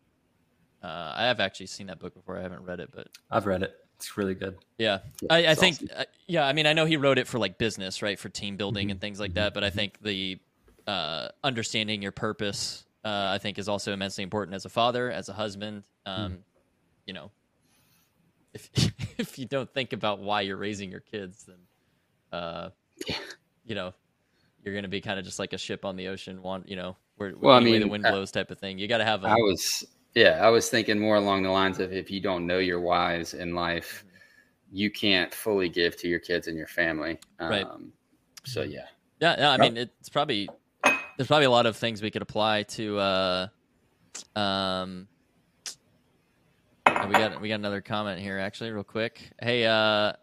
Uh, I have actually seen that book before. I haven't read it, but I've read it. It's really good. yeah, Yeah, I, I think awesome. uh, yeah. I mean, I know he wrote it for like business, right, for team building Mm-hmm. and things like that. But I think the uh, understanding your purpose, uh, I think, is also immensely important as a father, as a husband. Um, Mm. You know, if if you don't think about why you're raising your kids, then uh, Yeah. you know, you're going to be kind of just like a ship on the ocean, one, you know, where, Well, I way the wind blows type of thing. You got to have a I was, yeah, I was thinking more along the lines of if you don't know your whys in life, you can't fully give to your kids and your family. Um, Right. So yeah, Yeah, yeah. I mean, it's probably there's probably a lot of things we could apply to. Uh, um, oh, we got we got another comment here actually, real quick. Hey, uh,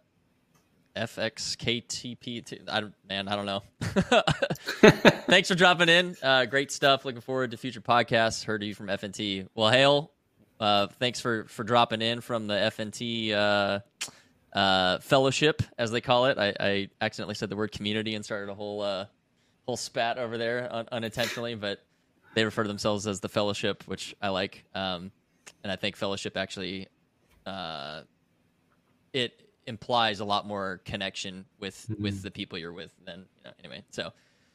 FXKTP. I man, I don't know. Thanks for dropping in. Uh, great stuff. Looking forward to future podcasts. Heard of you from FNT. Well, Hale, uh, thanks for for dropping in from the FNT uh, uh, fellowship, as they call it. I, I, accidentally said the word community and started a whole whole spat over there un- unintentionally, but they refer to themselves as the fellowship, which I like. Um, and I think fellowship actually uh, it implies a lot more connection with mm-hmm. with the people you're with than you know, anyway. So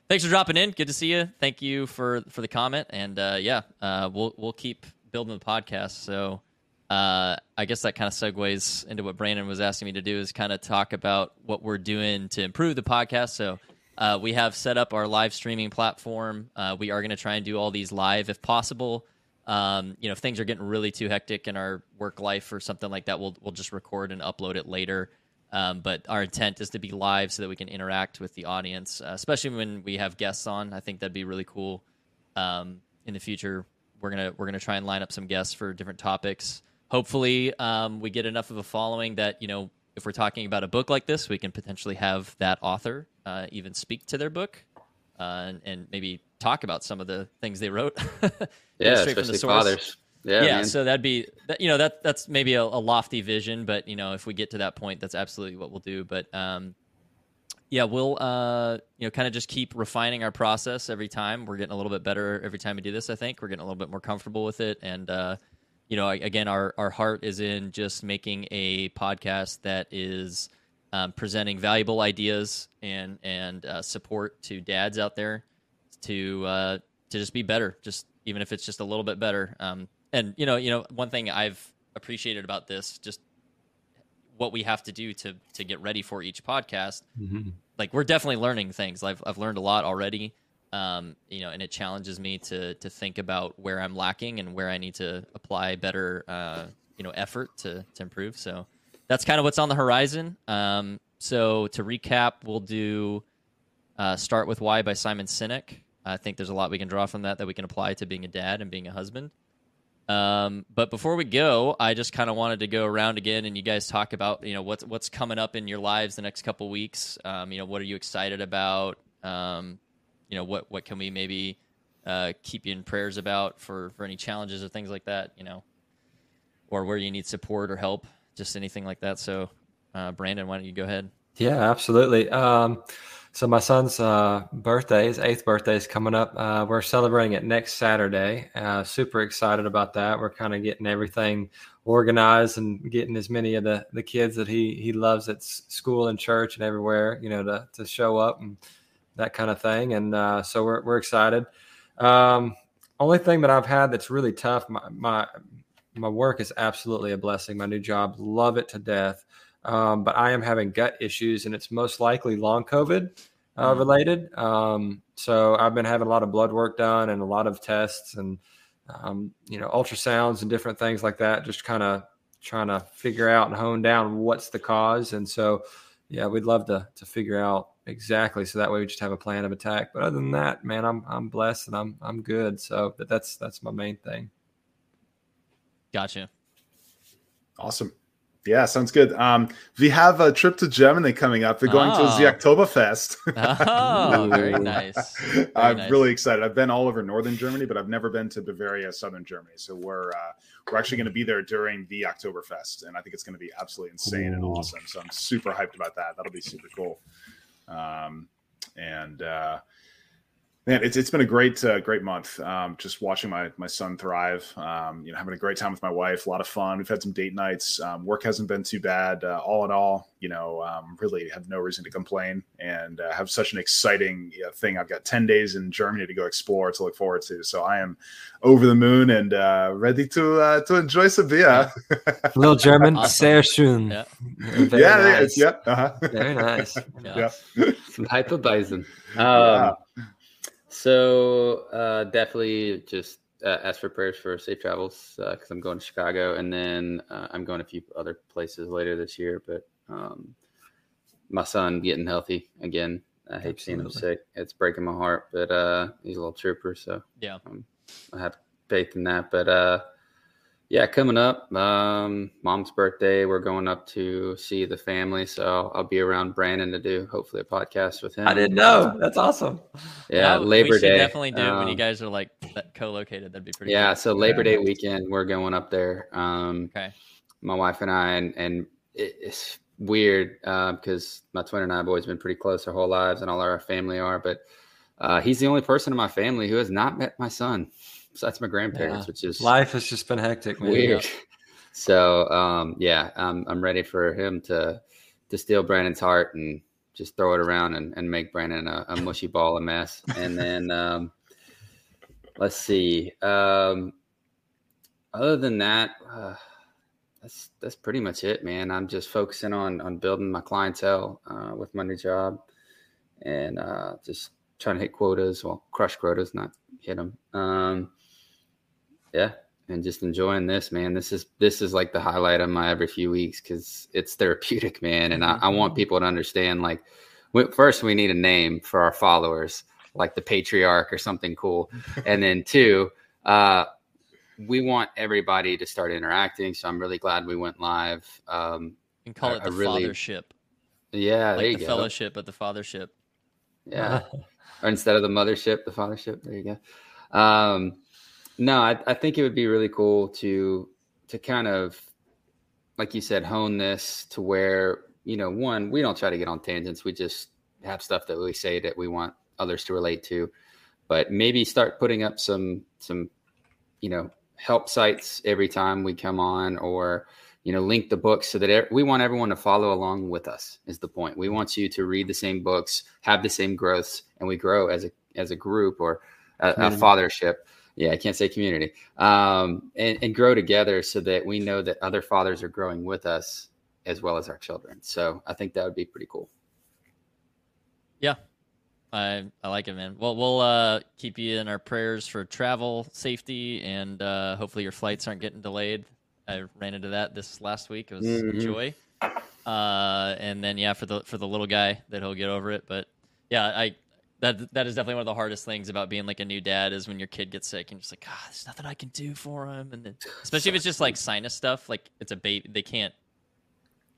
thanks for dropping in. Good to see you. Thank you for for the comment. And uh, yeah, uh, we'll we'll keep building the podcast. So uh, I guess that kind of segues into what Brandon was asking me to do is kind of talk about what we're doing to improve the podcast. So uh, we have set up our live streaming platform. Uh, we are going to try and do all these live if possible. Um, you know, if things are getting really too hectic in our work life or something like that, we'll we'll just record and upload it later. Um, but our intent is to be live so that we can interact with the audience, uh, especially when we have guests on. I think that'd be really cool. Um, in the future, we're gonna we're gonna try and line up some guests for different topics. Hopefully, um, we get enough of a following that you know, if we're talking about a book like this, we can potentially have that author uh, even speak to their book uh, and, and, maybe talk about some of the things they wrote. yeah, straight from the source. fathers. Yeah, yeah. So that'd be you know that that's maybe a, a, lofty vision, but you know if we get to that point, that's absolutely what we'll do. But um, yeah, we'll uh, you know kind of just keep refining our process every time. We're getting a little bit better every time we do this. I think we're getting a little bit more comfortable with it, and uh, you know again, our our heart is in just making a podcast that is um, presenting valuable ideas and and uh, support to dads out there to uh, to just be better, just even if it's just a little bit better. Um, and you know, you know, one thing I've appreciated about this, just what we have to do to to get ready for each podcast. Mm-hmm. Like we're definitely learning things. I've I've learned a lot already. Um, you know, and it challenges me to to think about where I'm lacking and where I need to apply better, uh, you know, effort to to improve. So that's kind of what's on the horizon. Um, so to recap, we'll do uh, "Start with Why" by Simon Sinek. I think there's a lot we can draw from that that we can apply to being a dad and being a husband. Um, but before we go, I just kind of wanted to go around again and you guys talk about you know what's what's coming up in your lives the next couple weeks. Um, you know, what are you excited about? Um, you know, what what can we maybe uh, keep you in prayers about for for any challenges or things like that? You know, or where you need support or help, just anything like that. So, uh, Brandon, why don't you go ahead? Yeah, absolutely. Um, so my son's uh, birthday, his eighth birthday is coming up. Uh, we're celebrating it next Saturday. Uh, super excited about that. We're kind of getting everything organized and getting as many of the, the kids that he he loves at school and church and everywhere, you know, to to show up and that kind of thing. And uh, so we're we're excited. Um, only thing that I've had that's really tough. My my my work is absolutely a blessing. My new job, love it to death. Um, but I am having gut issues, and it's most likely long COVID uh, mm. related. Um, so I've been having a lot of blood work done and a lot of tests and um, you know ultrasounds and different things like that. Just kind of trying to figure out and hone down what's the cause. And so, yeah, we'd love to to figure out exactly so that way we just have a plan of attack. But other than that, man, I'm I'm blessed and I'm I'm good. So, but that's that's my main thing. Gotcha. Awesome. Yeah, sounds good. Um, we have a trip to Germany coming up. We're going oh. to the Oktoberfest. oh, very nice. Very I'm nice. really excited. I've been all over northern Germany, but I've never been to Bavaria, southern Germany. So we're uh, we're actually going to be there during the Oktoberfest, and I think it's going to be absolutely insane Ooh. and awesome. So I'm super hyped about that. That'll be super cool. Um, and uh, Man, it's it's been a great uh, great month. Um, just watching my my son thrive. Um, you know, having a great time with my wife. A lot of fun. We've had some date nights. Um, work hasn't been too bad. Uh, all in all, you know, um, really have no reason to complain. And uh, have such an exciting you know, thing. I've got ten days in Germany to go explore to look forward to. So I am over the moon and uh, ready to uh, to enjoy some beer. Little German, awesome. sehr schön. Yeah, yeah, nice. yeah. Uh-huh. Very nice. yeah. yeah. Some Hyperbison. Um, yeah. So uh, definitely just uh, ask for prayers for safe travels because uh, I'm going to Chicago and then uh, I'm going a few other places later this year. But um, my son getting healthy again. I hate Absolutely. seeing him sick. It's breaking my heart, but uh, he's a little trooper. So yeah, um, I have faith in that. But uh, Yeah, coming up, um, mom's birthday. We're going up to see the family, so I'll be around Brandon to do hopefully a podcast with him. I didn't know. That's awesome. Yeah, That- Labor we should Day. definitely do it when you um, guys are like co-located. That'd be pretty. Yeah, cool. so Labor Day weekend, we're going up there. Um, Okay. My wife and I, and, and it's weird because my twin and I have always been pretty close our whole lives, and all our family are. But uh, he's the only person in my family who has not met my son. So that's my grandparents, Yeah. which is Life has just been hectic, man. weird. So um, yeah, I'm I'm ready for him to to steal Brandon's heart and just throw it around and, and make Brandon a, a mushy ball of mess. And then um, let's see. Um, other than that, uh, that's that's pretty much it, man. I'm just focusing on on building my clientele uh, with my new job, and uh, just trying to hit quotas. Well, crush quotas, not hit them. Um, yeah, and just enjoying this, man. This is this is like the highlight of my every few weeks because it's therapeutic, man. And I, I want people to understand, like, we, first we need a name for our followers, like the patriarch or something cool, and then two, uh, we want everybody to start interacting. So I'm really glad we went live. Um, can call I- it the really- fathership, yeah, there like the go. fellowship, but the fathership. Yeah. or instead of the mothership, the fathership. There you go. Um, no, I, I think it would be really cool to to kind of, like you said, hone this to where you know, one, we don't try to get on tangents. We just have stuff that we say that we want others to relate to, but maybe start putting up some some, you know, help sites every time we come on, or you know, link the books so that e- we want everyone to follow along with us. Is the point? We want you to read the same books, have the same growths, and we grow as a as a group or a, a fathership. Yeah, I can't say community. Um, and, and grow together so that we know that other fathers are growing with us as well as our children. So I think that would be pretty cool. Yeah. I I like it, man. Well, we'll uh, keep you in our prayers for travel safety, and uh, hopefully your flights aren't getting delayed. I ran into that this last week. It was a Mhm. joy. Uh, and then yeah, for the for the little guy that he'll get over it. But yeah, I that that is definitely one of the hardest things about being like a new dad is when your kid gets sick and you're just like, God, there's nothing I can do for him. And then especially if it's just like sinus stuff, like it's a baby, they can't.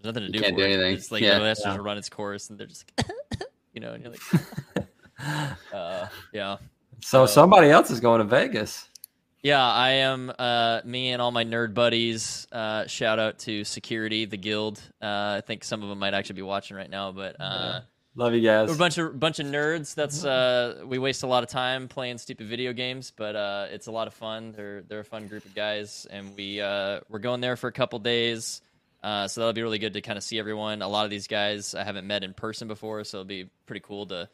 There's nothing to You do. can't for do it. anything. It's like Yeah. it has Yeah. just run its course, and they're just, like, you know, and you're like, uh, yeah. So somebody else is going to Vegas. Yeah, I am. Uh, me and all my nerd buddies. Uh, shout out to security, the guild. Uh, I think some of them might actually be watching right now, but uh, Love you guys. we're a bunch of bunch of nerds. That's uh, we waste a lot of time playing stupid video games, but uh, it's a lot of fun. They're they're a fun group of guys, and we uh, we're going there for a couple days. Uh, so that'll be really good to kind of see everyone. A lot of these guys I haven't met in person before, so it'll be pretty cool to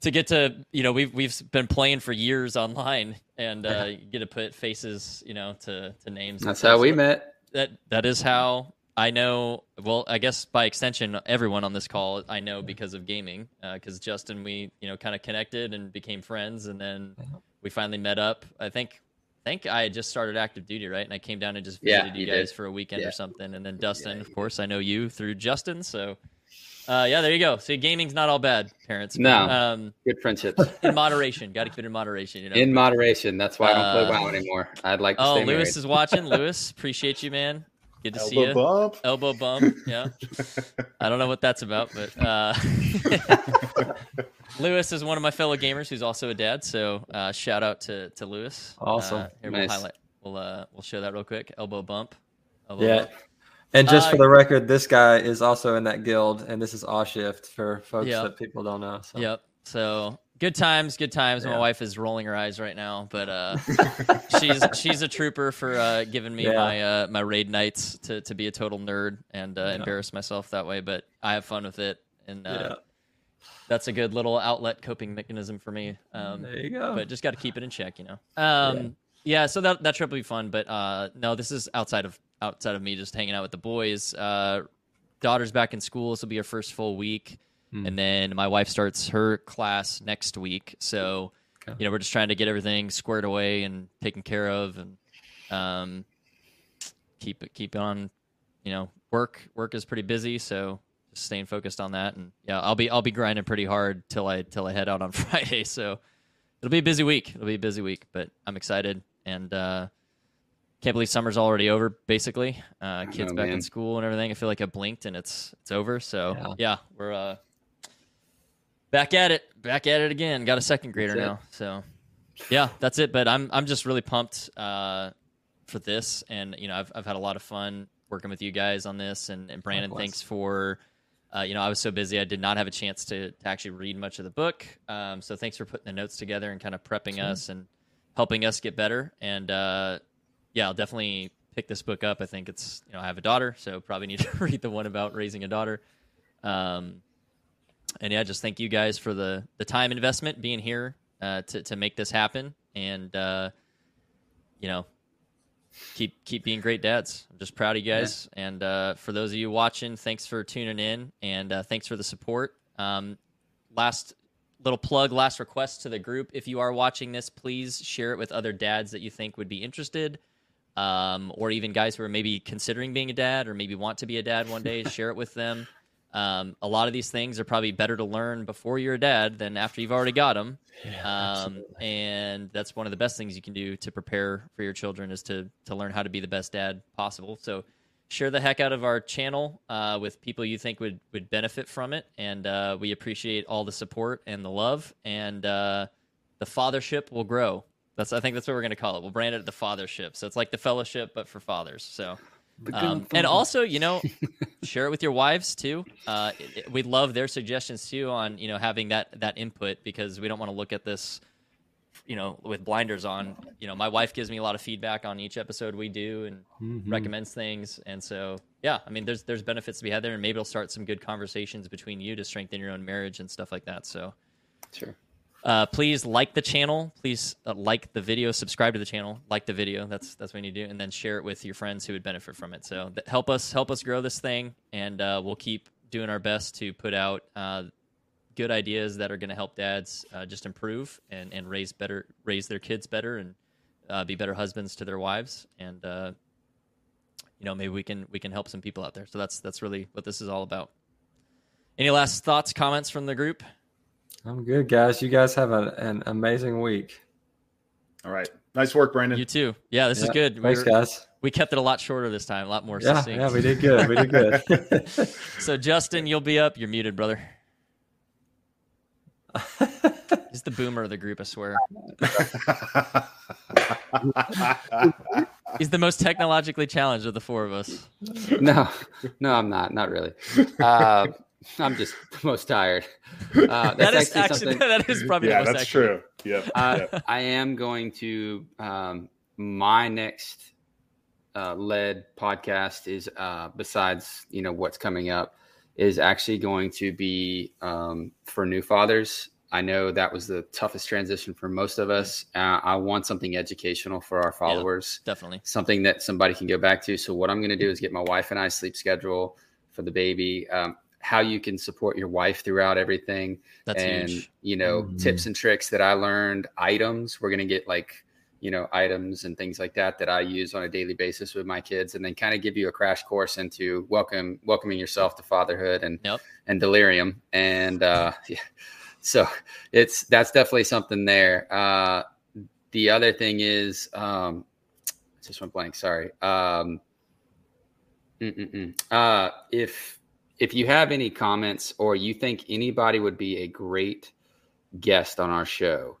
to get to you know we've we've been playing for years online and uh, get to put faces you know to to names. That's how we met. that that is how I know. Well, I guess by extension, everyone on this call I know because of gaming. Because Justin, we you know kind of connected and became friends, and then we finally met up. I think. I think I had just started active duty, right? And I came down and just Yeah, visited you, you guys did. for a weekend Yeah. or something. And then Dustin, Yeah, of course, I know you through Justin. So, uh, yeah, there you go. See, gaming's not all bad, parents. but, No. um, Good friendships. in moderation. Got to keep it in moderation. You know. In moderation. That's why I don't play Uh, WoW anymore. I'd like to oh, stay Lewis married. is watching. Lewis, appreciate you, man. Good to see you. Elbow bump. Elbow bump. Yeah. I don't know what that's about, but uh, Lewis is one of my fellow gamers who's also a dad. So uh, shout out to to Lewis. Awesome. Uh, here Nice. we'll highlight. We'll uh, we'll show that real quick. Elbow bump. Elbow Yeah. bump. And just Uh, for the record, this guy is also in that guild, and this is Aw Shift for folks Yeah. that people don't know. So. Yep. So good times, good times. My wife is rolling her eyes right now, but uh, she's she's a trooper for uh, giving me Yeah. my uh, my raid nights to, to be a total nerd and uh, Yeah. embarrass myself that way. But I have fun with it, and uh, Yeah. that's a good little outlet coping mechanism for me. Um, There you go. but just got to keep it in check, you know. Um, yeah. so that that trip will be fun. But uh, no, this is outside of outside of me just hanging out with the boys. Uh, daughter's back in school. This will be her first full week, Hmm. and then my wife starts her class next week. So Okay. you know we're just trying to get everything squared away and taken care of, and um, keep it keep on. You know, work work is pretty busy, so just staying focused on that. And yeah, I'll be I'll be grinding pretty hard till I till I head out on Friday. So it'll be a busy week. It'll be a busy week, but I'm excited and uh, can't believe summer's already over. Basically, uh, kids back in school and everything. I feel like I blinked and it's it's over. So Yeah. yeah, we're uh, back at it. Back at it again. Got a second grader now. So yeah, that's it. But I'm I'm just really pumped uh, for this, and you know I've I've had a lot of fun working with you guys on this, and, and Brandon, Likewise. thanks for. Uh, you know, I was so busy, I did not have a chance to, to actually read much of the book. Um, so thanks for putting the notes together and kind of prepping Sure. us and helping us get better. And uh, yeah, I'll definitely pick this book up. I think it's you know I have a daughter, so probably need to read the one about raising a daughter. Um, and yeah, just thank you guys for the the time investment being here uh, to to make this happen, and uh, you know, keep keep being great dads. I'm just proud of you guys, and uh, for those of you watching, thanks for tuning in, and uh, thanks for the support. Um, last little plug, last request to the group: if you are watching this, please share it with other dads that you think would be interested. Um, or even guys who are maybe considering being a dad or maybe want to be a dad one day, share it with them. Um, a lot of these things are probably better to learn before you're a dad than after you've already got them. Um, and that's one of the best things you can do to prepare for your children is to to learn how to be the best dad possible. So share the heck out of our channel uh, with people you think would would benefit from it, and uh, we appreciate all the support and the love, and uh, the fathership will grow. That's I think that's what we're gonna call it. We'll brand it the fathership. So it's like the fellowship, but for fathers. So. Um, and also, you know, share it with your wives too. Uh, it- it- we love their suggestions too on you know having that that input because we don't want to look at this, you know, with blinders on. You know, my wife gives me a lot of feedback on each episode we do and Mhm. recommends things, and so yeah, I mean, there's there's benefits to be had there, and maybe it'll start some good conversations between you to strengthen your own marriage and stuff like that. So. Sure. Uh, please like the channel. Please uh, like the video. Subscribe to the channel. Like the video. That's that's what you need to do, and then share it with your friends who would benefit from it. So th- help us help us grow this thing, and uh, we'll keep doing our best to put out uh, good ideas that are going to help dads uh, just improve and, and raise better raise their kids better and uh, be better husbands to their wives and uh, you know maybe we can we can help some people out there. So that's that's really what this is all about. Any last thoughts, comments from the group? I'm good, guys. You guys have a, an amazing week. All right. Nice work, Brandon. You too. Yeah, this is Yeah. good. We Thanks, were- guys. we kept it a lot shorter this time, a lot more Yeah, succinct. yeah, we did good. We did good. So Justin, you'll be up. You're muted, brother. He's the boomer of the group, I swear. He's the most technologically challenged of the four of us. no, no, I'm not. Not really. Uh, I'm just most tired. Uh, That that's is actually something- that is probably yeah, the most that's accurate. true. Yep. Uh, yep. I am going to um, my next uh, led podcast is uh, besides you know what's coming up is actually going to be um, for new fathers. I know that was the toughest transition for most of us. Uh, I want something educational for our followers, Definitely. something that somebody can go back to. So what I'm going to do is get my wife and I sleep schedule for the baby. Um, how you can support your wife throughout everything That's and huge. you know Mhm. tips and tricks that i learned items we're going to get like you know items and things like that that i use on a daily basis with my kids and then kind of give you a crash course into welcome welcoming yourself to fatherhood and Yep. and delirium and uh yeah so it's that's definitely something there uh the other thing is um just went blank sorry um uh if if you have any comments or you think anybody would be a great guest on our show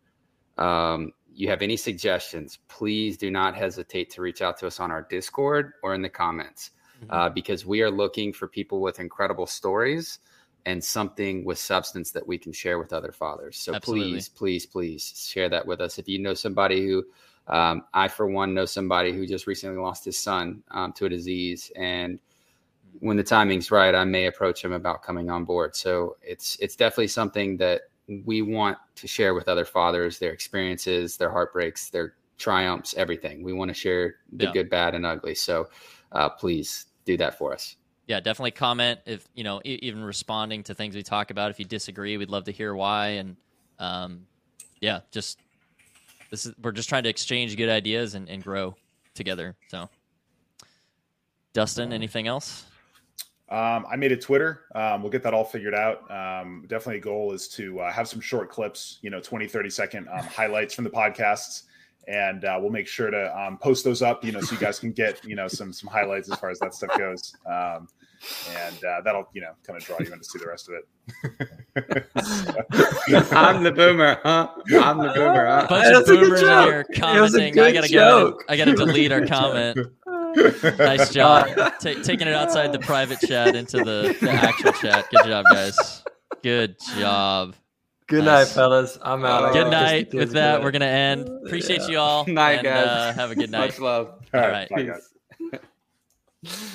um you have any suggestions please do not hesitate to reach out to us on our discord or in the comments Mhm. uh, because we are looking for people with incredible stories and something with substance that we can share with other fathers. So Absolutely. please, please, please share that with us. If you know somebody who, um, I for one know somebody who just recently lost his son um, to a disease, and when the timing's right, I may approach him about coming on board. So it's it's definitely something that we want to share with other fathers, their experiences, their heartbreaks, their triumphs, everything. We want to share the Yeah. good, bad, and ugly. So uh, please do that for us. yeah, definitely comment if you know, e- even responding to things we talk about. If you disagree, we'd love to hear why. And um, yeah, just this is we're just trying to exchange good ideas and, and grow together. So, Dustin, anything else? Um, I made a Twitter. Um, we'll get that all figured out. Um, definitely a goal is to uh, have some short clips, you know, 20, 30 second um, highlights from the podcasts and uh, we'll make sure to um, post those up, you know, so you guys can get you know some some highlights as far as that stuff goes. Um, and uh, that'll you know kind of draw you in to see the rest of it. I'm the boomer, huh? I'm the boomer. Huh? bunch of was a good boomers in joke. here It was a commenting. I gotta joke. go. I gotta delete our comment. Nice job, Ta taking it outside the private chat into the, the actual chat. Good job, guys. Good job. Good Nice. night, fellas. I'm out. I Good gotta night. With that, goodnight. we're gonna end. Appreciate you all. Night, and, guys. Uh, have a good night. Much love. All All right, right. bye, guys. Peace.